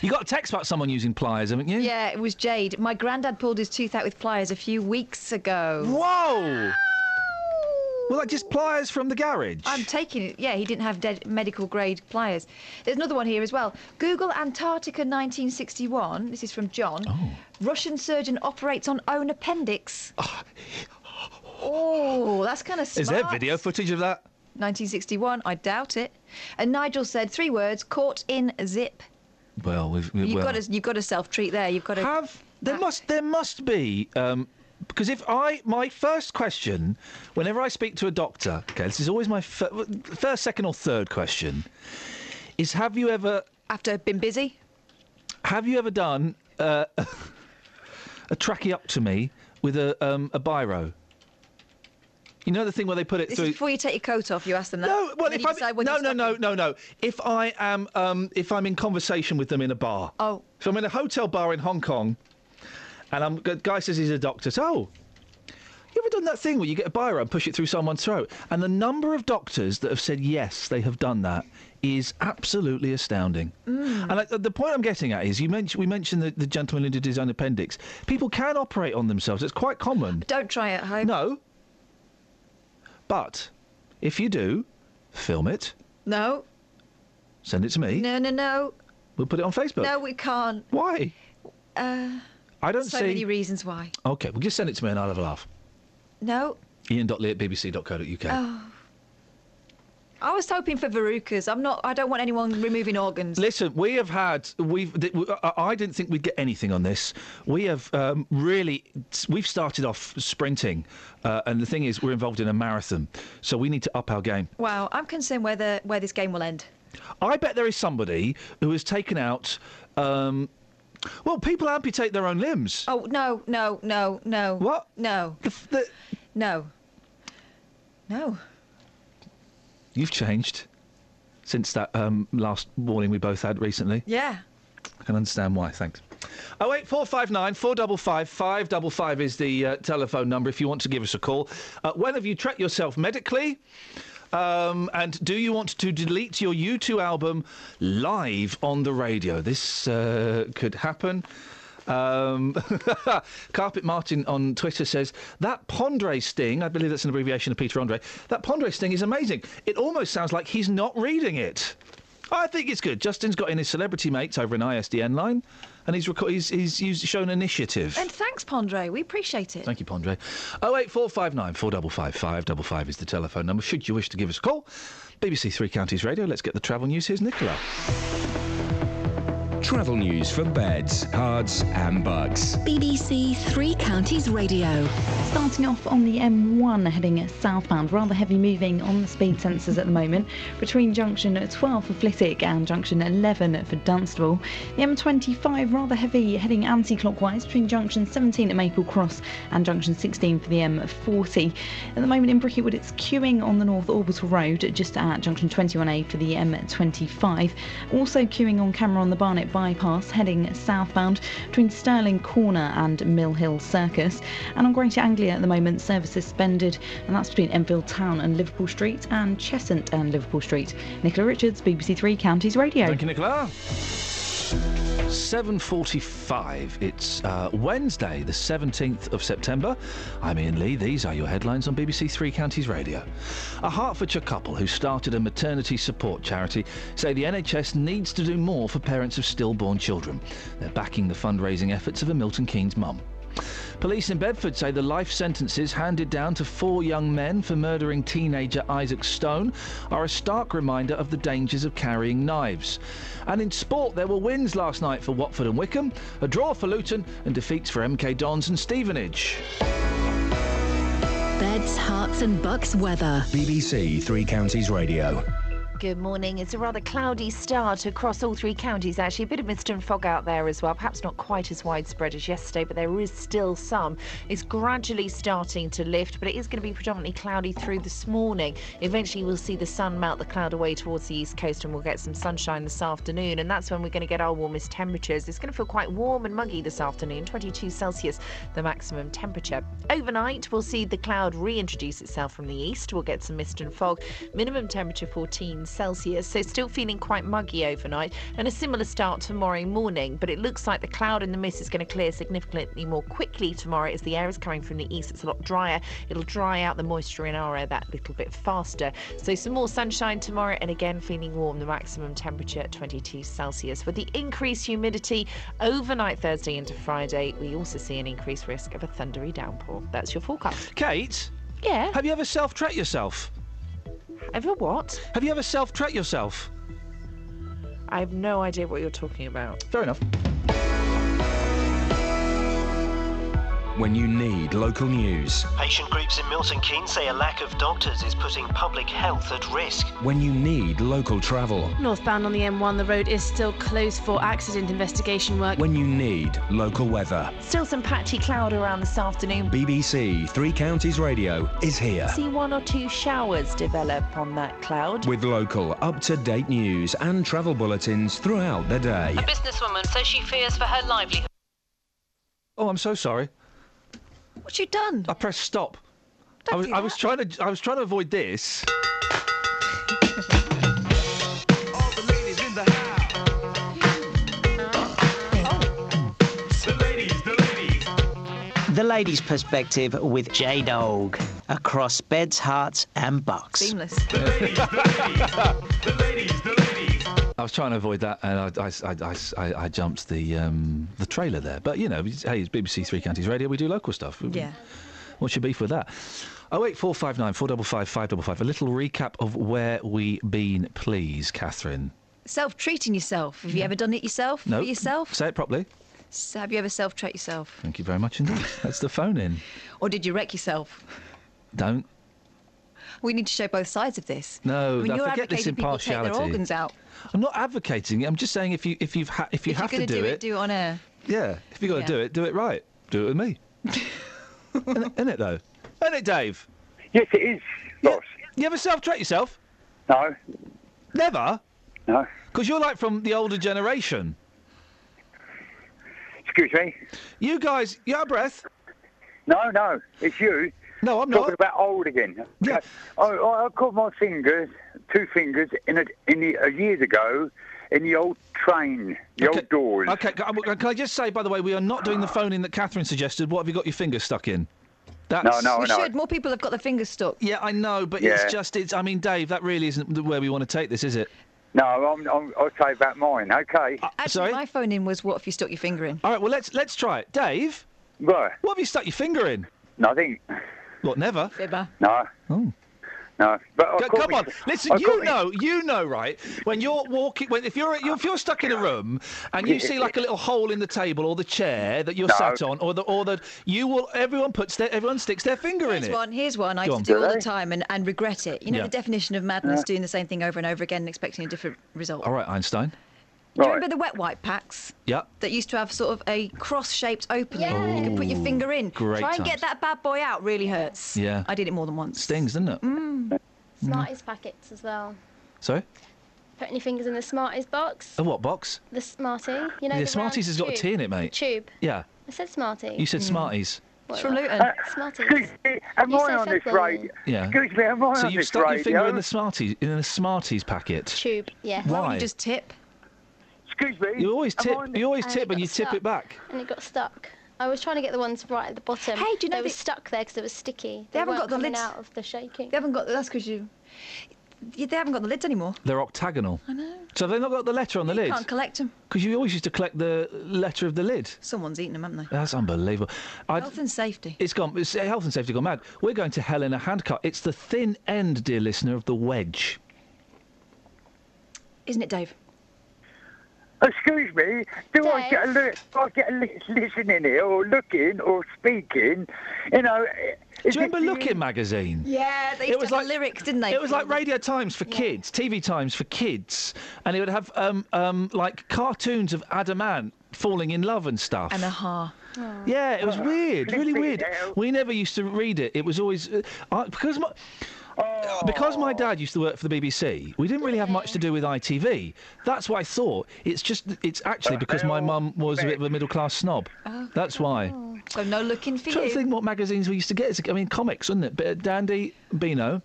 You got a text about someone using pliers, haven't you? Yeah, it was Jade. My granddad pulled his tooth out with pliers a few weeks ago. Whoa! Well, like just pliers from the garage. I'm taking it. Yeah, he didn't have dead medical grade pliers. There's another one here as well. Google Antarctica 1961. This is from John. Oh. Russian surgeon operates on own appendix. Ah. Oh, that's kind of smart. Is there video footage of that? 1961. I doubt it. And Nigel said three words: caught in zip. Well, we've. we- You've well. got to you've got to self treat there. You've got to have there must there must be um, because if I my first question whenever I speak to a doctor, okay, this is always my fir- first, second, or third question, is have you ever after been busy? Have you ever done uh, a tracheotomy with a um, a biro? You know the thing where they put it This through. is before you take your coat off. You ask them that. No, well, if when no, no, no, no, no. If I am, um, if I'm in conversation with them in a bar. Oh. So I'm in a hotel bar in Hong Kong, and I'm, guy says he's a doctor. So, oh, you ever done that thing where you get a biro and push it through someone's throat? And the number of doctors that have said yes, they have done that, is absolutely astounding. Mm. And I, the point I'm getting at is, you mentioned we mentioned the, the gentleman who did his own appendix. People can operate on themselves. It's quite common. Don't try it at home. No. But if you do, film it, No. send it to me. No, no, no. We'll put it on Facebook. No, we can't. Why? Uh, I don't so see. many reasons why. Okay, well, just send it to me and I'll have a laugh. No. Iain.lee at bbc.co.uk. Oh. I was hoping for verrucas. I'm not. I don't want anyone removing organs. Listen, we have had we've. I didn't think we'd get anything on this. We have um, really. We've started off sprinting, uh, and the thing is, we're involved in a marathon, so we need to up our game. Wow, I'm concerned whether where this game will end. I bet there is somebody who has taken out. Um, well, people amputate their own limbs. Oh no, no, no, no. What? No. No. No. You've changed since that um, last warning we both had recently. Yeah. I can understand why. Thanks. Oh eight four five nine four double five five double five is the uh, telephone number if you want to give us a call. Uh, when have you tracked yourself medically? Um, and do you want to delete your U2 album live on the radio? This uh, could happen. Um, Carpet Martin on Twitter says that Pondre sting, I believe that's an abbreviation of Peter Andre, that Pondre sting is amazing. It almost sounds like he's not reading it. I think it's good. Justin's got in his celebrity mates over an ISDN line, and he's, reco- he's, he's, he's shown initiative. And thanks, Pondre. We appreciate it. Thank you, Pondre. 08459 455 555 is the telephone number. Should you wish to give us a call, BBC Three Counties Radio. Let's get the travel news. Here's Nicola. Travel news for beds, cards, and bugs. BBC Three Counties Radio. Starting off on the M1 heading southbound, rather heavy moving on the speed sensors at the moment between junction 12 for Flitwick and junction 11 for Dunstable. The M25 rather heavy heading anti-clockwise between junction 17 at Maple Cross and junction 16 for the M40. At the moment in Bricket Wood it's queuing on the North Orbital Road just at junction 21A for the M25. Also queuing on camera on the Barnet bypass heading southbound between Stirling Corner and Mill Hill Circus. And on Greater Anglia at the moment, service suspended, and that's between Enfield Town and Liverpool Street and Cheshunt and Liverpool Street. Nicola Richards, BBC Three Counties Radio. Thank you, Nicola. 7.45. It's uh, Wednesday, the 17th of September. I'm Iain Lee. These are your headlines on BBC Three Counties Radio. A Hertfordshire couple who started a maternity support charity say the NHS needs to do more for parents of stillborn children. They're backing the fundraising efforts of a Milton Keynes mum. Police in Bedford say the life sentences handed down to four young men for murdering teenager Isaac Stone are a stark reminder of the dangers of carrying knives. And in sport, there were wins last night for Watford and Wycombe, a draw for Luton, and defeats for MK Dons and Stevenage. Beds, Herts and Bucks weather. BBC Three Counties Radio. Good morning. It's a rather cloudy start across all three counties, actually. A bit of mist and fog out there as well. Perhaps not quite as widespread as yesterday, but there is still some. It's gradually starting to lift, but it is going to be predominantly cloudy through this morning. Eventually, we'll see the sun melt the cloud away towards the east coast and we'll get some sunshine this afternoon. And that's when we're going to get our warmest temperatures. It's going to feel quite warm and muggy this afternoon, 22 Celsius, the maximum temperature. Overnight, we'll see the cloud reintroduce itself from the east. We'll get some mist and fog. Minimum temperature 14 Celsius, so still feeling quite muggy overnight, and a similar start tomorrow morning. But it looks like the cloud and the mist is going to clear significantly more quickly tomorrow as the air is coming from the east. It's a lot drier. It'll dry out the moisture in our air that little bit faster. So some more sunshine tomorrow, and again feeling warm. The maximum temperature 22 Celsius. With the increased humidity overnight Thursday into Friday, we also see an increased risk of a thundery downpour. That's your forecast. Kate? Yeah. Have you ever self-tracked yourself? Ever what? Have you ever self-tracked yourself? I have no idea what you're talking about. Fair enough. When you need local news. Patient groups in Milton Keynes say a lack of doctors is putting public health at risk. When you need local travel. Northbound on the M1, the road is still closed for accident investigation work. When you need local weather. Still some patchy cloud around this afternoon. BBC Three Counties Radio is here. See one or two showers develop on that cloud. With local, up-to-date news and travel bulletins throughout the day. A businesswoman says she fears for her livelihood. Oh, I'm so sorry. What you done? I pressed stop. I was, I was trying to I was trying to avoid this. The ladies' perspective with J Dog across beds, Herts, and bucks. Seamless. I was trying to avoid that, and I, I, I, I, I jumped the um, the trailer there. But you know, hey, it's BBC Three Counties Radio. We do local stuff. Yeah. What's your beef with that? Oh eight four five nine four double five five double five. A little recap of where we been, please, Catherine. Self treating yourself. Have you ever done it yourself? No. For yourself? Say it properly. S- Have you ever self treat yourself? Thank you very much indeed. That's the phone in. Or did you wreck yourself? Don't. We need to show both sides of this. No, I mean, I you're forget this advocating people take their impartiality. organs out. I'm not advocating it. I'm just saying if you if you've ha- if you if have you're to do, do it, do it on air. Yeah, if you got to do it, do it right. Do it with me. Isn't it though? Isn't it, Dave? Yes, it is, boss. You ever self-treat yourself? No. Never. No. Because you're like from the older generation. Excuse me. You guys, you out of breath? No, no, it's you. No, I'm not. Talking about old again. Yeah. I, I, I caught my fingers, two fingers, in a, in the, uh, years ago, in the old train, the old doors. Okay, can I- just say, by the way, we are not doing the phone in that Catherine suggested. What have you got your fingers stuck in? That's... no, no, we should. More people have got their fingers stuck. Yeah, I know, but Yeah. it's just, it's. I mean, Dave, that really isn't where we want to take this, is it? No, I'm, I'm, I'll say about mine, okay? Actually, my phone in was what if you stuck your finger in? All right, well, let's let's try it. Dave? Right. What have you stuck your finger in? Nothing. What, never? Fibber. No. Oh. No. But I Co- caught Come me- on, listen. I You caught me- know, you know, right? When you're walking, when if you're if you're stuck in a room and you see like a little hole in the table or the chair that you're No. sat on, or the or the you will everyone puts their everyone sticks their finger Here's in it. Here's one. Here's one. I Go used to on. do all the time and, and regret it. You know Yeah. the definition of madness, Yeah. doing the same thing over and over again and expecting a different result. All right, Einstein. Do you remember the wet wipe packs Yep. that used to have sort of a cross-shaped opening? yeah. You could put your finger in. great Try and times. get that bad boy out. Really hurts. Yeah. I did it more than once. Stings, doesn't it? Mm. Smarties packets as well. Sorry. put any fingers in the Smarties box. A what box? The Smartie, you know. the the Smarties has got a tube. T in it, mate. Tube. Yeah. I said Smartie. You said Smarties. What, from? Luton. Uh, Smarties. Excuse me, am You I on this football. radio? Yeah. Excuse me, am I So on you've this stuck your finger in the Smarties in a Smarties packet. Tube. Yeah. Why don't you just tip? Excuse me. You always tip. You always And tip it and you got tip it back. And it got stuck. I was trying to get the ones right at the bottom. Hey, do you know they were stuck there because it was sticky. They haven't got the coming lids. out of the shaking. They haven't got. That's because you. Yeah, They haven't got the lids anymore. They're octagonal. I know. So have they not got the letter on the You lid? can't collect them. Because you always used to collect the letter of the lid. Someone's eaten them, haven't they? That's unbelievable. I'd- Health and safety. It's gone. It's, uh, health and safety gone mad. We're going to hell in a handcart. It's the thin end, dear listener, of the wedge. Isn't it, Dave? Excuse me, do I get a li- do I get a li- listening here or looking or speaking? You know. Do you remember Look-in magazine? Yeah, they used It was to have like- lyrics, didn't they? It was like Radio Times for kids, TV Times for kids, and it would have um, um, like cartoons of Adam Ant falling in love and stuff. And a ha. Yeah, it was weird, really weird. We never used to read it. It was always uh, I, because my. Because my dad used to work for the BBC, we didn't really have much to do with ITV. That's why I thought it's just it's actually because my mum was a bit of a middle class snob. That's why. So no Look-in for trying to think what magazines we used to get. Is I mean, comics, wasn't it? Of Dandy, Beano,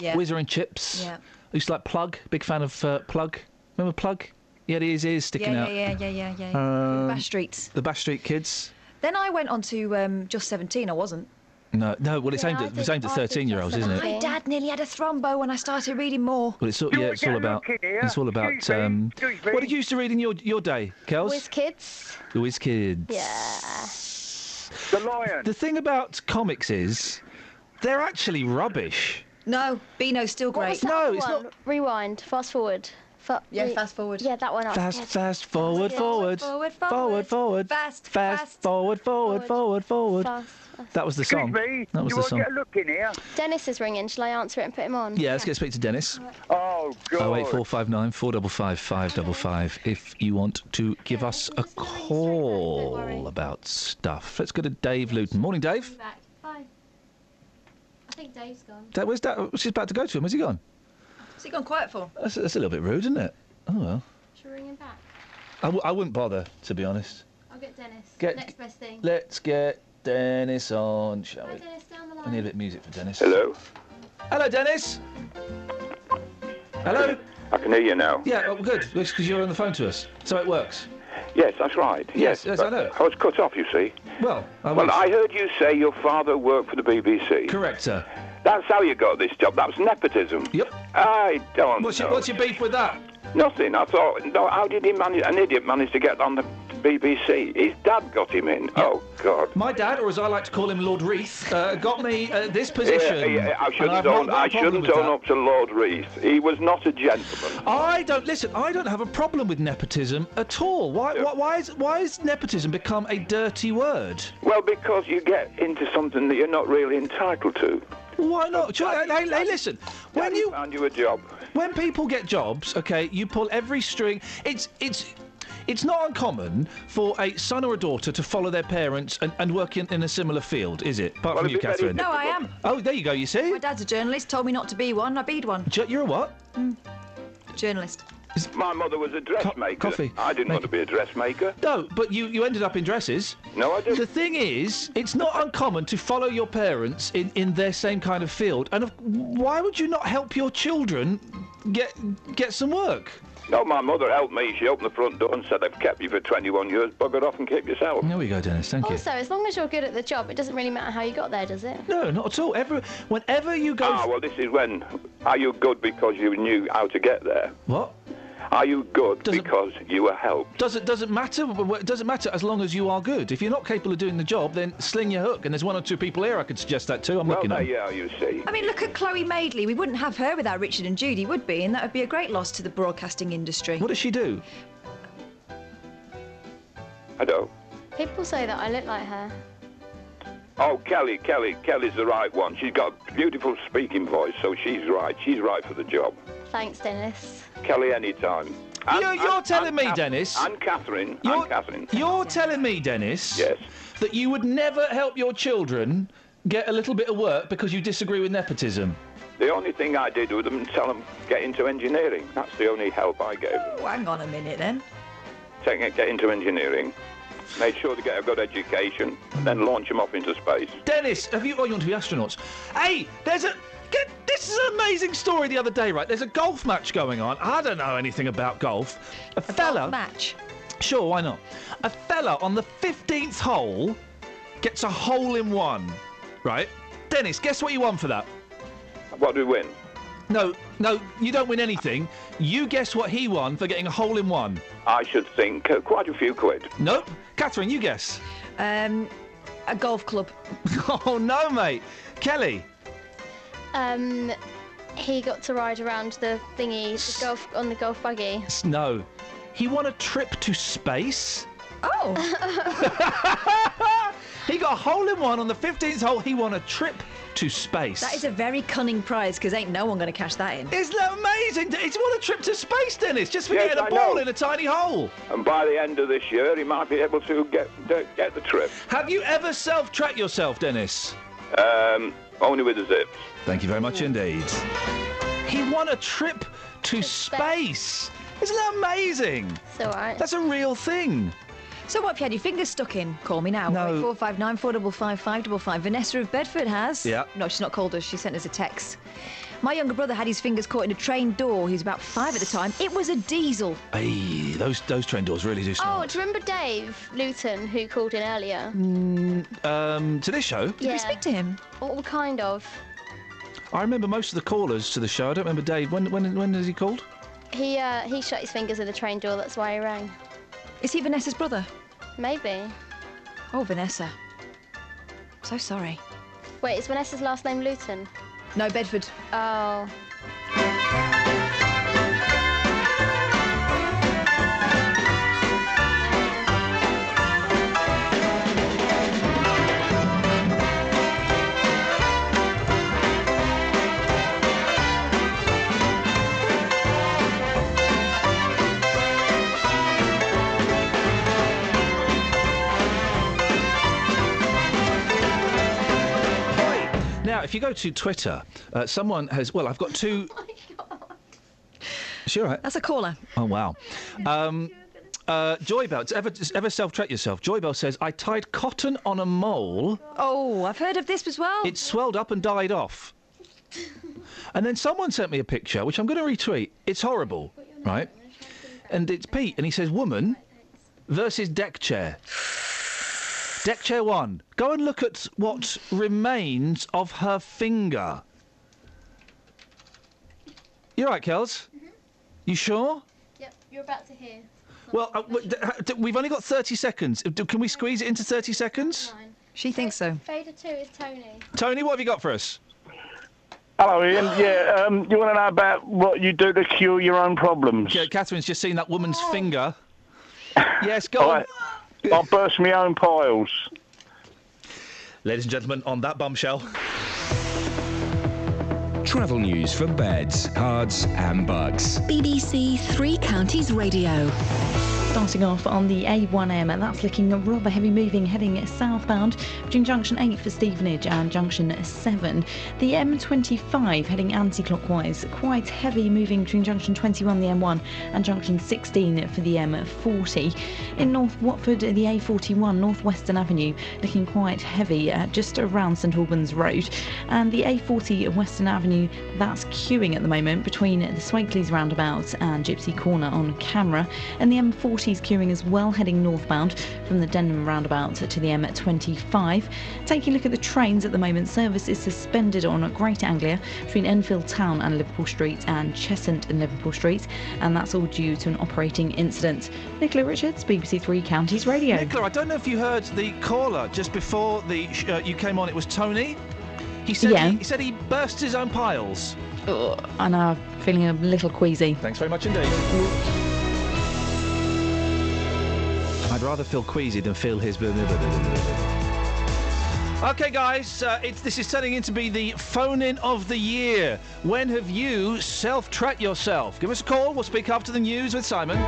Yeah. Whizzer and Chips. Yeah. I used to like Plug. Big fan of uh, Plug. Remember Plug? He had his ears sticking yeah, out. yeah, yeah, yeah, yeah, yeah. Um, Bash Streets. The Bash Street Kids. Then I went on to um, Just 17. I wasn't. No, no. Well, it's aimed at it's aimed at thirteen-year-olds, isn't it? My dad nearly had a thrombo when I started reading more. Well, it's all, yeah, it's all about it's all about. Um, what did you used to read in your your day, Kels? Whiz Kids. The Whiz Kids. Yeah. The Lion. The thing about comics is, they're actually rubbish. No, Beano's still What was great. that other one? Rewind. Fast forward. Fa- Yeah, re- fast forward. Yeah, that one. Fast, scared. fast, forward, Yeah. forward, Forward, forward, forward, fast, fast, forward, forward, forward, forward. Fast. That was the Excuse song. me, That was do the I song. get a look in here? Dennis is ringing. Shall I answer it and put him on? Yeah, let's get to speak to Dennis. Oh God. Oh eight four five nine four double five five double five. If you want to give us a call about stuff, let's go to Dave Luton. Morning, Dave. Back. Bye. I think Dave's gone. Da- Where's Dave? She's about to go to him. Where's he gone? What's he gone quiet for? That's, that's a little bit rude, isn't it? Oh well. Should we ring him back? I, w- I wouldn't bother, to be honest. I'll get Dennis. Get- Next best thing. Let's get Dennis on, shall Bye, we? Dennis, down the I need a bit of music for Dennis. Hello. Hello, Dennis. Hello. I can hear you now. Yeah, oh, good. It's Because you're on the phone to us, so it works. Yes, that's right. Yes, yes, I know. I was cut off, you see. Well, I well, was. I heard you say your father worked for the BBC. Correct, sir. That's how you got this job. That was nepotism. Yep. I don't What's know. your, what's your beef with that? Nothing. I thought, no, how did he manage? An idiot managed to get on the BBC. His dad got him in. Oh God. My dad, or as I like to call him, Lord Reith, uh, got me uh, this position. Yeah, yeah, I shouldn't I've own. got a I shouldn't own up to Lord Reith. He was not a gentleman. I don't listen. I don't have a problem with nepotism at all. Why? Why, why is why has nepotism become a dirty word? Well, because you get into something that you're not really entitled to. Why not? Ju- Hey, hey, hey, listen. When you found you a job. when people get jobs, okay, you pull every string. It's it's. It's not uncommon for a son or a daughter to follow their parents and, and work in, in a similar field, is it? Apart Well, from you, it'd be very Catherine. No, I am. Oh, there you go. You see, My dad's a journalist. Told me not to be one. I beed one. Ju- you're a what? Mm. Journalist. My mother was a dressmaker. coffee. I didn't want to be a dressmaker. No, but you, you ended up in dresses. No, I didn't. The thing is, it's not uncommon to follow your parents in, in their same kind of field. And of, why would you not help your children get get some work? No, my mother helped me. She opened the front door and said, I've kept you for 21 years. Bugger off and keep yourself. There we go, Dennis. Thank you. Also, as long as you're good at the job, it doesn't really matter how you got there, does it? No, not at all. Every, whenever you go. Ah, well, this is when. Are you good because you knew how to get there? What? Are you good because you were helped? Does it doesn't matter? Doesn't matter as long as you are good. If you're not capable of doing the job, then sling your hook. And there's one or two people here I could suggest that to. I'm well, looking at. you are, you see. I mean, look at Chloe Madeley. We wouldn't have her without Richard and Judy, would be? And that would be a great loss to the broadcasting industry. What does she do? I don't. People say that I look like her. Oh, Kelly, Kelly, Kelly's the right one. She's got a beautiful speaking voice, so she's right. She's right for the job. Thanks, Dennis. Kelly, anytime. You're, you're telling me, Dennis. And Catherine. You're, and Catherine. You're telling me, Dennis. Yes. That you would never help your children get a little bit of work because you disagree with nepotism? The only thing I did with them, tell them get into engineering. That's the only help I gave them. Oh, hang on a minute then. Take it, get into engineering. Made sure they get a good education, and then launch them off into space. Dennis, have you? Oh, you want to be astronauts? Hey, there's a. Get, this is an amazing story the other day, right? There's a golf match going on. I don't know anything about golf. A, fella. match. Sure, why not? A fella on the 15th hole gets a hole in one, right? Dennis, guess what you won for that? What do we win? No, no, you don't win anything. You guess what he won for getting a hole in one. I should think uh, quite a few quid. Nope. Catherine, you guess. Um, a golf club. oh no, mate. Kelly. Um, he got to ride around the thingy the golf on the golf buggy. No. He won a trip to space. Oh. He got a hole in one on the 15th hole. He won a trip to space. That is a very cunning prize because ain't no one going to cash that in. Isn't that amazing? He's won a trip to space, Dennis, just for Yes, getting a I ball know. in a tiny hole. And by the end of this year, he might be able to get to get the trip. Have you ever self-tracked yourself, Dennis? Um, only with the zips. Thank you very much indeed. He won a trip to space. Isn't that amazing? It's alright. That's a real thing. So what if you had your fingers stuck in? Call me now. No. Four five nine four double five five double five. Vanessa of Bedford has. Yeah. No, she's not called us. She sent us a text. My younger brother had his fingers caught in a train door. He was about five at the time. It was a diesel. Hey, those those train doors really do Oh, do you remember Dave Luton who called in earlier? Mm, um, to this show, Did we speak to him? Well, kind of. I remember most of the callers to the show. I don't remember Dave. When when when has he called? He uh, he shut his fingers in the train door. That's why he rang. Is he Vanessa's brother? Maybe. Oh, Vanessa. So sorry. Wait, is Vanessa's last name Luton? No, Bedford. Oh. If you go to Twitter, uh, someone has. Well, I've got two. Sure. Right. That's a caller. Oh wow. Um, uh, Joybell, ever ever self-treat yourself? Joybell says I tied cotton on a mole. Oh, I've heard of this as well. It swelled up and died off. And then someone sent me a picture, which I'm going to retweet. It's horrible, right? And it's Pete, and he says, "Woman versus deck chair." Deck chair one. Go and look at what remains of her finger. You're right, Kels. You sure? Yep, you're about to hear. Well, uh, w- d- d- we've only got 30 seconds. Uh, Can we squeeze it into 30 seconds? She thinks so. Fader two is Tony. Tony, what have you got for us? Hello, Iain. Yeah, um, you want to know about what you do to cure your own problems? Yeah, Catherine's just seen that woman's finger. Yes, go on. I, I burst my own piles. Ladies and gentlemen, on that bombshell. Travel news for beds, cards, and bugs. BBC Three Counties Radio. Starting off on the A1M, that's looking rather heavy moving heading southbound between junction 8 for Stevenage and junction 7. The M25 heading anti clockwise, quite heavy moving between junction 21, the M1, and junction 16 for the M40. In North Watford, the A41 Northwestern Avenue looking quite heavy uh, just around St Albans Road. And the A40 Western Avenue, that's queuing at the moment between the Swakeleys roundabout and Gypsy Corner on camera. And the M40 is queuing as well, heading northbound from the Denham roundabout to the M25. Taking a look at the trains at the moment, service is suspended on Great Anglia between Enfield Town and Liverpool Street and Cheshunt and Liverpool Street, and that's all due to an operating incident. Nicola Richards, BBC Three Counties Radio. Nicola, I don't know if you heard the caller just before the sh- uh, you came on. It was Tony. He said Yeah. he, he said he burst his own piles. I know, feeling a little queasy. Thanks very much indeed. I'd rather feel queasy than feel his. Okay, guys, uh, it's, this is turning into be the phone in of the year. When have you self tracked yourself? Give us a call. We'll speak after the news with Simon.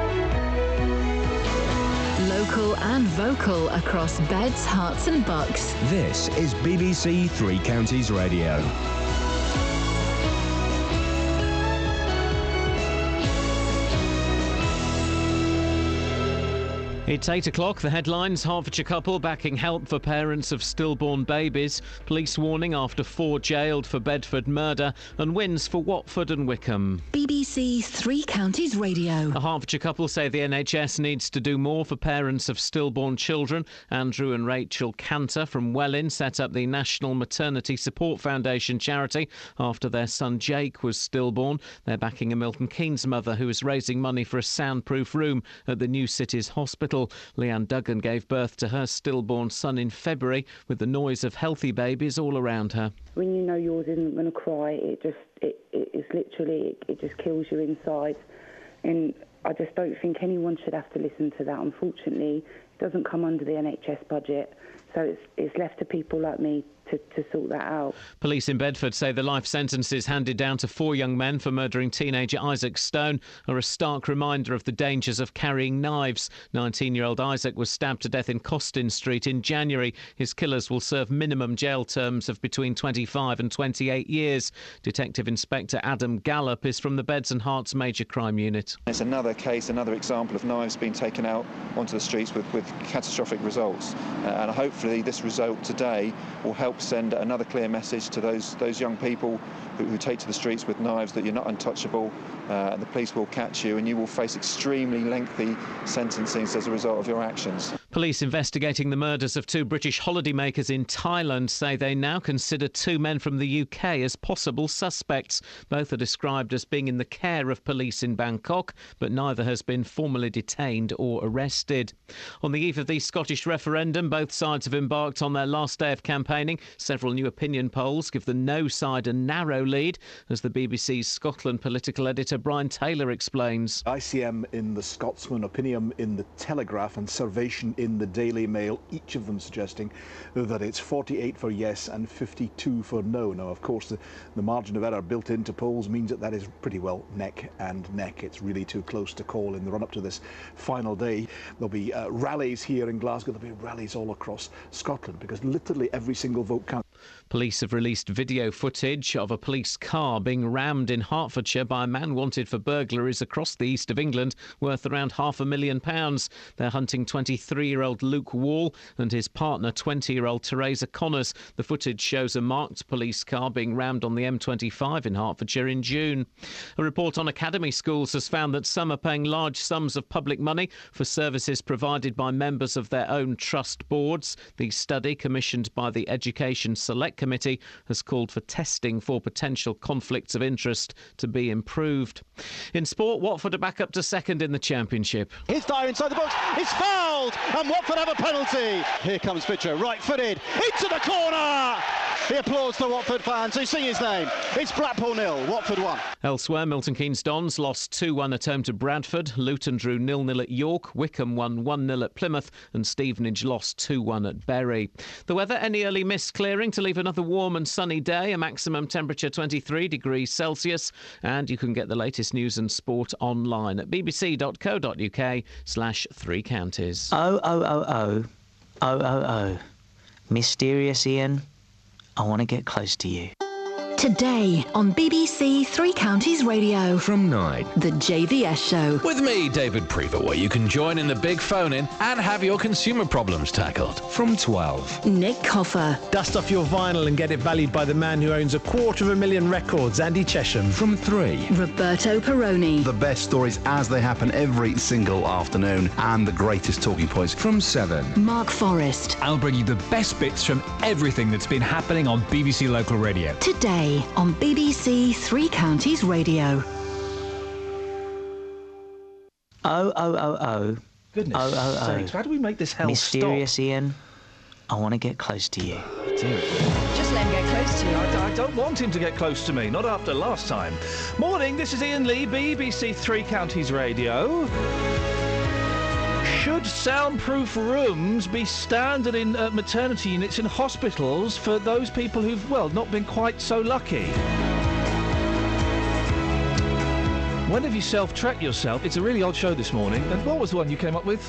local and vocal across beds, Herts, and bucks. This is BBC Three Counties Radio. It's 8 o'clock. The headlines Hertfordshire couple backing help for parents of stillborn babies. Police warning after four jailed for Bedford murder. And wins for Watford and Wycombe. BBC Three Counties Radio. The Hertfordshire couple say the NHS needs to do more for parents of stillborn children. Andrew and Rachel Cantor from Welwyn set up the National Maternity Support Foundation charity after their son Jake was stillborn. They're backing a Milton Keynes mother who is raising money for a soundproof room at the New Cities Hospital. Leanne Duggan gave birth to her stillborn son in February with the noise of healthy babies all around her. when you know yours isn't going to cry, it just it it's literally it, it just kills you inside, and I just don't think anyone should have to listen to that. Unfortunately, it doesn't come under the NHS budget, so it's it's left to people like me to, to sort that out. Police in Bedford say the life sentences handed down to four young men for murdering teenager Isaac Stone are a stark reminder of the dangers of carrying knives. 19 year old Isaac was stabbed to death in Costin Street in January. His killers will serve minimum jail terms of between 25 and 28 years. Detective Inspector Adam Gallup is from the Beds and Herts Major Crime Unit. It's another case, another example of knives being taken out onto the streets with, with catastrophic results. Uh, and hopefully, this result today will help send another clear message to those, those young people who, who take to the streets with knives that you're not untouchable uh, and the police will catch you and you will face extremely lengthy sentencing as a result of your actions. Police investigating the murders of two British holidaymakers in Thailand say they now consider two men from the UK as possible suspects. Both are described as being in the care of police in Bangkok, but neither has been formally detained or arrested. On the eve of the Scottish referendum, both sides have embarked on their last day of campaigning. Several new opinion polls give the no side a narrow lead, as the BBC's Scotland political editor Brian Taylor explains. ICM in the Scotsman, Opinium in the Telegraph, and Survation in the Daily Mail, each of them suggesting that it's 48 for yes and 52 for no. Now, of course, the, the margin of error built into polls means that that is pretty well neck and neck. It's really too close to call in the run up to this final day. There'll be uh, rallies here in Glasgow, there'll be rallies all across Scotland because literally every single vote counts. Police have released video footage of a police car being rammed in Hertfordshire by a man wanted for burglaries across the east of England, worth around half a million pounds. They're hunting 23 year old Luke Wall and his partner, 20 year old Teresa Connors. The footage shows a marked police car being rammed on the M25 in Hertfordshire in June. A report on academy schools has found that some are paying large sums of public money for services provided by members of their own trust boards. The study, commissioned by the Education Select Committee, has called for testing for potential conflicts of interest to be improved. In sport, Watford are back up to second in the Championship. Here's Dyer inside the box. It's fouled, and Watford have a penalty. Here comes Vydra, right-footed into the corner. He applauds the Watford fans who sing his name. It's Blackpool nil, Watford one. Elsewhere, Milton Keynes Dons lost 2 1 at home to Bradford. Luton drew 0 0 at York. Wycombe won 1 0 at Plymouth. And Stevenage lost 2 1 at Bury. The weather, any early mist clearing to leave another warm and sunny day. A maximum temperature 23 degrees Celsius. And you can get the latest news and sport online at bbc.co.uk slash three counties. Oh, oh, oh, oh. Oh, oh, oh. Mysterious Iain, I want to get close to you. Today on BBC Three Counties Radio. From 9. The JVS Show. With me, David Prever, where you can join in the big phone in and have your consumer problems tackled. From 12. Nick Coffer. Dust off your vinyl and get it valued by the man who owns a quarter of a million records, Andy Chesham. From 3. Roberto Perrone. The best stories as they happen every single afternoon and the greatest talking points. From 7. Mark Forrest. I'll bring you the best bits from everything that's been happening on BBC Local Radio. Today on BBC Three Counties Radio. Oh, oh, oh, oh. Goodness oh, oh, oh. sakes, how do we make this hell Mysterious Iain, I want to get close to you. Dear. Just let him get close to you. I, I don't want him to get close to me, not after last time. Morning, this is Iain Lee, BBC Three Counties Radio. Should soundproof rooms be standard in uh, maternity units in hospitals for those people who've, well, not been quite so lucky? When have you self-tracked yourself? It's a really odd show this morning. And what was the one you came up with?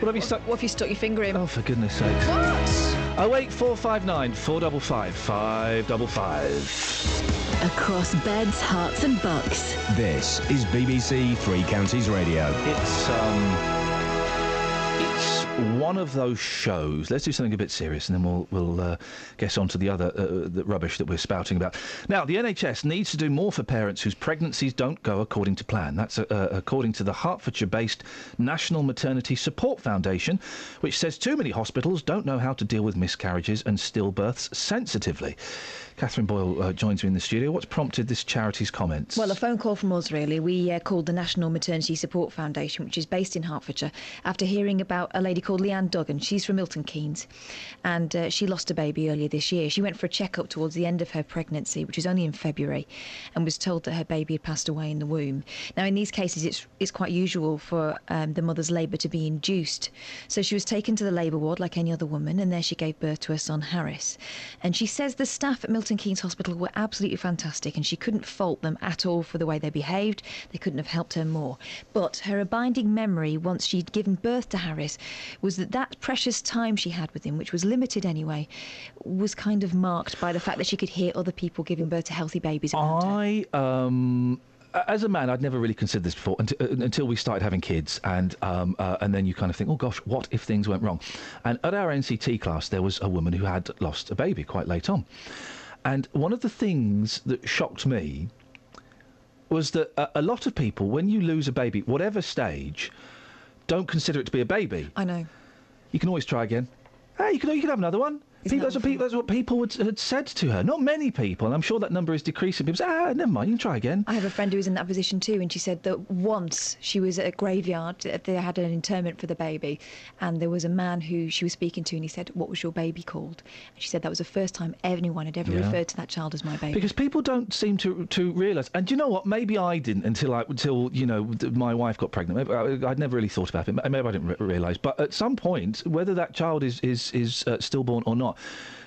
What have you stuck? What have you stuck your finger in? Oh, for goodness sake. What? Oh wait, four five nine four double five five double five. Across beds, Herts, and bucks. This is BBC Three Counties Radio. It's um. One of those shows. Let's do something a bit serious, and then we'll we'll uh, get on to the other uh, the rubbish that we're spouting about. Now, the NHS needs to do more for parents whose pregnancies don't go according to plan. That's uh, uh, according to the Hertfordshire-based National Maternity Support Foundation, which says too many hospitals don't know how to deal with miscarriages and stillbirths sensitively. Catherine Boyle uh, joins me in the studio. What's prompted this charity's comments? Well, a phone call from us, really. We uh, called the National Maternity Support Foundation, which is based in Hertfordshire, after hearing about a lady called Leanne Duggan. She's from Milton Keynes, and uh, she lost a baby earlier this year. She went for a checkup towards the end of her pregnancy, which was only in February, and was told that her baby had passed away in the womb. Now, in these cases, it's it's quite usual for um, the mother's labour to be induced. So she was taken to the labour ward like any other woman, and there she gave birth to her son Harris. And she says the staff at Milton Keynes Hospital were absolutely fantastic, and she couldn't fault them at all for the way they behaved. They couldn't have helped her more. But her abiding memory, once she'd given birth to Harris, was that that precious time she had with him, which was limited anyway, was kind of marked by the fact that she could hear other people giving birth to healthy babies. I um. As a man, I'd never really considered this before until, uh, until we started having kids, and um, uh, and then you kind of think, oh gosh, what if things went wrong? And at our NCT class, there was a woman who had lost a baby quite late on, and one of the things that shocked me was that a, a lot of people, when you lose a baby, whatever stage, don't consider it to be a baby. I know. You can always try again. Hey, you can you can have another one. People, that's, what people, that's what people would, had said to her. Not many people, and I'm sure that number is decreasing. People say, ah, never mind, you can try again. I have a friend who was in that position too, and she said that once she was at a graveyard, they had an interment for the baby, and there was a man who she was speaking to, and he said, "What was your baby called?" And she said that was the first time anyone had ever Yeah. referred to that child as my baby. Because people don't seem to to realise, and you know what? Maybe I didn't until I until you know my wife got pregnant. Maybe I, I'd never really thought about it. Maybe I didn't re- realise. But at some point, whether that child is is is uh, stillborn or not not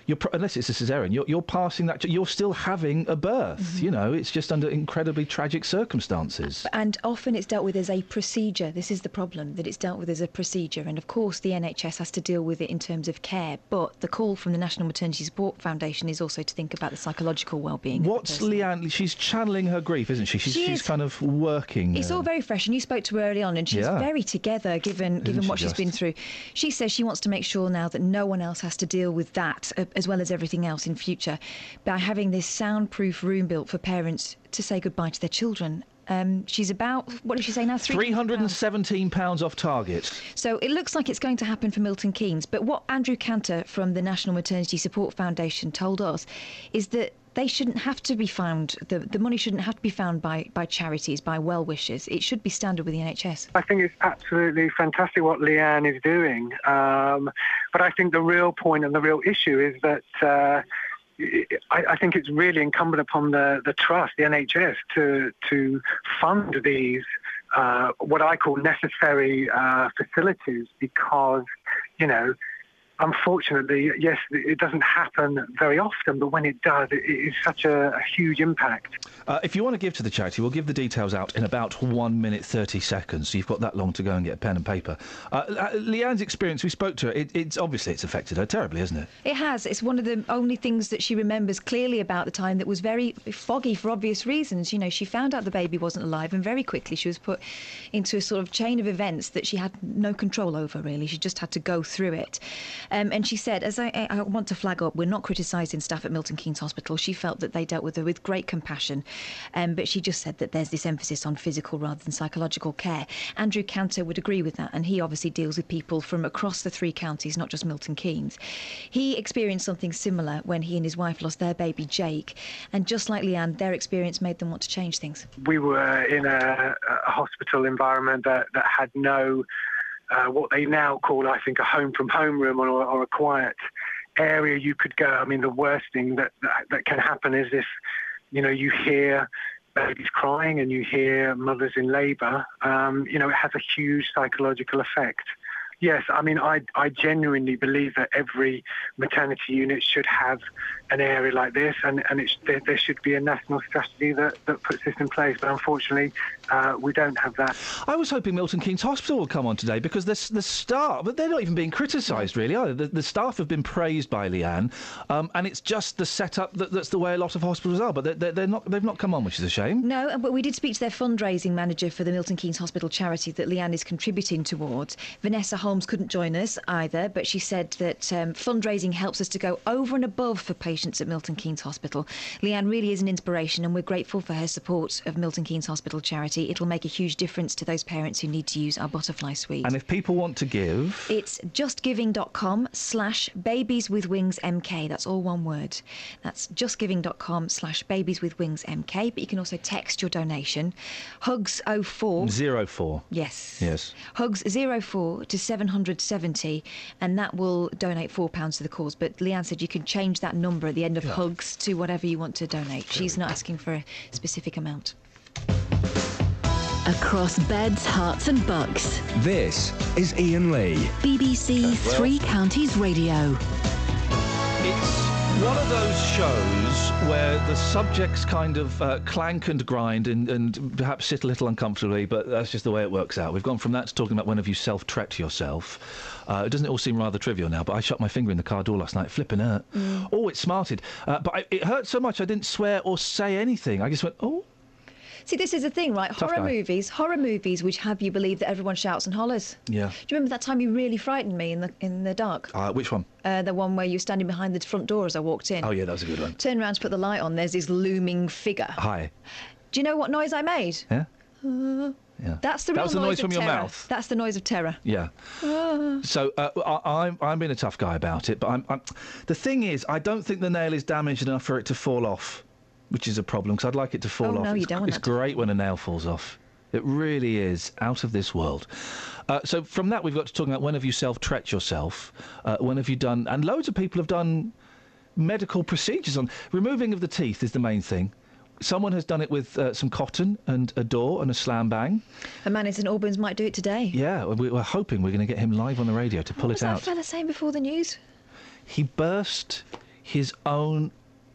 you're, unless it's a cesarean, you're, you're passing that. You're still having a birth. Mm-hmm. You know, it's just under incredibly tragic circumstances. And often it's dealt with as a procedure. This is the problem, that it's dealt with as a procedure. And of course, the NHS has to deal with it in terms of care. But the call from the National Maternity Support Foundation is also to think about the psychological well-being. What's. Leanne? She's channeling her grief, isn't she? She's, She she's kind of working. It's uh, all very fresh, and you spoke to her early on, and she's Yeah. very together given given she what she's just? been through. She says she wants to make sure now that no one else has to deal with that, uh, as well as everything else in future, by having this soundproof room built for parents to say goodbye to their children. Um, she's about what did she say now? Three hundred and seventeen pounds off target. So it looks like it's going to happen for Milton Keynes. But what Andrew Cantor from the National Maternity Support Foundation told us is that they shouldn't have to be found, the, the money shouldn't have to be found by, by charities, by well wishers. It should be standard with the NHS. I think it's absolutely fantastic what Leanne is doing. Um, but I think the real point and the real issue is that uh, I, I think it's really incumbent upon the, the trust, the NHS, to, to fund these, uh, what I call necessary uh, facilities because, you know, unfortunately, yes, it doesn't happen very often, but when it does, it, it is such a, a huge impact. Uh, if you want to give to the charity, we'll give the details out in about one minute thirty seconds. So you've got that long to go and get a pen and paper. Uh, uh, Leanne's experience, we spoke to her. It, it's obviously it's affected her terribly, isn't it? It has. It's one of the only things that she remembers clearly about the time that was very foggy for obvious reasons. You know, she found out the baby wasn't alive, and very quickly she was put into a sort of chain of events that she had no control over, really. She just had to go through it. Um, and she said, as I, I want to flag up, we're not criticising staff at Milton Keynes Hospital. She felt that they dealt with her with great compassion. Um, but she just said that there's this emphasis on physical rather than psychological care. Andrew Cantor would agree with that, and he obviously deals with people from across the three counties, not just Milton Keynes. He experienced something similar when he and his wife lost their baby Jake, and just like Leanne, their experience made them want to change things. we were in a, a hospital environment that, that had no uh, what they now call, I think, a home from home room or, or a quiet area you could go. I mean, the worst thing that, that, that can happen is if, you know, you hear babies crying and you hear mothers in labour, um, you know, it has a huge psychological effect Yes, I mean, I, I genuinely believe that every maternity unit should have an area like this, and, and it's, there, there should be a national strategy that, that puts this in place. But unfortunately, uh, we don't have that. I was hoping Milton Keynes Hospital would come on today because the, the staff, but they're not even being criticised really, are they? The, the staff have been praised by Leanne, um, and it's just the setup that, that's the way a lot of hospitals are. But they're, they're not, they've not come on, which is a shame. No, uh, but we did speak to their fundraising manager for the Milton Keynes Hospital charity that Leanne is contributing towards. Vanessa Holmes couldn't join us either, but she said that um, fundraising helps us to go over and above for patients at Milton Keynes Hospital. Leanne really is an inspiration, and we're grateful for her support of Milton Keynes Hospital charity. It'll make a huge difference to those parents who need to use our butterfly suite. And if people want to give, It's justgiving.com slash babies with wings MK. That's all one word. That's justgiving.com slash babies with wings MK. But you can also text your donation. Hugs 04. zero four. Yes. Yes. Hugs 04 to 770, and that will donate £4 to the cause. But Leanne said you can change that number at the end of Yeah. Hugs to whatever you want to donate. She's not asking for a specific amount. Across beds, Herts, and bucks. This is Iain Lee. BBC Three Counties Radio. It's one of those shows where the subjects kind of uh, clank and grind and, and perhaps sit a little uncomfortably, but that's just the way it works out. We've gone from that to talking about when have you self-tret yourself. Uh, doesn't it all seem rather trivial now? But I shot my finger in the car door last night, flipping hurt. Mm. Oh, it smarted. Uh, but I, it hurt so much I didn't swear or say anything. I just went, oh. See, this is the thing, right? Tough horror guy. movies, horror movies which have you believe that everyone shouts and hollers. Yeah. Do you remember that time you really frightened me in the in the dark? Uh, which one? Uh, the one where you were standing behind the front door as I walked in. Oh, yeah, that was a good one. Turn around to put the light on. There's this looming figure. Hi. Do you know what noise I made? Yeah? Uh, Yeah. That's the That was the noise of from your terror. mouth? That's the noise of terror. Yeah. Ah. So uh, I, I'm I'm being a tough guy about it, but I'm, I'm the thing is I don't think the nail is damaged enough for it to fall off, which is a problem because I'd like it to fall Oh, off. no, you it's, don't It's great when a nail falls off. It really is out of this world. Uh, so from that we've got to talk about when have you self-tret yourself? Uh, when have you done? And loads of people have done medical procedures on removing of the teeth is the main thing. Someone has done it with uh, some cotton and a door and a slam bang. A man in St Albans might do it today. Yeah, we- we're hoping we're going to get him live on the radio to pull what was it that out. fella saying before the news? He burst his own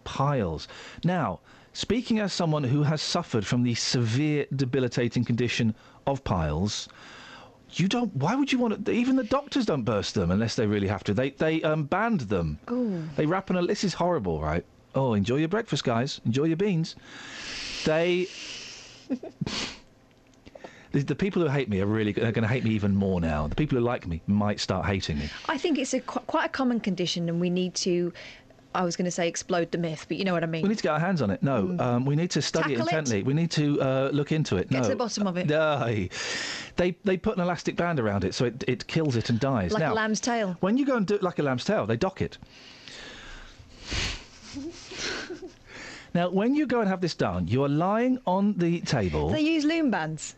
piles. Now, speaking as someone who has suffered from the severe debilitating condition of piles, you don't. Why would you want to? Even the doctors don't burst them unless they really have to. They they um, banned them. Oh. They wrap in a. This is horrible, right? Oh, enjoy your breakfast, guys. Enjoy your beans. They. The, the people who hate me are really are going to hate me even more now. The people who like me might start hating me. I think it's a qu- quite a common condition, and we need to. I was going to say explode the myth, but you know what I mean. We need to get our hands on it. No, um, we need to study Tackle it it. intently. We need to uh, look into it. Get no. to the bottom of it. No. They they put an elastic band around it so it, it kills it and dies. like now, a lamb's tail. when you go and do it like a lamb's tail, they dock it. now, when you go and have this done, you are lying on the table. They use loom bands.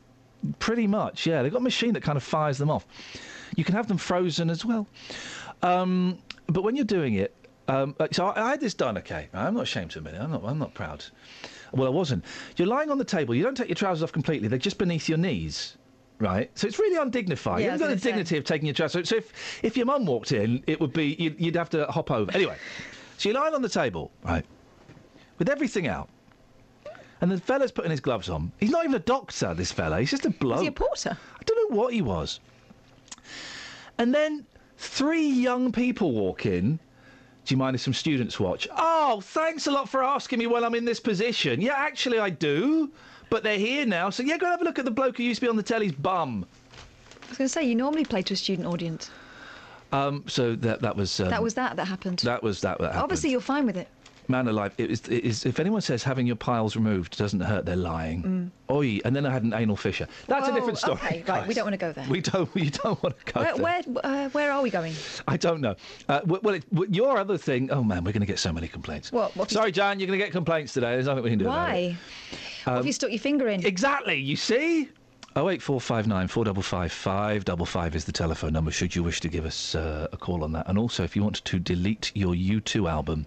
Pretty much, yeah. They've got a machine that kind of fires them off. You can have them frozen as well. Um, but when you're doing it, um, uh, so I, I had this done. Okay, I'm not ashamed to admit it. I'm not. I'm not proud. Well, I wasn't. You're lying on the table. You don't take your trousers off completely. They're just beneath your knees. Right, so it's really undignified. Yeah, you haven't got the say. dignity of taking your trousers. So if if your mum walked in, it would be you'd, you'd have to hop over. Anyway, so you're lying on the table, right, with everything out, and the fella's putting his gloves on. He's not even a doctor. This fella. He's just a bloke. Is he a porter? I don't know what he was. And then three young people walk in. Do you mind if some students watch? Oh, thanks a lot for asking me while I'm in this position. Yeah, actually, I do. But they're here now, so yeah, go have a look at the bloke who used to be on the telly's bum. I was going to say you normally play to a student audience. Um, so that that was um, that was that that happened. that was that. that happened. Obviously, you're fine with it. Man alive. It is, it is, if anyone says having your piles removed doesn't hurt, they're lying. Mm. Oi, and then I had an anal fissure. That's a different story. Okay, right. We don't want to go there. We don't. We don't want to go where, there. where, uh, where are we going? I don't know. Uh, well, it, your other thing. Oh man, we're going to get so many complaints. What? what Sorry, Jan, you're going to get complaints today. There's nothing we can do about it. Why? what have you stuck your finger in? Exactly. You see. Oh eight four five nine four double five five double five is the telephone number. Should you wish to give us uh, a call on that, and also if you want to delete your U2 album.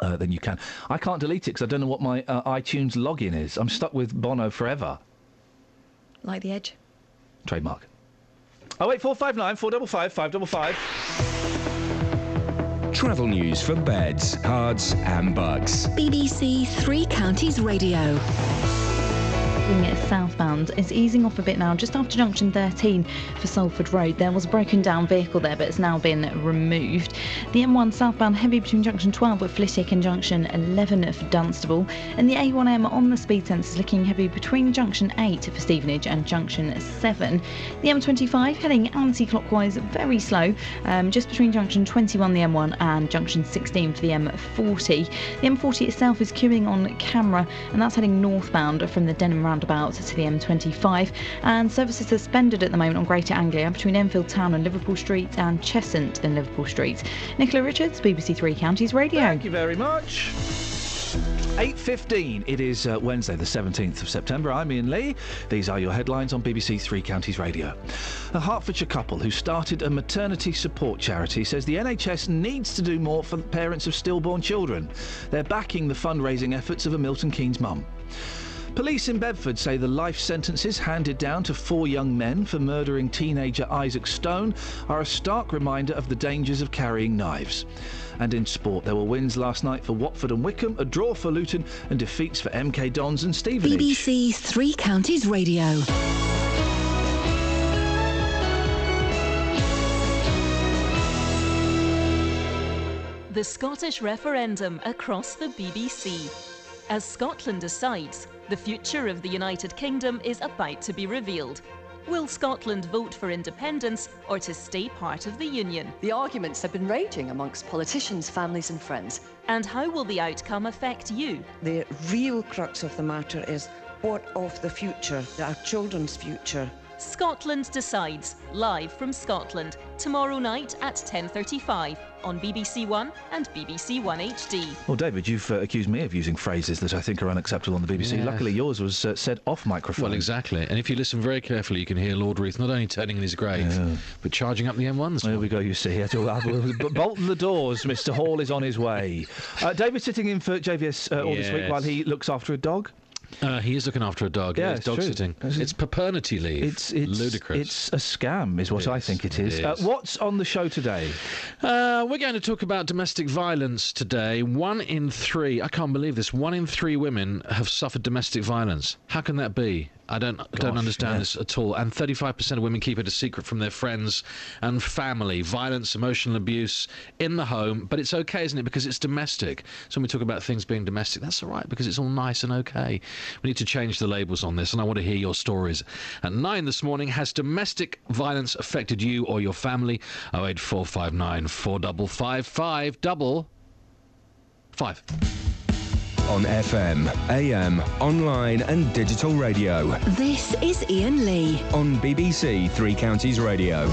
Uh, then you can. I can't delete it because I don't know what my uh, iTunes login is. I'm stuck with Bono forever. Like the edge. Trademark. Oh eight four five nine four double five five double five. Travel news for beds, cards, and bugs. BBC Three Counties Radio. Moving southbound is easing off a bit now, just after junction 13 for Salford Road. There was a broken down vehicle there, but it's now been removed. The M1 southbound heavy between junction 12 at Flitwick and junction 11 for Dunstable. And the A1M on the speed sensors looking heavy between junction 8 for Stevenage and junction 7. The M25 heading anti clockwise very slow, um, just between junction 21, the M1, and junction 16 for the M40. The M40 itself is queuing on camera, and that's heading northbound from the Denham roundabout to the M25. And services suspended at the moment on Greater Anglia between Enfield Town and Liverpool Street and Cheshunt and Liverpool Street. Nicola Richards, BBC Three Counties Radio. Thank you very much. 8.15. It is uh, Wednesday, the 17th of September. I'm Iain Lee. These are your headlines on BBC Three Counties Radio. A Hertfordshire couple who started a maternity support charity says the NHS needs to do more for the parents of stillborn children. They're backing the fundraising efforts of a Milton Keynes mum. Police in Bedford say the life sentences handed down to four young men for murdering teenager Isaac Stone are a stark reminder of the dangers of carrying knives. And in sport, there were wins last night for Watford and Wycombe, a draw for Luton, and defeats for MK Dons and Stevenage. BBC Three Counties Radio. The Scottish referendum across the BBC. As Scotland decides, the future of the United Kingdom is about to be revealed. Will Scotland vote for independence or to stay part of the Union? The arguments have been raging amongst politicians, families, and friends. And how will the outcome affect you? The real crux of the matter is what of the future, our children's future? Scotland Decides, live from Scotland, tomorrow night at 10.35 on BBC One and BBC One HD. Well, David, you've uh, accused me of using phrases that I think are unacceptable on the BBC. Yeah. Luckily, yours was uh, said off microphone. Well, exactly. And if you listen very carefully, you can hear Lord Reith not only turning in his grave, but charging up the M1s. There we go, you see. Bolting the doors, Mr. Hall is on his way. Uh, David sitting in for JVS uh, all this week while he looks after a dog. Uh, he is looking after a dog. Yeah, it's dog true. sitting. It's- It's paternity leave. It's, it's ludicrous. It's a scam, is what It I is. think it is. It Uh, what's on the show today? Uh, we're going to talk about domestic violence today. One in three, I can't believe this, one in three women have suffered domestic violence. How can that be? I don't don't understand yeah. this at all. And 35% of women keep it a secret from their friends and family. Violence, emotional abuse in the home. But it's okay, isn't it? Because it's domestic. So when we talk about things being domestic, that's all right because it's all nice and okay. We need to change the labels on this, and I want to hear your stories. At nine this morning, has domestic violence affected you or your family? 08459 4555 double five. On FM, AM, online, and digital radio. This is Iain Lee. On BBC Three Counties Radio.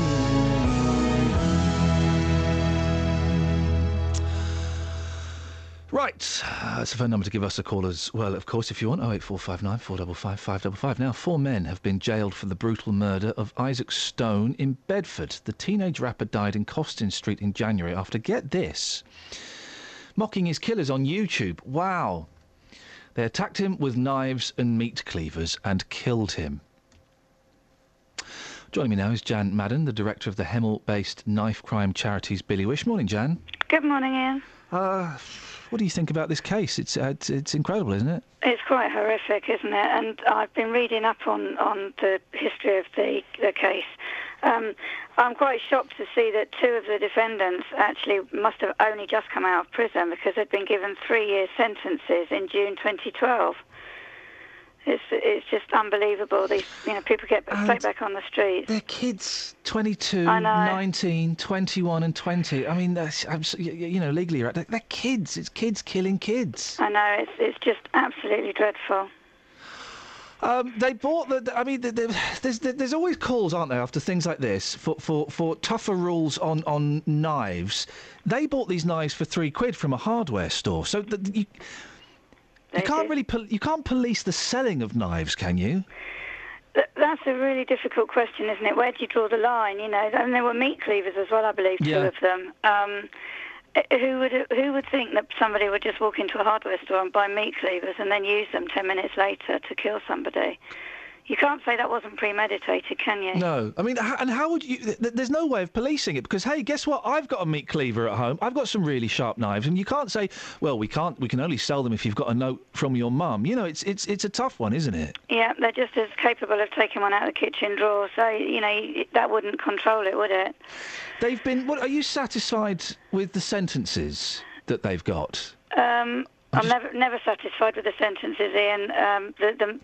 Right, uh, that's the phone number to give us a call as well, of course, if you want. 08459 455 555. Now, four men have been jailed for the brutal murder of Isaac Stone in Bedford. The teenage rapper died in Costin Street in January after, get this, mocking his killers on YouTube. Wow. They attacked him with knives and meat cleavers and killed him. Joining me now is Jan Madden, the director of the Hemel based knife crime charities Billy's Wish. Morning, Jan. Good morning, Iain. Uh, what do you think about this case? It's, uh, it's, it's incredible, isn't it? It's quite horrific, isn't it? And I've been reading up on, on the history of the, the case. Um, I'm quite shocked to see that two of the defendants actually must have only just come out of prison because they'd been given three-year sentences in June 2012. It's it's just unbelievable. These you know people get straight back on the streets. They're kids, 22, I 19, 21 and 20. I mean, that's, abs- y- y- you know, legally right. They're, they're kids. It's kids killing kids. I know it's it's just absolutely dreadful. Um, they bought the. I mean, the, the, there's there's always calls, aren't there, after things like this for, for, for tougher rules on, on knives. They bought these knives for three quid from a hardware store. So that you, you can't really pol- you can't police the selling of knives, can you? That's a really difficult question, isn't it? Where do you draw the line? You know, and there were meat cleavers as well, I believe, two Yeah. of them. Um, who would who would think that somebody would just walk into a hardware store and buy meat cleavers and then use them ten minutes later to kill somebody? You can't say that wasn't premeditated, can you? No, I mean, and how would you? Th- th- there's no way of policing it because, hey, guess what? I've got a meat cleaver at home. I've got some really sharp knives, and you can't say, well, we can't. We can only sell them if you've got a note from your mum. You know, it's it's it's a tough one, isn't it? Yeah, they're just as capable of taking one out of the kitchen drawer. So you know that wouldn't control it, would it? They've been. What are you satisfied with the sentences that they've got? Um, I'm never never satisfied with the sentences, Iain. Um, the, the,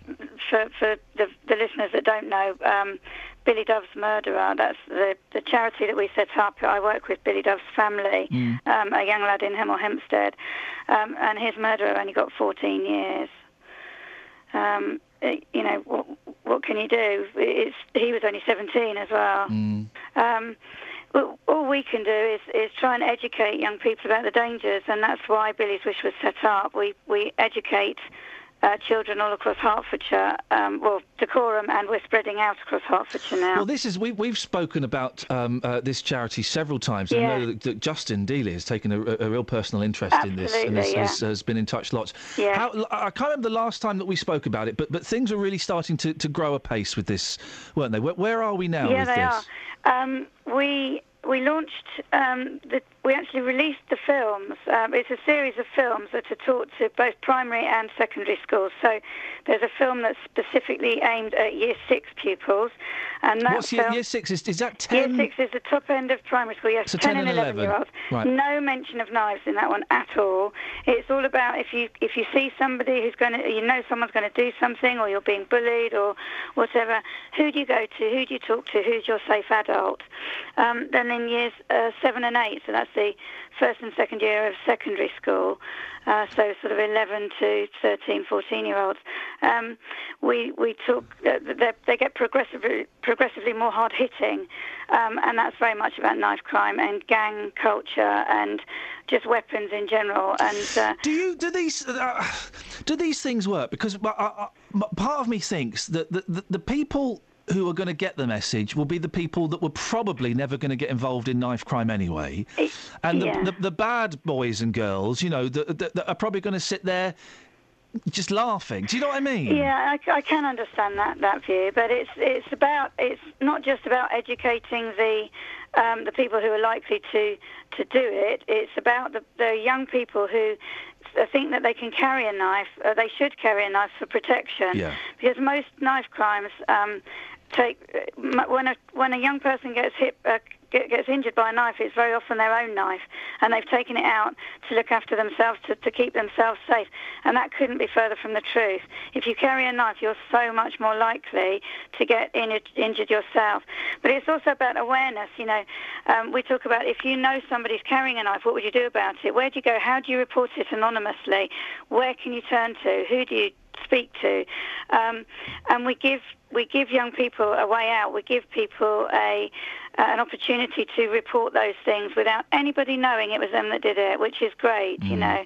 for for the, the listeners that don't know, um, Billy Dove's murderer. That's the the charity that we set up. I work with Billy Dove's family, um, a young lad in Hemel Hempstead, um, and his murderer only got 14 years. Um, it- you know what, what can you do? It's, he was only 17 as well. Um, well, all we can do is, is try and educate young people about the dangers, and that's why Billy's Wish was set up. We we educate uh, children all across Hertfordshire, um, well, Dacorum, and we're spreading out across Hertfordshire now. Well, this is we we've spoken about um, uh, this charity several times. I know that, that Justin Dealey has taken a, a real personal interest in this and has, Absolutely, has, has been in touch lots. Yeah. How, I can't remember the last time that we spoke about it, but but things are really starting to, to grow apace with this, weren't they? Where, where are we now yeah, with they this? are. Um, we we launched. Um, the, we actually released the films. Um, it's a series of films that are taught to both primary and secondary schools. So there's a film that's specifically aimed at Year Six pupils, and that What's year, film, year six? Is, is that Year six is the top end of primary school. Yes, So 10 and 11 year olds. Right. No mention of knives in that one at all. It's all about if you if you see somebody who's going to, you know, someone's going to do something, or you're being bullied, or whatever. Who do you go to? Who do you talk to? Who's your safe adult? Um, then in years uh, seven and eight, so that's the first and second year of secondary school. Uh, so sort of 11 to 13, 14 year olds. Um, we we talk. Uh, they, get progressively progressively more hard hitting, um, and that's very much about knife crime and gang culture and just weapons in general. And uh, do you do these uh, do these things work? Because part of me thinks that the, the, the people who are going to get the message will be the people that were probably never going to get involved in knife crime anyway, and the, yeah. the, the bad boys and girls, you know, that, that, that are probably going to sit there just laughing. Do you know what I mean? Yeah, I, I can understand that that view, but it's it's about it's not just about educating the um, the people who are likely to to do it. It's about the, the young people who think that they can carry a knife. Uh, they should carry a knife for protection. Yeah. Because most knife crimes um, take when a when a young person gets hit. Uh, get- Gets injured by a knife, it's very often their own knife, and they've taken it out to look after themselves, to, to keep themselves safe. And that couldn't be further from the truth. If you carry a knife, you're so much more likely to get in, injured yourself. But it's also about awareness. You know, um, we talk about if you know somebody's carrying a knife, what would you do about it? Where do you go? How do you report it anonymously? Where can you turn to? Who do you speak to? Um, and we give we give young people a way out. We give people a uh, an opportunity to report those things without anybody knowing it was them that did it, which is great, you know.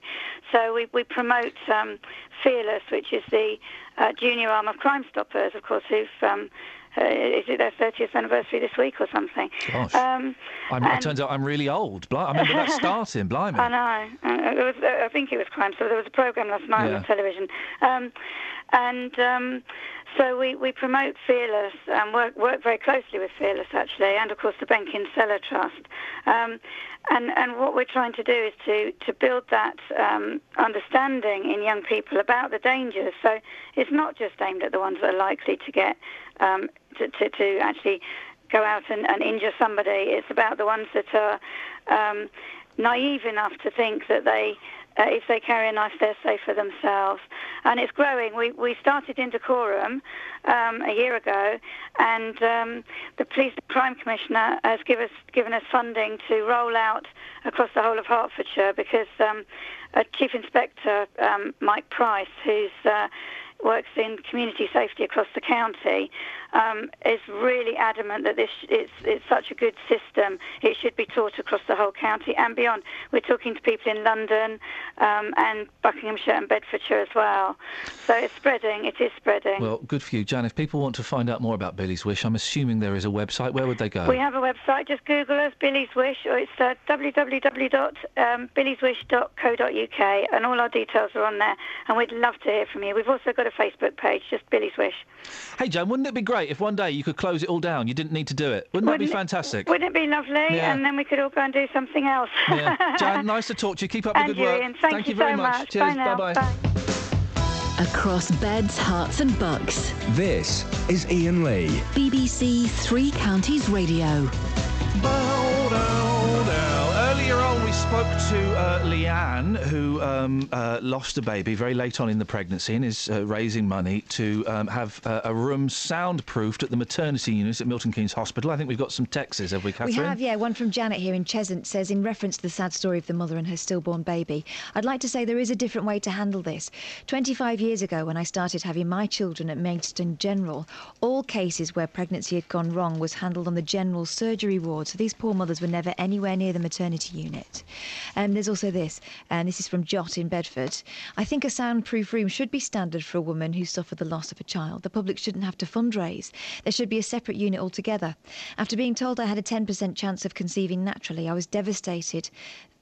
So we, we promote um, Fearless, which is the uh, junior arm of Crime Stoppers, of course, who've um, uh, is it their 30th anniversary this week or something? Gosh. Um, I'm, it turns out I'm really old. Bli- I remember that starting. Blimey. I know. Uh, it was, uh, I think it was crime. So there was a program last night Yeah. on television, um, and um, so we, we promote Fearless and work work very closely with Fearless actually, and of course the Ben Kinsella Trust. Um, and and what we're trying to do is to to build that um, understanding in young people about the dangers. So it's not just aimed at the ones that are likely to get um, to, to to actually go out and, and injure somebody. It's about the ones that are um, naive enough to think that they, uh, if they carry a knife, they're safe for themselves. And it's growing. We we started in Dacorum um, a year ago, and um, the Police Crime Commissioner has give us, given us funding to roll out across the whole of Hertfordshire because um, Chief Inspector um, Mike Price, who's uh, works in community safety across the county, um, is really adamant that this it's, it's such a good system. It should be taught across the whole county and beyond. We're talking to people in London um, and Buckinghamshire and Bedfordshire as well. So it's spreading. It is spreading. Well, good for you, Jan. If people want to find out more about Billy's Wish, I'm assuming there is a website. Where would they go? We have a website. Just Google us, Billy's Wish, or it's uh, www.billyswish.co.uk, and all our details are on there. And we'd love to hear from you. We've also got a Facebook page, just Billy's Wish. Hey, Joan, wouldn't it be great if one day you could close it all down? You didn't need to do it. Wouldn't, that be Wouldn't it- fantastic? Wouldn't it be lovely? Yeah. And then we could all go and do something else. yeah. Joan, nice to talk to you. Keep up the And good you, work. Ian. Thank you very so much. much. Cheers. Bye now. Bye-bye. Bye. Across beds, Herts, and bucks. This is Iain Lee. BBC Three Counties Radio. Bow down, down. Earlier on, we spoke to uh, Leanne, who um, uh, lost a baby very late on in the pregnancy and is uh, raising money to um, have uh, a room soundproofed at the maternity unit at Milton Keynes Hospital. I think we've got some texts, have we, Catherine? We have, yeah. One from Janet here in Cheshunt says, in reference to the sad story of the mother and her stillborn baby, I'd like to say there is a different way to handle this. 25 years ago, when I started having my children at Maidstone General, all cases where pregnancy had gone wrong was handled on the general surgery ward, so these poor mothers were never anywhere near the maternity unit. Um, there's also this, and this is from Jot in Bedford. I think a soundproof room should be standard for a woman who suffered the loss of a child. The public shouldn't have to fundraise. There should be a separate unit altogether. After being told I had a 10% chance of conceiving naturally, I was devastated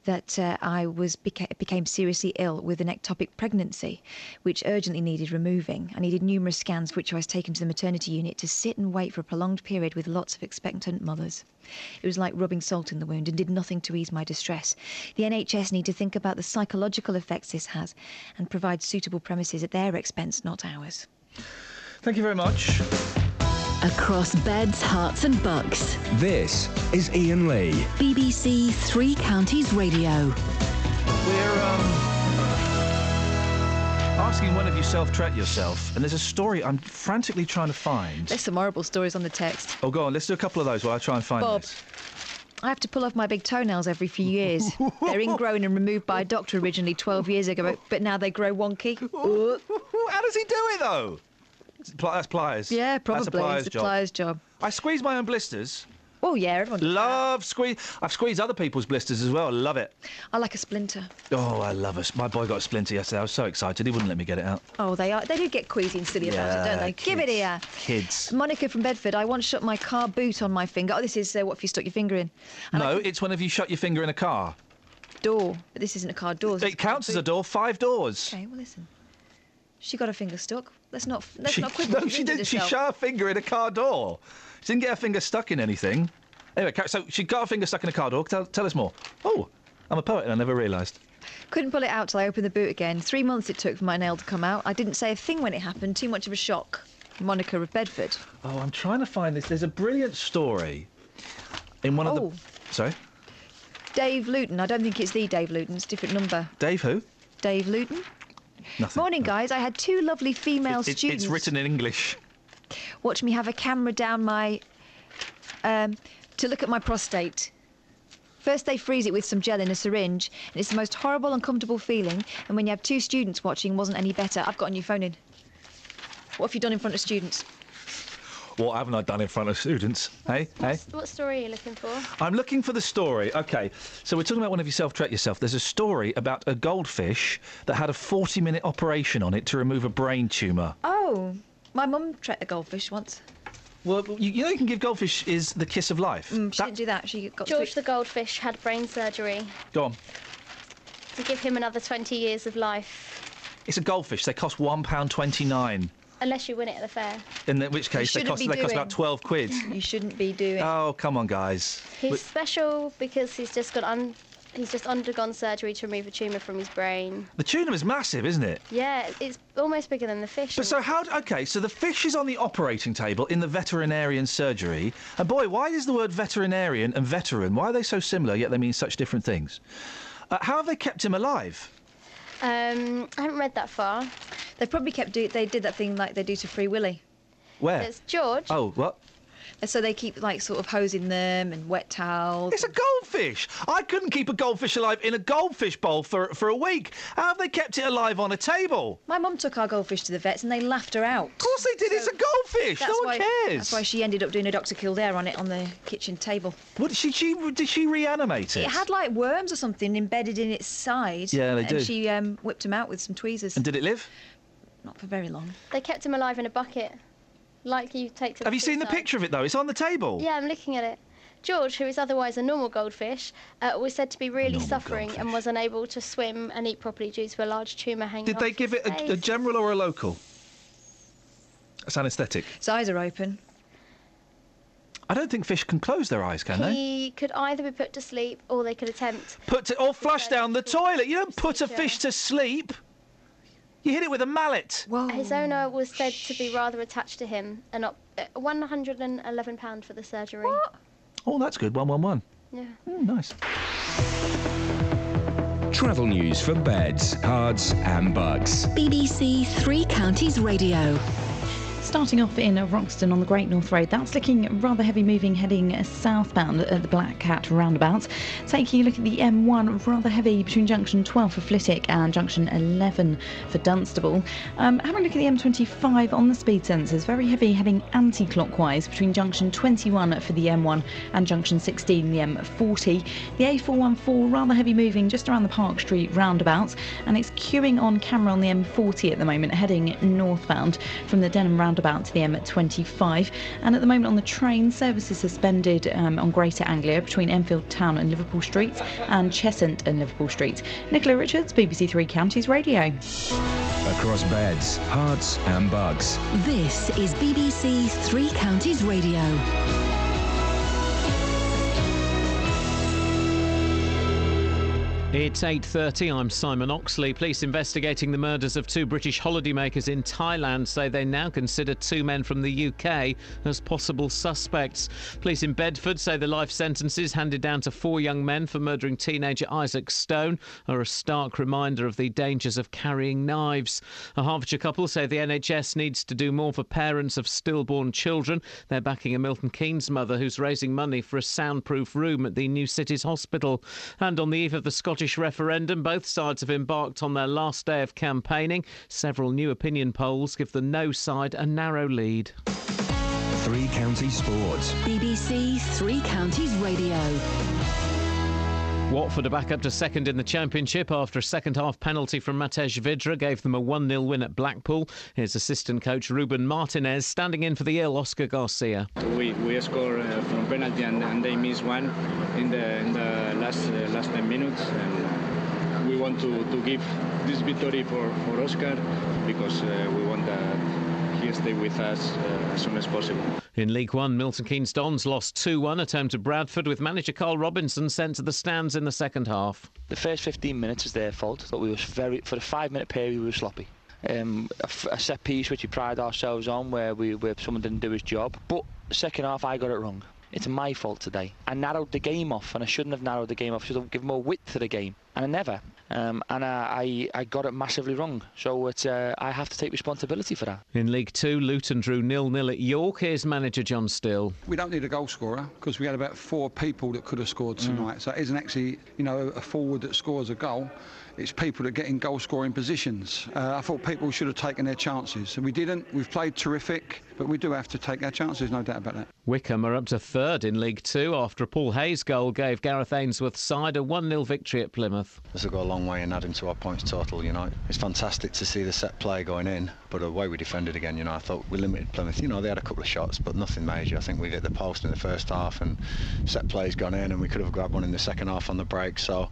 that uh, I was beca- became seriously ill with an ectopic pregnancy, which urgently needed removing. I needed numerous scans, which I was taken to the maternity unit to sit and wait for a prolonged period with lots of expectant mothers. It was like rubbing salt in the wound and did nothing to ease my distress. The NHS need to think about the psychological effects this has and provide suitable premises at their expense, not ours. Thank you very much. Across beds, Herts, and bucks. This is Iain Lee. BBC Three Counties Radio. We're um, asking one of you self-treat yourself, and there's a story I'm frantically trying to find. There's some horrible stories on the text. Oh, go on. Let's do a couple of those while I try and find Bob. this. I have to pull off my big toenails every few years. They're ingrown and removed by a doctor originally 12 years ago, but, but now they grow wonky. How does he do it though? That's pliers. Yeah, probably. That's a pliers job. pliers job. I squeeze my own blisters. Oh, yeah, everyone does Love squeeze. I've squeezed other people's blisters as well. Love it. I like a splinter. Oh, I love us. My boy got a splinter yesterday. I was so excited. He wouldn't let me get it out. Oh, they are. They do get queasy and silly about it, don't they? Give it here. Kids. Monica from Bedford, I once shut my car boot on my finger. Oh, this is uh, what if you stuck your finger in. No, it's whenever you shut your finger in a car. Door. But this isn't a car door. It counts as a door. Five doors. Okay, well, listen. She got her finger stuck. Let's not. Let's She, not quibble. no, she didn't. She shut her finger in a car door. She didn't get her finger stuck in anything. Anyway, so she got her finger stuck in a car door. Tell, tell us more. Oh, I'm a poet and I never realised. Couldn't pull it out till I opened the boot again. Three months it took for my nail to come out. I didn't say a thing when it happened. Too much of a shock. Monica of Bedford. Oh, I'm trying to find this. There's a brilliant story in one of Oh. the. Sorry, Dave Luton. I don't think it's the Dave Luton. It's a different number. Dave. Who? Dave Luton. Nothing. Morning, guys. I had two lovely female It- students. it's written in English. watch me have a camera down my um, to look at my prostate. First, they freeze it with some gel in a syringe, and it's the most horrible, uncomfortable feeling. And when you have two students watching, wasn't any better. I've got a new phone in. What have you done in front of students? What haven't I done in front of students? Hey, hey. What story are you looking for? I'm looking for the story. Okay, so we're talking about one of you self-treat yourself. There's a story about a goldfish that had a 40-minute operation on it to remove a brain tumour. Oh, my mum tried a goldfish once. Well, you, you know you can give goldfish is the kiss of life. Mm, she didn't do that. She got George the goldfish had brain surgery Go on. to give him another 20 years of life, It's a goldfish. They cost one pound twenty-nine. Unless you win it at the fair. In the- which case they cost they cost about twelve quid. You shouldn't be doing. oh come on, guys. He's We- special because he's just got un- he's just undergone surgery to remove a tumour from his brain. the tumour is massive, isn't it? Yeah, it's almost bigger than the fish. But so how? Okay, so the fish is on the operating table in the veterinarian surgery. And boy, why is the word veterinarian and veteran? Why are they so similar yet they mean such different things? Uh, how have they kept him alive? Um, I haven't read that far. They probably kept do. They did that thing like they do to Free Willy. Where? It's George. Oh, what? And so they keep like sort of hosing them and wet towels. It's a goldfish. I couldn't keep a goldfish alive in a goldfish bowl for for a week. How have they kept it alive on a table? My mum took our goldfish to the vets and they laughed her out. Of course they did. it's a goldfish. That's no one why, cares. That's why she ended up doing a Dr. Kildare on it on the kitchen table. What did she, she did she reanimate it? It had like worms or something embedded in its side. Yeah, they and do. she um, whipped him out with some tweezers. And did it live? Not for very long. They kept him alive in a bucket, like you take to. Have you seen the seaside. picture of it though? It's on the table. Yeah, I'm looking at it. George, who is otherwise a normal goldfish, uh, was said to be really suffering and was unable to swim and eat properly due to a large tumour hanging Did they give his it a, a general or a local? That's anaesthetic. His eyes are open. I don't think fish can close their eyes, can they? He could either be put to sleep or they could attempt. Put to, or flush down the toilet. You don't put a fish to sleep. You hit it with a mallet. His owner was said to be rather attached to him, and up, uh, £111 for the surgery. Oh, that's good. One one one. Yeah. Mm, nice. Travel news for beds, cards, and bugs. BBC Three Counties Radio. Starting off in Roxton on the Great North Road, that's looking rather heavy moving heading southbound at the Black Cat roundabout. Taking a look at the M1, rather heavy between junction 12 for Flitwick and junction 11 for Dunstable. Um, having a look at the M25 on the speed sensors, very heavy heading anti clockwise between junction 21 for the M1 and junction 16, the M40. The A414, rather heavy moving just around the Park Street roundabout, and it's queuing on camera on the M40 at the moment, heading northbound from the Denham roundabout to the M25. And at the moment on the train, services suspended um, on Greater Anglia between Enfield Town and Liverpool Streets and Cheshunt and Liverpool Streets. Nicola Richards, BBC Three Counties Radio. Across beds, Herts, and bugs. This is BBC Three Counties Radio. It's 8.30, I'm Simon Oxley. Police investigating the murders of two British holidaymakers in Thailand say they now consider two men from the UK as possible suspects. Police in Bedford say the life sentences handed down to four young men for murdering teenager Isaac Stone are a stark reminder of the dangers of carrying knives. A Hertfordshire couple say the NHS needs to do more for parents of stillborn children. They're backing a Milton Keynes mother who's raising money for a soundproof room at the New Cities Hospital. And on the eve of the Scottish referendum, both sides have embarked on their last day of campaigning. Several new opinion polls give the no side a narrow lead. Three Counties Sports. BBC Three Counties Radio. Watford are back up to second in the Championship after a second half penalty from Matej Vydra gave them a 1 0 win at Blackpool. His assistant coach Ruben Martinez standing in for the ill Oscar Garcia. We, we score uh, from penalty and, and they miss one in the, in the last, uh, last 10 minutes. And we want to, to give this victory for, for Oscar because uh, we want that stay with us uh, as soon as possible. In League One, Milton Keynes Dons lost 2 1 at home to Bradford with manager Karl Robinson sent to the stands in the second half. The first 15 minutes is their fault. I thought we was very for the five minute period we were sloppy. Um, a, f- a set piece which we pride ourselves on where we where someone didn't do his job. But second half I got it wrong. It's my fault today. I narrowed the game off, and I shouldn't have narrowed the game off. I should have given more width to the game, and I never. Um, and I, I, I got it massively wrong. So it's, uh, I have to take responsibility for that. In League Two, Luton drew nil nil at York. Here's manager John Still. We don't need a goal scorer because we had about four people that could have scored tonight. So it isn't actually, you know, a forward that scores a goal. It's people that get in goal scoring positions. Uh, I thought people should have taken their chances. And we didn't. We've played terrific, but we do have to take our chances, no doubt about that. Wycombe are up to third in League Two after a Paul Hayes goal gave Gareth Ainsworth's side a 1 0 victory at Plymouth. This will go a long way in adding to our points total, you know. It's fantastic to see the set play going in, but the way we defended again, you know, I thought we limited Plymouth. You know, they had a couple of shots, but nothing major. I think we hit the post in the first half and set plays gone in, and we could have grabbed one in the second half on the break. So,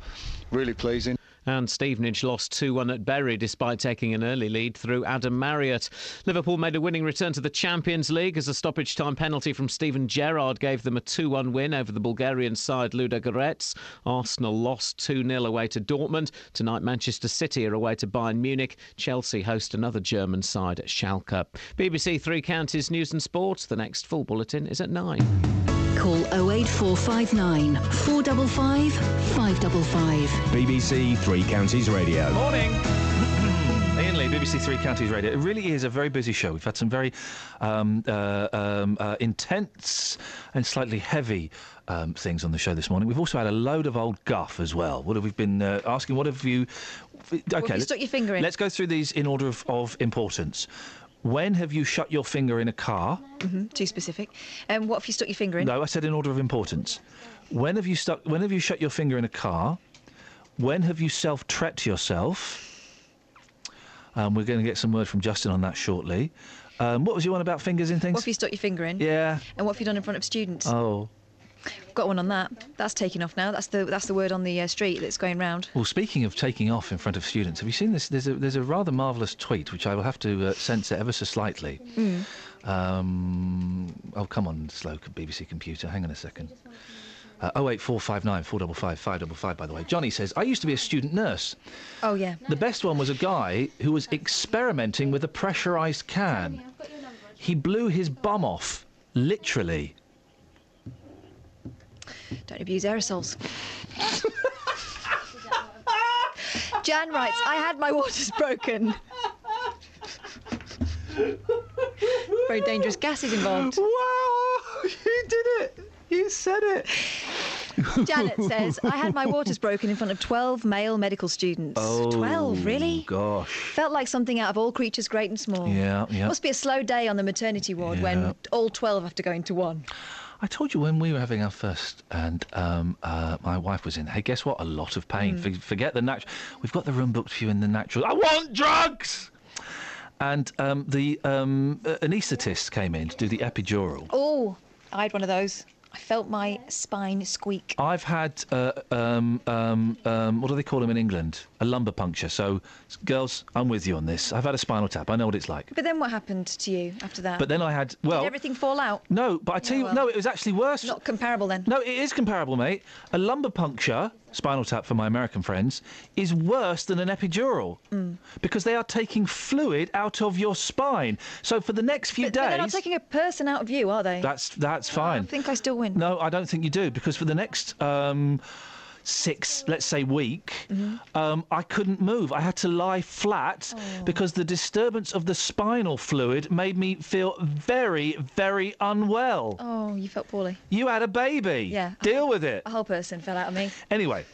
really pleasing. And Stevenage lost 2 1 at Bury despite taking an early lead through Adam Marriott. Liverpool made a winning return to the Champions League as a stoppage time penalty from Steven Gerrard gave them a 2 1 win over the Bulgarian side Ludogorets. Arsenal lost 2 0 away to Dortmund. Tonight, Manchester City are away to Bayern Munich. Chelsea host another German side at Schalke. BBC Three Counties News and Sports. The next full bulletin is at 9. Call 08459 455 555. BBC Three Counties Radio. Morning. Iain Lee, BBC Three Counties Radio. It really is a very busy show. We've had some very um, uh, um, uh, intense and slightly heavy um, things on the show this morning. We've also had a load of old guff as well. What have we been uh, asking? What have you? Okay, have you let- stuck your finger in? Let's go through these in order of, of importance. When have you shut your finger in a car? hmm too specific. Um, what if you stuck your finger in? No, I said in order of importance. When have you stuck? When have you shut your finger in a car? When have you self-tret yourself? Um, we're going to get some word from Justin on that shortly. Um, what was your one about fingers in things? What if you stuck your finger in? Yeah. And what have you done in front of students? Oh. Got one on that. That's taking off now. That's the that's the word on the uh, street that's going round. Well, speaking of taking off in front of students, have you seen this? There's a there's a rather marvellous tweet which I will have to uh, censor ever so slightly. Mm. Um, oh, come on, slow BBC computer. Hang on a second. Uh, 08459 455 555, by the way. Johnny says, I used to be a student nurse. Oh yeah. The best one was a guy who was experimenting with a pressurised can. He blew his bum off, literally. Don't abuse aerosols. Jan writes, I had my waters broken. Very dangerous gases involved. Wow, you did it. You said it. Janet says, I had my waters broken in front of 12 male medical students. 12, really? Gosh. Felt like something out of All Creatures Great and Small. Yeah, yeah. Must be a slow day on the maternity ward Yeah. when all 12 have to go into one. I told you when we were having our first, and um, uh, my wife was in. Hey, guess what? A lot of pain. Mm. For, forget the natural. We've got the room booked for you in the natural. I want drugs. And um, the um, anaesthetist came in to do the epidural. Oh, I had one of those. I felt my spine squeak. I've had uh, um, um, um, what do they call them in England? A lumbar puncture. So, girls, I'm with you on this. I've had a spinal tap. I know what it's like. But then what happened to you after that? But then I had well. Did everything fall out? No, but I tell you, well. no, it was actually worse. Not comparable then. No, it is comparable, mate. A lumbar puncture, spinal tap for my American friends, is worse than an epidural Mm. because they are taking fluid out of your spine. So for the next few But, but they're not taking a person out of you, are they? that's that's fine. I think I still win. No, I don't think you do because for the next um, six, let's say, week, Mm-hmm. um, I couldn't move. I had to lie flat Oh. because the disturbance of the spinal fluid made me feel very, very unwell. Oh, you felt poorly. You had a baby. Yeah. Deal with it. A whole person fell out of me. Anyway.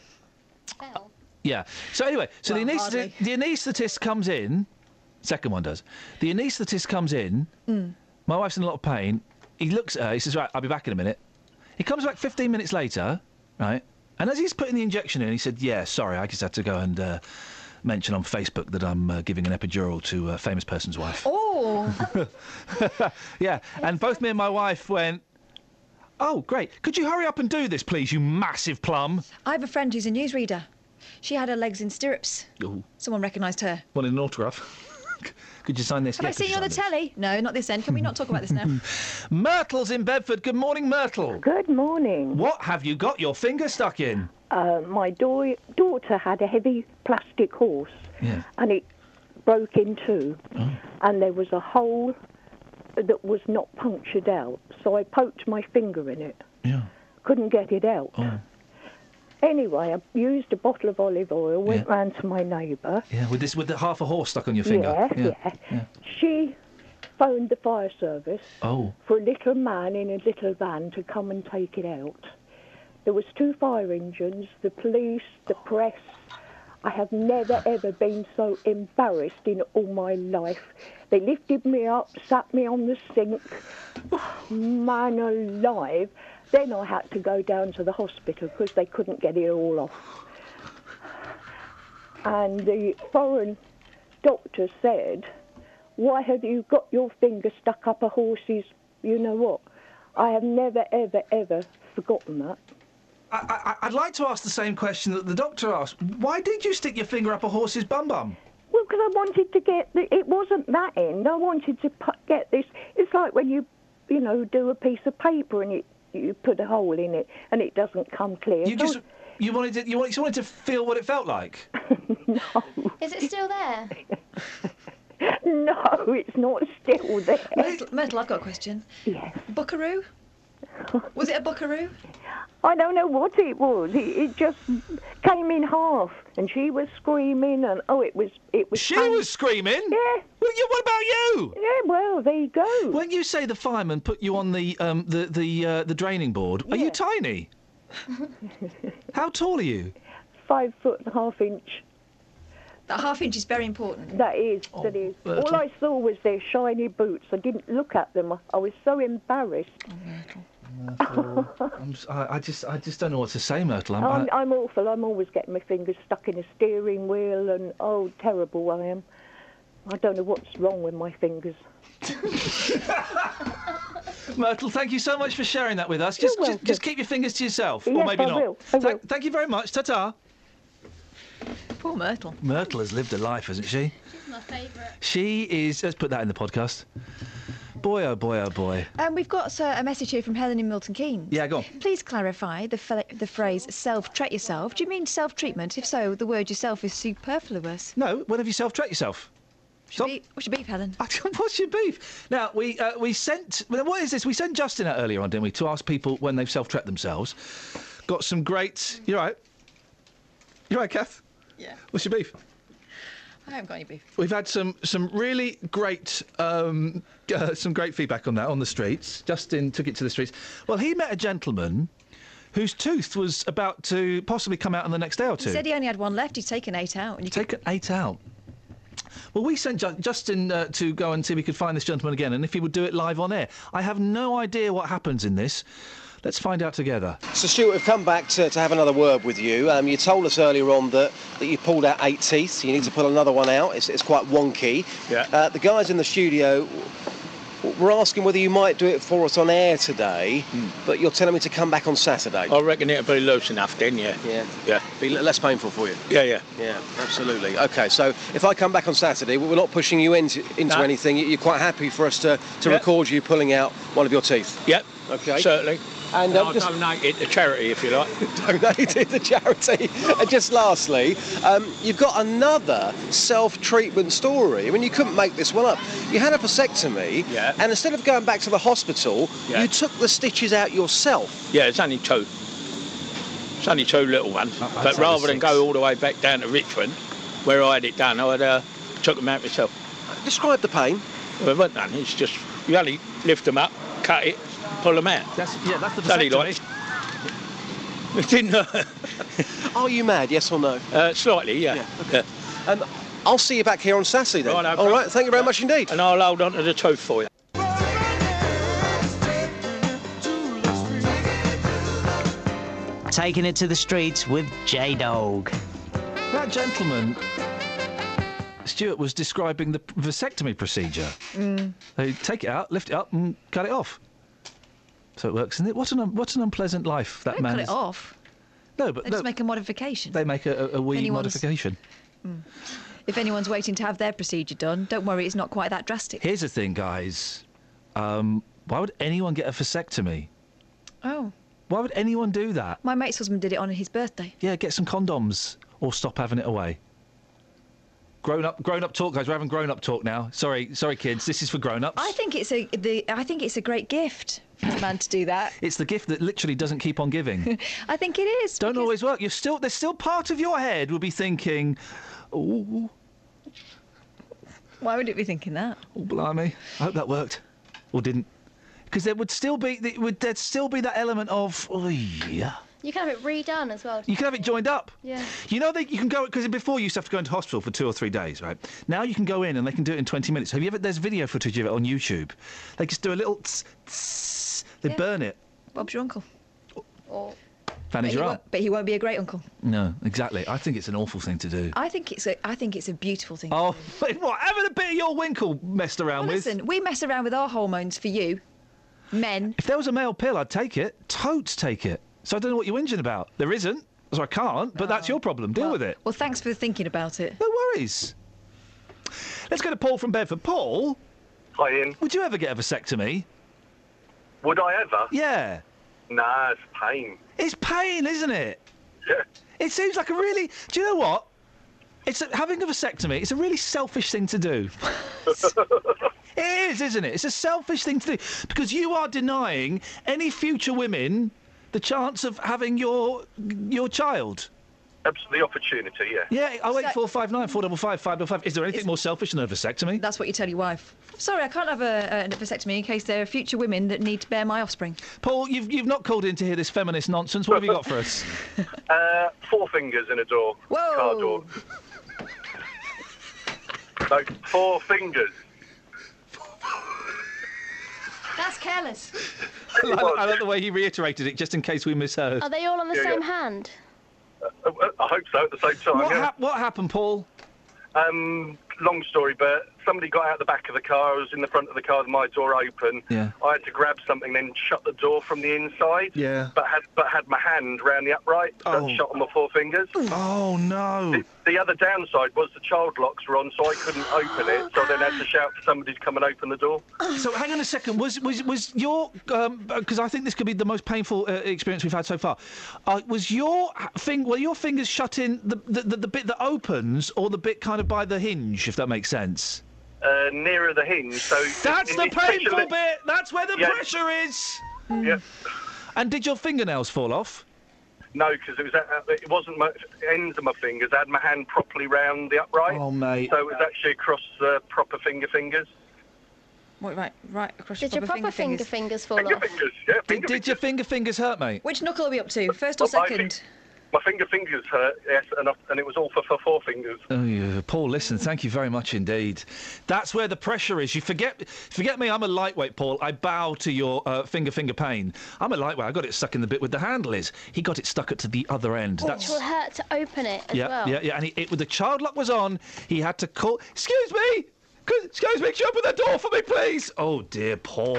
Yeah. So anyway, so Well, the, hardly. anaesthetist, the anaesthetist comes in. Second one does. The anaesthetist comes in. Mm. My wife's in a lot of pain. He looks at her. He says, "Right, I'll be back in a minute." He comes back 15 minutes later, right? And as he's putting the injection in, he said, "Yeah, sorry, I just had to go and uh, mention on Facebook that I'm uh, giving an epidural to a famous person's wife." Oh. yeah, and both me and my wife went. Oh, great. Could you hurry up and do this, please, you massive plum? I have a friend who's a newsreader. She had her legs in stirrups. Ooh. Someone recognised her. Well, in an autograph. Could you sign this? Have Yeah, I could seen you on the this? telly? No, not this end. Can we not talk about this now? Myrtle's in Bedford. Good morning, Myrtle. Good morning. What have you got your finger stuck in? Uh, my dau- daughter had a heavy plastic horse Yeah. and it broke in two, Oh. and there was a hole that was not punctured out. So I poked my finger in it. Yeah. Couldn't get it out. Oh. Anyway, I used a bottle of olive oil, went Yeah. round to my neighbour. Yeah, with this, with the half a horse stuck on your finger. Yeah, yeah. She phoned the fire service Oh. for a little man in a little van to come and take it out. There was two fire engines, the police, the press. I have never ever been so embarrassed in all my life. They lifted me up, sat me on the sink. Man alive. Then I had to go down to the hospital because they couldn't get it all off. And the foreign doctor said, Why have you got your finger stuck up a horse's, you know what? I have never, ever, ever forgotten that. I, I, I'd like to ask the same question that the doctor asked. Why did you stick your finger up a horse's bum bum? Well, because I wanted to get the, it wasn't that end. I wanted to pu- get this. It's like when you, you know, do a piece of paper and you you put a hole in it and it doesn't come clear. You just you wanted to you wanted, you wanted to feel what it felt like. no. Is it still there? no, it's not still there. Myrtle, Myrtle, I've got a question. Yes. Buckaroo? Was it a buckaroo? I don't know what it was. It, it just came in half, and she was screaming, and oh, it was it was. She pain- was screaming. Yeah. Well, yeah, what about you? Yeah. Well, there you go. When you say the fireman put you on the um, the the uh, the draining board, are you tiny? How tall are you? Five foot and a half inch. That half inch is very important. That is. that is. Myrtle. All I saw was their shiny boots. I didn't look at them. I, I was so embarrassed. I'm, s- I, I just I just don't know what to say, Myrtle. I'm, I'm, I, I'm awful. I'm always getting my fingers stuck in a steering wheel, and oh, terrible I am. I don't know what's wrong with my fingers. Myrtle, thank you so much for sharing that with us. Just, just, just keep your fingers to yourself, or Yes, maybe I not. will, I Thank- thank you very much. Ta ta. Poor Myrtle. Myrtle has lived a life, hasn't she? She's my favourite. She is. Let's put that in the podcast. Boy, oh boy, oh boy. Um, we've got uh, a message here from Helen in Milton Keynes. Yeah, go on. Please clarify the, fe- the phrase self-treat yourself. Do you mean self-treatment? If so, the word yourself is superfluous. No, when have you self-treat yourself? Stop. What's your beef, Helen? What's your beef? Now we uh, we sent. well, What is this? We sent Justin out earlier on, didn't we, to ask people when they've self-treated themselves. Got some great. You're right. You're right, Kath. Yeah. What's your beef? I haven't got any beef. We've had some some really great um, uh, some great feedback on that on the streets. Justin took it to the streets. Well, he met a gentleman whose tooth was about to possibly come out in the next day or two. He said he only had one left. He's taken eight out. And you Taken eight out. Well, we sent Ju- Justin uh, to go and see if we could find this gentleman again, and if he would do it live on air. I have no idea what happens in this. Let's find out together. So, Stuart, we've come back to, to have another word with you. Um, you told us earlier on that, that you pulled out eight teeth. so You need to pull another one out. It's, it's quite wonky. Yeah. Uh, the guys in the studio w- were asking whether you might do it for us on air today, but you're telling me to come back on Saturday. I reckon it'll be loose enough then, yeah. Yeah. Yeah. Be less painful for you. Yeah, yeah. Yeah, absolutely. Okay, so if I come back on Saturday, we're not pushing you into, into No. anything. You- You're quite happy for us to, to Yeah. record you pulling out one of your teeth. Yep. Okay. Certainly. And, And um, just- donate it to charity if you like. donate it to charity. and just lastly, um, you've got another self-treatment story. I mean, you couldn't make this one up. You had a vasectomy, Yeah. and instead of going back to the hospital, Yeah. you took the stitches out yourself. Yeah, it's only two. It's only two little ones. I'd but rather than go all the way back down to Richmond, where I had it done, I'd uh, took them out myself. Describe the pain. Well, it wasn't none. It's just you only lift them up, cut it, pull them out. That's yeah, that's the It's only like it didn't hurt. Are you mad? Yes or no? Uh, slightly, yeah. yeah. Um, I'll see you back here on Saturday then. Righto, All bro. right. Thank you very much indeed. And I'll hold on to the tooth for you. Taking it to the streets with J Dog. That gentleman, Stuart, was describing the vasectomy procedure. Mm. They take it out, lift it up, and cut it off. So it works, isn't it? What an what an unpleasant life that Don't man cut is. it off. No, but They no, just make a modification. they make a, a, a wee Anyone's- modification. If anyone's waiting to have their procedure done, don't worry, it's not quite that drastic. Here's the thing, guys. Um, why would anyone get a vasectomy? Oh, Why would anyone do that? my mate's husband did it on his birthday. Yeah, get some condoms or stop having it away. Grown up, grown up talk, guys. We're having grown up talk now. Sorry, sorry, kids. This is for grown ups. I think it's a the I think it's a great gift for a man to do that. It's the gift that literally doesn't keep on giving. I think it is. Don't always work. You're still there's still part of your head will be thinking, oh, Why would it be thinking that? oh blimey, I hope that worked, or didn't, because there would still be there would there'd still be that element of oh yeah. You can have it redone as well. You can have it joined up. Yeah. You know that you can go because before you used to have to go into hospital for two or three days, right? Now you can go in and they can do it in 20 minutes. Have you ever? There's video footage of it on YouTube. They just do a little. Tss, tss, they Yeah. burn it. Bob's your uncle. Or Fanny's but, he your won't, aunt. but he won't be a great uncle. No, exactly. I think it's an awful thing to do. I think it's a I think it's a beautiful thing. Oh, what? Having a bit of your winkle messed around Well, with. listen, we mess around with our hormones for you, men. If there was a male pill, I'd take it. Totes take it. So I don't know what you're whinging about. There isn't, so I can't. But that's oh, your problem. Deal with it. Well, thanks for thinking about it. No worries. Let's go to Paul from Bedford. Paul, Hi, Iain. would you ever get a vasectomy? Would I ever? Yeah. Nah, it's pain. It's pain, isn't it? Yeah. It seems like a really. Do you know what? It's a, having a vasectomy. It's a really selfish thing to do. it is, isn't it? It's a selfish thing to do because you are denying any future women the chance of having your your child. Absolutely, opportunity, yeah. Yeah, oh eight four five nine four double five five double five. Is there anything more selfish than a vasectomy? That's what you tell your wife. Sorry, I can't have a, a vasectomy in case there are future women that need to bear my offspring. Paul, you've you've not called in to hear this feminist nonsense. What have you got for us? Uh, four fingers in a door. Whoa. Car door. no, four fingers. That's careless. I, like, I like the way he reiterated it, just in case we misheard. Are they all on the Yeah, same yeah. hand? I hope so at the same time, What, yeah. hap- what happened, Paul? Um, long story, but somebody got out the back of the car. I was in the front of the car with my door open. Yeah. I had to grab something, then shut the door from the inside. Yeah. But had but had my hand round the upright, Oh. Shot on my four fingers. Oh no! The, the other downside was the child locks were on, so I couldn't open it. So I then had to shout for somebody to come and open the door. So hang on a second. Was was was your because I think this could be the most painful uh, experience we've had so far. Uh, was your thing? Were your fingers shut in the, the the the bit that opens, or the bit kind of by the hinge? If that makes sense. Uh, nearer the hinge, so That's it- the it's especially- painful bit. That's where the Yeah. pressure is. Yeah. And did your fingernails fall off? No, because it was uh, it wasn't my ends of my fingers. I had my hand properly round the upright. Oh, mate. So it was actually across the proper finger fingers. What, right, right across your fingers? Did your your proper proper finger finger fingers. fingers fall off? Fingers, yeah. Did, did your finger fingers hurt, mate? Which knuckle are we up to? First or Well, I second? Think- My finger fingers hurt, yes, and, I, and it was all for, for four fingers. Oh, yeah. Paul, listen, thank you very much indeed. That's where the pressure is. You forget, forget me. I'm a lightweight, Paul. I bow to your uh, finger, finger pain. I'm a lightweight. I got it stuck in the bit with the handle is. He got it stuck at to the other end. Which will hurt to open it as yeah, well. yeah, yeah. And he, it, with the child lock was on, he had to call. Excuse me. Excuse me. Could you open the door for me, please? Oh dear, Paul.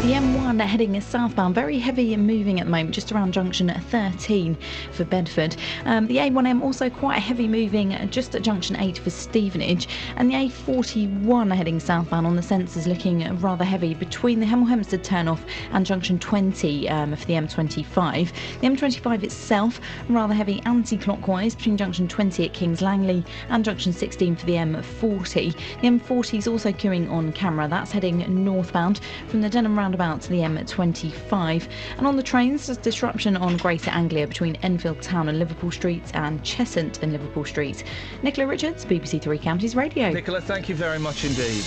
The M1 heading southbound, very heavy and moving at the moment, just around junction 13 for Bedford. Um, the A1M also quite heavy moving just at junction 8 for Stevenage. And the A41 heading southbound on the sensors looking rather heavy between the Hemel Hempstead turnoff and junction 20 um, for the M25. The M25 itself rather heavy anti clockwise between junction 20 at Kings Langley and junction 16 for the M40. The M40 is also queuing on camera, that's heading northbound from the Denham roundabout the M25. And on the trains, there's disruption on Greater Anglia between Enfield Town and Liverpool Street and Cheshunt and Liverpool Street. Nicola Richards, BBC Three Counties Radio. Nicola, thank you very much indeed.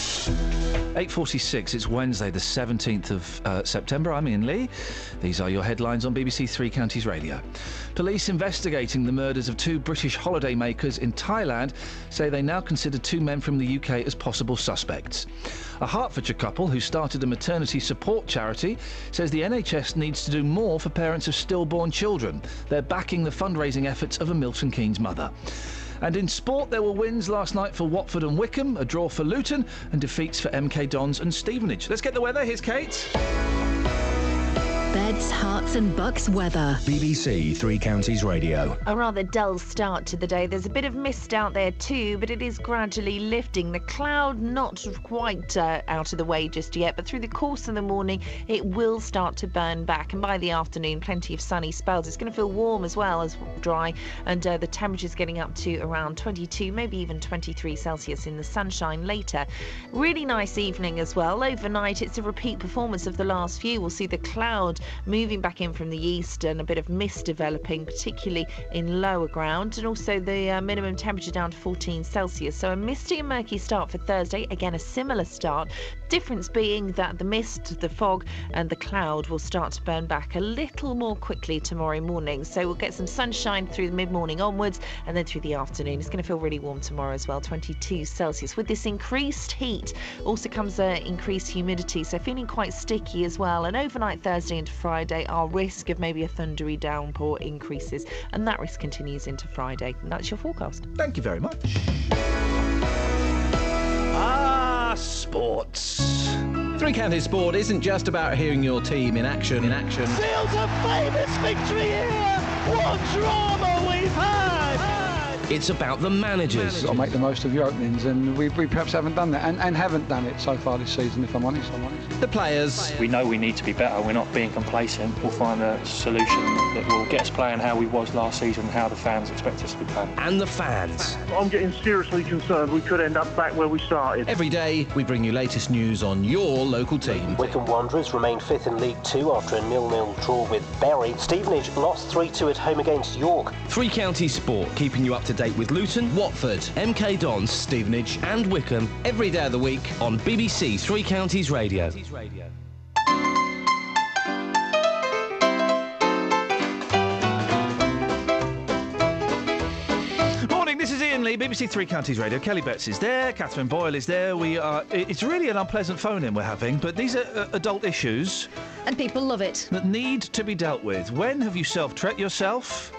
8.46, it's Wednesday, the 17th of uh, September. I'm Iain Lee. These are your headlines on BBC Three Counties Radio. Police investigating the murders of two British holidaymakers in Thailand say they now consider two men from the UK as possible suspects. A Hertfordshire couple who started a maternity support charity says the NHS needs to do more for parents of stillborn children. They're backing the fundraising efforts of a Milton Keynes mother. And in sport, there were wins last night for Watford and Wycombe, a draw for Luton, and defeats for MK Dons and Stevenage. Let's get the weather. Here's Kate. Beds, Herts, and bucks weather. BBC Three Counties Radio. A rather dull start to the day. There's a bit of mist out there too, but it is gradually lifting. The cloud not quite uh, out of the way just yet, but through the course of the morning, it will start to burn back. And by the afternoon, plenty of sunny spells. It's going to feel warm as well as dry, and uh, the temperature's getting up to around 22, maybe even 23 Celsius in the sunshine later. Really nice evening as well. Overnight, it's a repeat performance of the last few. We'll see the cloud moving back in from the east and a bit of mist developing, particularly in lower ground, and also the uh, minimum temperature down to 14 Celsius. So a misty and murky start for Thursday. Again, a similar start. Difference being that the mist, the fog, and the cloud will start to burn back a little more quickly tomorrow morning. So we'll get some sunshine through the mid morning onwards and then through the afternoon. It's going to feel really warm tomorrow as well, 22 Celsius. With this increased heat also comes uh, increased humidity, so feeling quite sticky as well. And overnight Thursday into Friday, our risk of maybe a thundery downpour increases, and that risk continues into Friday. And that's your forecast. Thank you very much. Ah, sports. Three Counties Sport isn't just about hearing your team in action. In action. Feels a famous victory here! What drama we've had! It's about the managers. I'll make the most of your openings, and we, we perhaps haven't done that, and, and haven't done it so far this season. If I'm honest, I'm honest. The players. We know we need to be better. We're not being complacent. We'll find a solution that will get us playing how we was last season, and how the fans expect us to be playing. And the fans. I'm getting seriously concerned we could end up back where we started. Every day, we bring you latest news on your local team. Wycombe Wanderers remain fifth in League Two after a nil-nil draw with Bury. Stevenage lost 3-2 at home against York. Three Counties Sport, keeping you up to date with Luton, Watford, MK Dons, Stevenage, and Wycombe every day of the week on BBC Three Counties Radio. Morning, this is Iain Lee, BBC Three Counties Radio. Kelly Betts is there. Catherine Boyle is there. We are. It's really an unpleasant phone-in we're having, but these are uh, adult issues And people love it. that need to be dealt with. When have you self-tret yourself?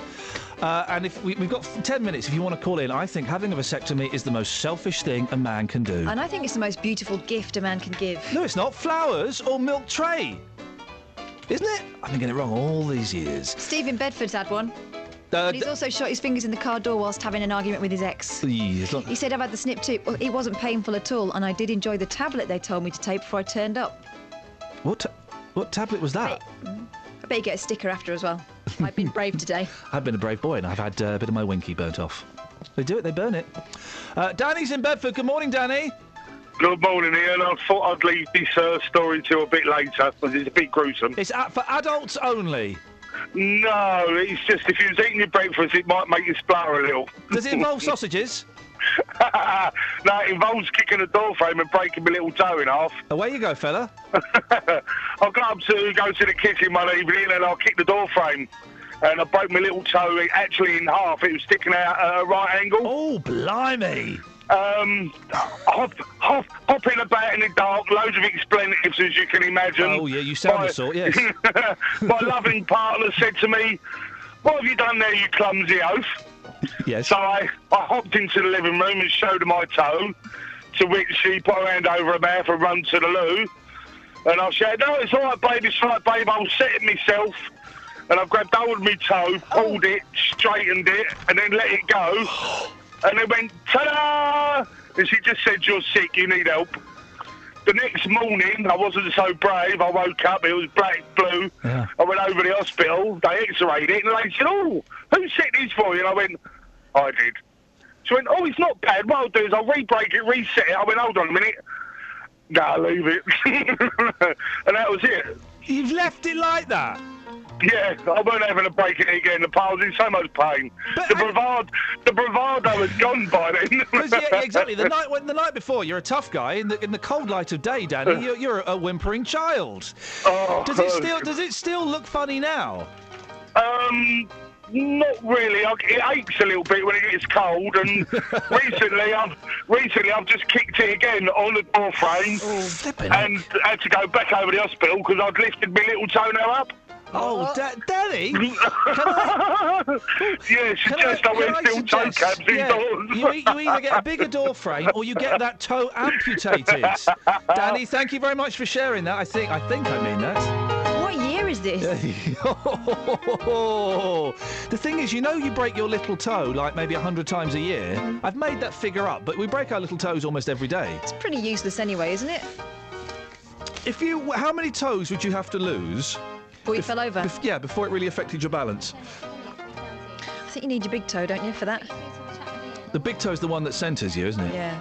Uh, and if we, we've got ten minutes, if you want to call in, I think having a vasectomy is the most selfish thing a man can do. And I think it's the most beautiful gift a man can give. No, it's not. Flowers or milk tray. Isn't it? I've been getting it wrong all these years. Steve in Bedford's had one. Uh, he's also shot his fingers in the car door whilst having an argument with his ex. Yeah, not- He said, I've had the snip too. Well, it wasn't painful at all, and I did enjoy the tablet they told me to take before I turned up. What, ta- what tablet was that? I bet you get a sticker after as well. I've been brave today. I've been a brave boy and I've had uh, a bit of my winky burnt off. They do it, they burn it. Uh, Danny's in Bedford. Good morning, Danny. Good morning, Iain. I thought I'd leave this uh, story till a bit later because it's a bit gruesome. It's a- for adults only. No, it's just if you was eating your breakfast, it might make you splutter a little. Does it involve sausages? no, it involves kicking a door frame and breaking my little toe in half. Away you go, fella. I got up to go to the kitchen one evening and I'll kick the door frame. And I broke my little toe actually in half. It was sticking out at a right angle. Oh, blimey. Um, hop, hop, hopping about in the dark, loads of expletives, as you can imagine. Oh, yeah, you sound My- the sort, yes. My loving partner said to me, What have you done there, you clumsy oaf? Yes. So I, I hopped into the living room and showed her my toe, to which she put her hand over her mouth and run to the loo. And I said, No, it's all right, babe, it's all right, babe, I'll set it myself. And I grabbed hold of my toe, pulled it, straightened it, and then let it go. And it went, ta-da! And she just said, you're sick, you need help. The next morning, I wasn't so brave. I woke up, it was black, blue. Yeah. I went over to the hospital, they x-rayed it, and they said, oh, who set this for you? And I went, I did. She went, oh, it's not bad. What I'll do is I'll re-break it, reset it. I went, hold on a minute. No, leave it. and that was it. You've left it like that? Yeah, I weren't having to break it again. The I was in so much pain. the bravado, the bravado was gone by then. yeah, exactly. The night when the night before, you're a tough guy. In the in the cold light of day, Danny, you're, you're a whimpering child. Oh. does it still does it still look funny now? Um, not really. I, it aches a little bit when it gets cold, and recently I've recently I've just kicked it again on the door frame, and had to go back over the hospital because I'd lifted my little toenail up. Oh, uh, da- Danny! yes, Can just I, wear can steel toe suggest- caps yeah, indoors. you, you either get a bigger door frame or you get that toe amputated. Danny, thank you very much for sharing that. I think I think I mean that. What year is this? the thing is, you know, you break your little toe like maybe a hundred times a year. I've made that figure up, but we break our little toes almost every day. It's pretty useless anyway, isn't it? If you, how many toes would you have to lose? Before you fell over. Bef- yeah, before it really affected your balance. I think you need your big toe, don't you, for that? The big toe's the one that centres you, isn't it? Yeah.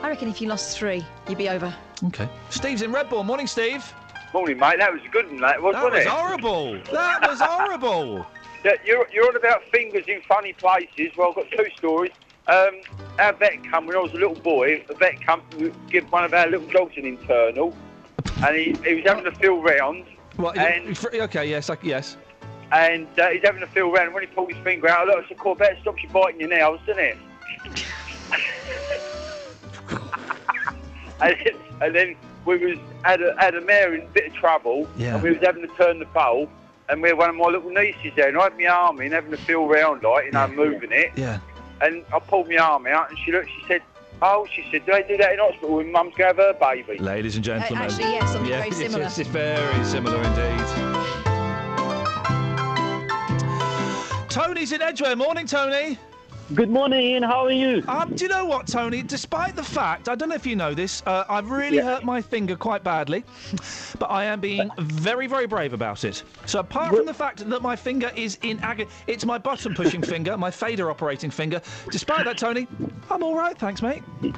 I reckon if you lost three, you'd be over. Okay. Steve's in Redbourn. Morning, Steve. Morning, mate. That was a good one, that was, That wasn't was it? horrible. That was horrible. Yeah, you're, you're on about fingers in funny places. Well, I've got two stories. Um, our vet come when I was a little boy. A vet come to give one of our little dogs an internal, and he, he was having to feel round. What? And- okay. Yes. I, yes. And uh, he's having to feel round. When he pulled his finger out, I looked, I said, Corbett, stop you biting your nails, didn't it? and, then- and then we was had a, had a mare in a bit of trouble, Yeah. and we was having to turn the bowl, and we had one of my little nieces there, and I had my arm in, having to feel round, like, you know, moving it. Yeah. And I pulled my arm out, and she looked, she said, oh, she said, do they do that in hospital when mum's going to have her baby? Ladies and gentlemen. Uh, actually, yes, something yeah, very it is- similar. It's, very similar indeed. Tony's in Edgware. Morning, Tony. Good morning, Iain. How are you? Um, do you know what, Tony? Despite the fact, I don't know if you know this, uh, I've really Yeah. hurt my finger quite badly, but I am being very, very brave about it. So apart from the fact that my finger is in agony, it's my button pushing finger, my fader operating finger. Despite that, Tony, I'm all right, thanks, mate. Do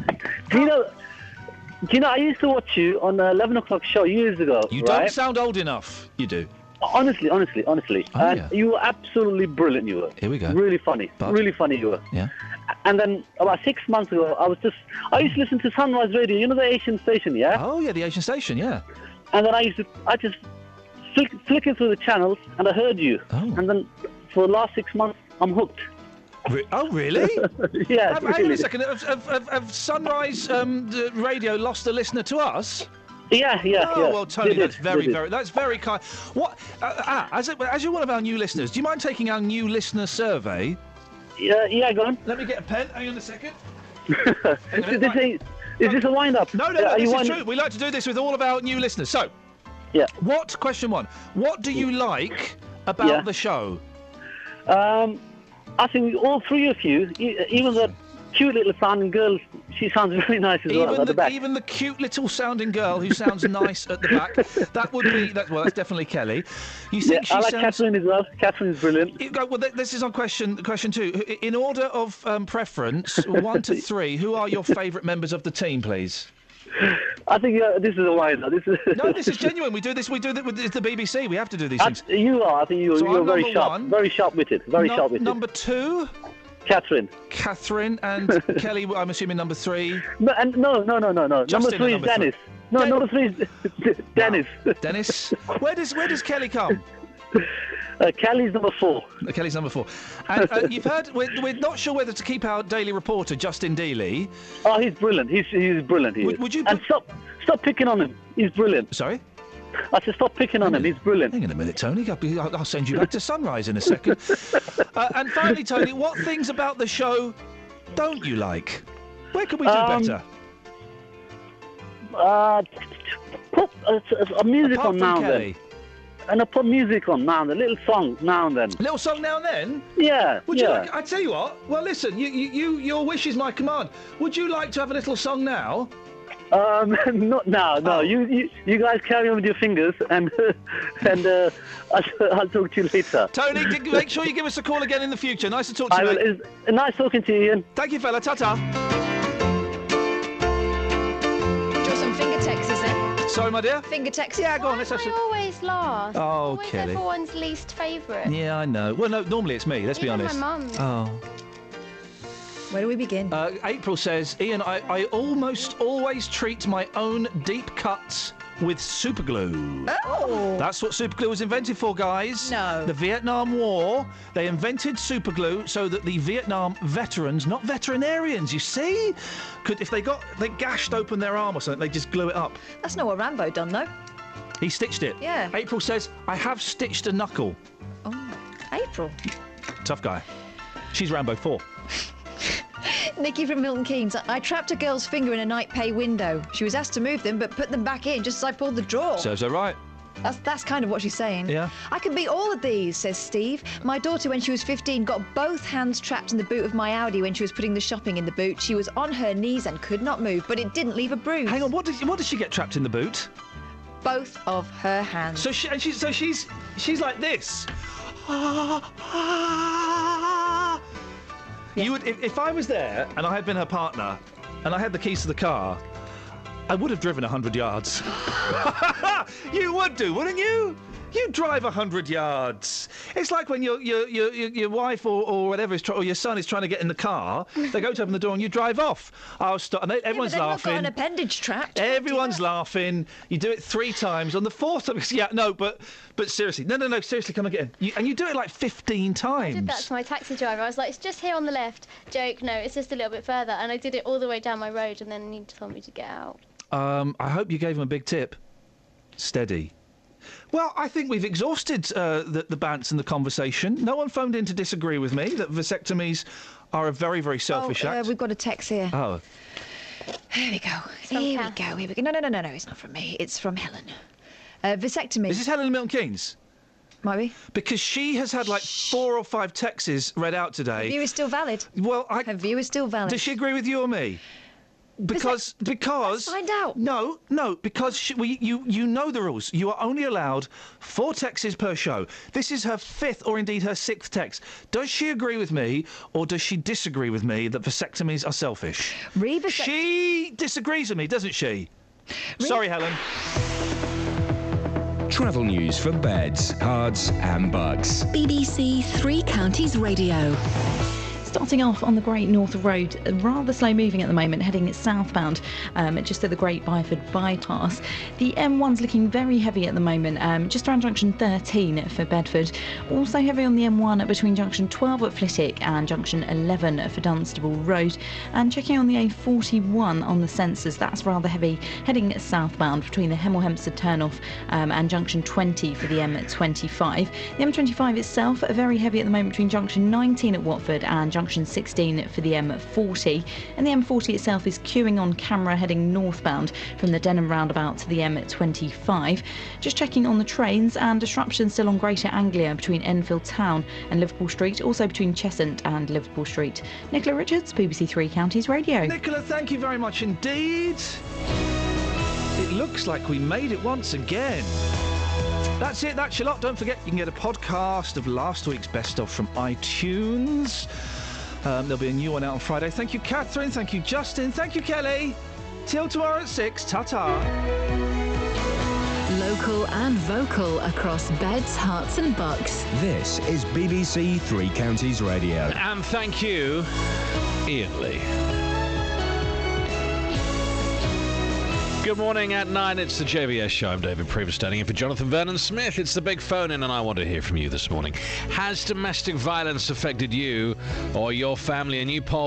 you know? Do you know? I used to watch you on the 11 o'clock show years ago. You right? don't sound old enough. You do. Honestly, honestly, honestly. Oh, and yeah. you were absolutely brilliant. You were. Here we go. Really funny. But- Really funny. You were. Yeah. And then about six months ago, I was just. I used to listen to Sunrise Radio. You know the Asian station, yeah. Oh yeah, the Asian station, yeah. And then I used to. I just flick, flicking through the channels, and I heard you. Oh. And then for the last six months, I'm hooked. Re- oh, really? yeah, Have, hang on a second. Have, have, have, Sunrise um, the Radio lost a listener to us? Yeah, yeah, Oh yeah. well, Tony, did, that's very, very, that's very kind. What? Uh, ah, as, a, as you're one of our new listeners, do you mind taking our new listener survey? Yeah, yeah, go on. Let me get a pen. Hang on a second. is, this a, is this a wind up? No, no, no. This is true. We like to do this with all of our new listeners. So, yeah. What? Question one. What do you like about Yeah. the show? Um, I think all three of you, even the cute little sounding girl, she sounds very nice as well Even at the, the back. even the cute little sounding girl who sounds nice at the back. That would be that. Well, that's definitely Kelly. You Yeah, think she I like sounds? Catherine as well. Catherine is brilliant. You Well, this is on question question two. In order of um, preference, one to three, who are your favourite members of the team, please? I think uh, this is a up. This is No, this is genuine. We do this. We do this with it's the BBC. We have to do these I- things. you are. I think you, So you're very sharp. one. Very sharp witted. Very Num- sharp witted. Number two, Catherine. Catherine and Kelly. I'm assuming number three. No, and no, no, no, no, no. Number three is number Dennis. No, Den- number three is Dennis. Dennis. Where does where does Kelly come? Uh, Kelly's number four. Uh, Kelly's number four. And uh, you've heard we're, we're not sure whether to keep our daily reporter Justin Dealey. Oh, he's brilliant. He's he's brilliant. He Would- would you And stop stop picking on him. He's brilliant. Sorry. I said stop picking on him. He's brilliant. Hang on a minute, Tony. I'll, be, I'll, send you back to Sunrise in a second. uh, and finally, Tony, what things about the show don't you like? Where could we do Um, better? Uh, put uh, a music Apart on now and Kelly. then. And I put music on now and then. A little songs now and then. Little song now and then. Yeah. Would yeah. you like? I tell you what. Well, listen. You, you, you, your wish is my command. Would you like to have a little song now? Um, not now. Oh. No, you, you you guys carry on with your fingers, and and uh, I'll, I'll talk to you later. Tony, make sure you give us a call again in the future. Nice to talk to I you. will. mate. It's nice talking to you, Iain. Thank you, fella. Ta-ta. Draw some finger texts, is it? Sorry, my dear. Finger texts. Yeah, go on. Let's have I some. always last. Oh, always Kelly. everyone's least favourite. Yeah, I know. Well, no. Normally it's me. Let's be Even my honest. mum. Oh. Where do we begin? Uh, April says, Iain, I, I almost always treat my own deep cuts with superglue. Oh! That's what superglue was invented for, guys. No. The Vietnam War, they invented superglue so that the Vietnam veterans, not veterinarians, you see, could if they got they gashed open their arm or something, they just glue it up. That's not what Rambo done, though. He stitched it. Yeah. April says, I have stitched a knuckle. Oh, April. Tough guy. She's Rambo 4. Nikki from Milton Keynes. I trapped a girl's finger in a night pay window. She was asked to move them, but put them back in just as I pulled the drawer. Serves her right. That's, that's kind of what she's saying. Yeah. I can beat all of these, says Steve. My daughter, when she was 15, got both hands trapped in the boot of my Audi when she was putting the shopping in the boot. She was on her knees and could not move, but it didn't leave a bruise. Hang on, what did, what did she get trapped in the boot? Both of her hands. So she, she, so she's she's like this. Ah, ah, You would if, if I was there and I had been her partner and I had the keys to the car, I would have driven hundred yards. you would do, wouldn't you? You drive hundred yards. It's like when your your your, your, wife or, or whatever is try, or your son is trying to get in the car. They go to open the door and you drive off. I'll stop. And they, everyone's not laughing. got an appendage trapped. Everyone's laughing. You do it three times. On the fourth time, yeah, no, but but seriously, no, no, no, seriously, come and get in. You, and you do it like fifteen I did that times. to my taxi driver. I was like, it's just here on the left. Joke, no, it's just a little bit further. And I did it all the way down my road, and then he told me to get out. Um, I hope you gave him a big tip. Steady. Well, I think we've exhausted uh, the, the bants and the conversation. No one phoned in to disagree with me that vasectomies are a very, very selfish oh, uh, act. we've got a text here. Oh, Here we go. Here we go. Here we go. No, no, no, no, no. It's not from me. It's from Helen. Uh, vasectomy. is this Helen Milton Keynes? Might be. Because she has had like four or five texts read out today. View is still valid. Well, I, her view is still valid. Does she agree with you or me? Because because find out. No, no, because she, we, you you know the rules. You are only allowed four texts per show. This is her fifth or indeed her sixth text. Does she agree with me or does she disagree with me that vasectomies are selfish? she disagrees with me, doesn't she? Sorry, Helen. Travel news for beds, Herts, and Bucks. BBC Three Counties Radio. Starting off on the Great North Road, rather slow moving at the moment, heading southbound um, just at the Great Barford bypass. The M1's looking very heavy at the moment, um, just around junction 13 for Bedford. Also heavy on the M1 between junction 12 at Flitwick and junction 11 for Dunstable Road. And checking on the A41 on the sensors, that's rather heavy, heading southbound between the Hemel Hempstead turnoff um, and junction 20 for the M25. The M25 itself very heavy at the moment between junction 19 at Watford and junction 16 for the M40. And the M40 itself is queuing on camera heading northbound from the Denham roundabout to the M25. Just checking on the trains and disruption still on Greater Anglia between Enfield Town and Liverpool Street, also between Cheshunt and Liverpool Street. Nicola Richards, BBC Three Counties Radio. Nicola, thank you very much indeed. It looks like we made it once again. That's it, that's your lot. Don't forget, you can get a podcast of last week's best of from iTunes. Um, there'll be a new one out on Friday. Thank you, Catherine. Thank you, Justin. Thank you, Kelly. Till tomorrow at six. Ta ta. Local and vocal across beds, Herts, and bucks. This is BBC Three Counties Radio. And thank you, Iain Lee. Good morning at nine. It's the JVS show. I'm David Prever standing in for Jonathan Vernon Smith. It's the big phone in, and I want to hear from you this morning. Has domestic violence affected you or your family? A new poll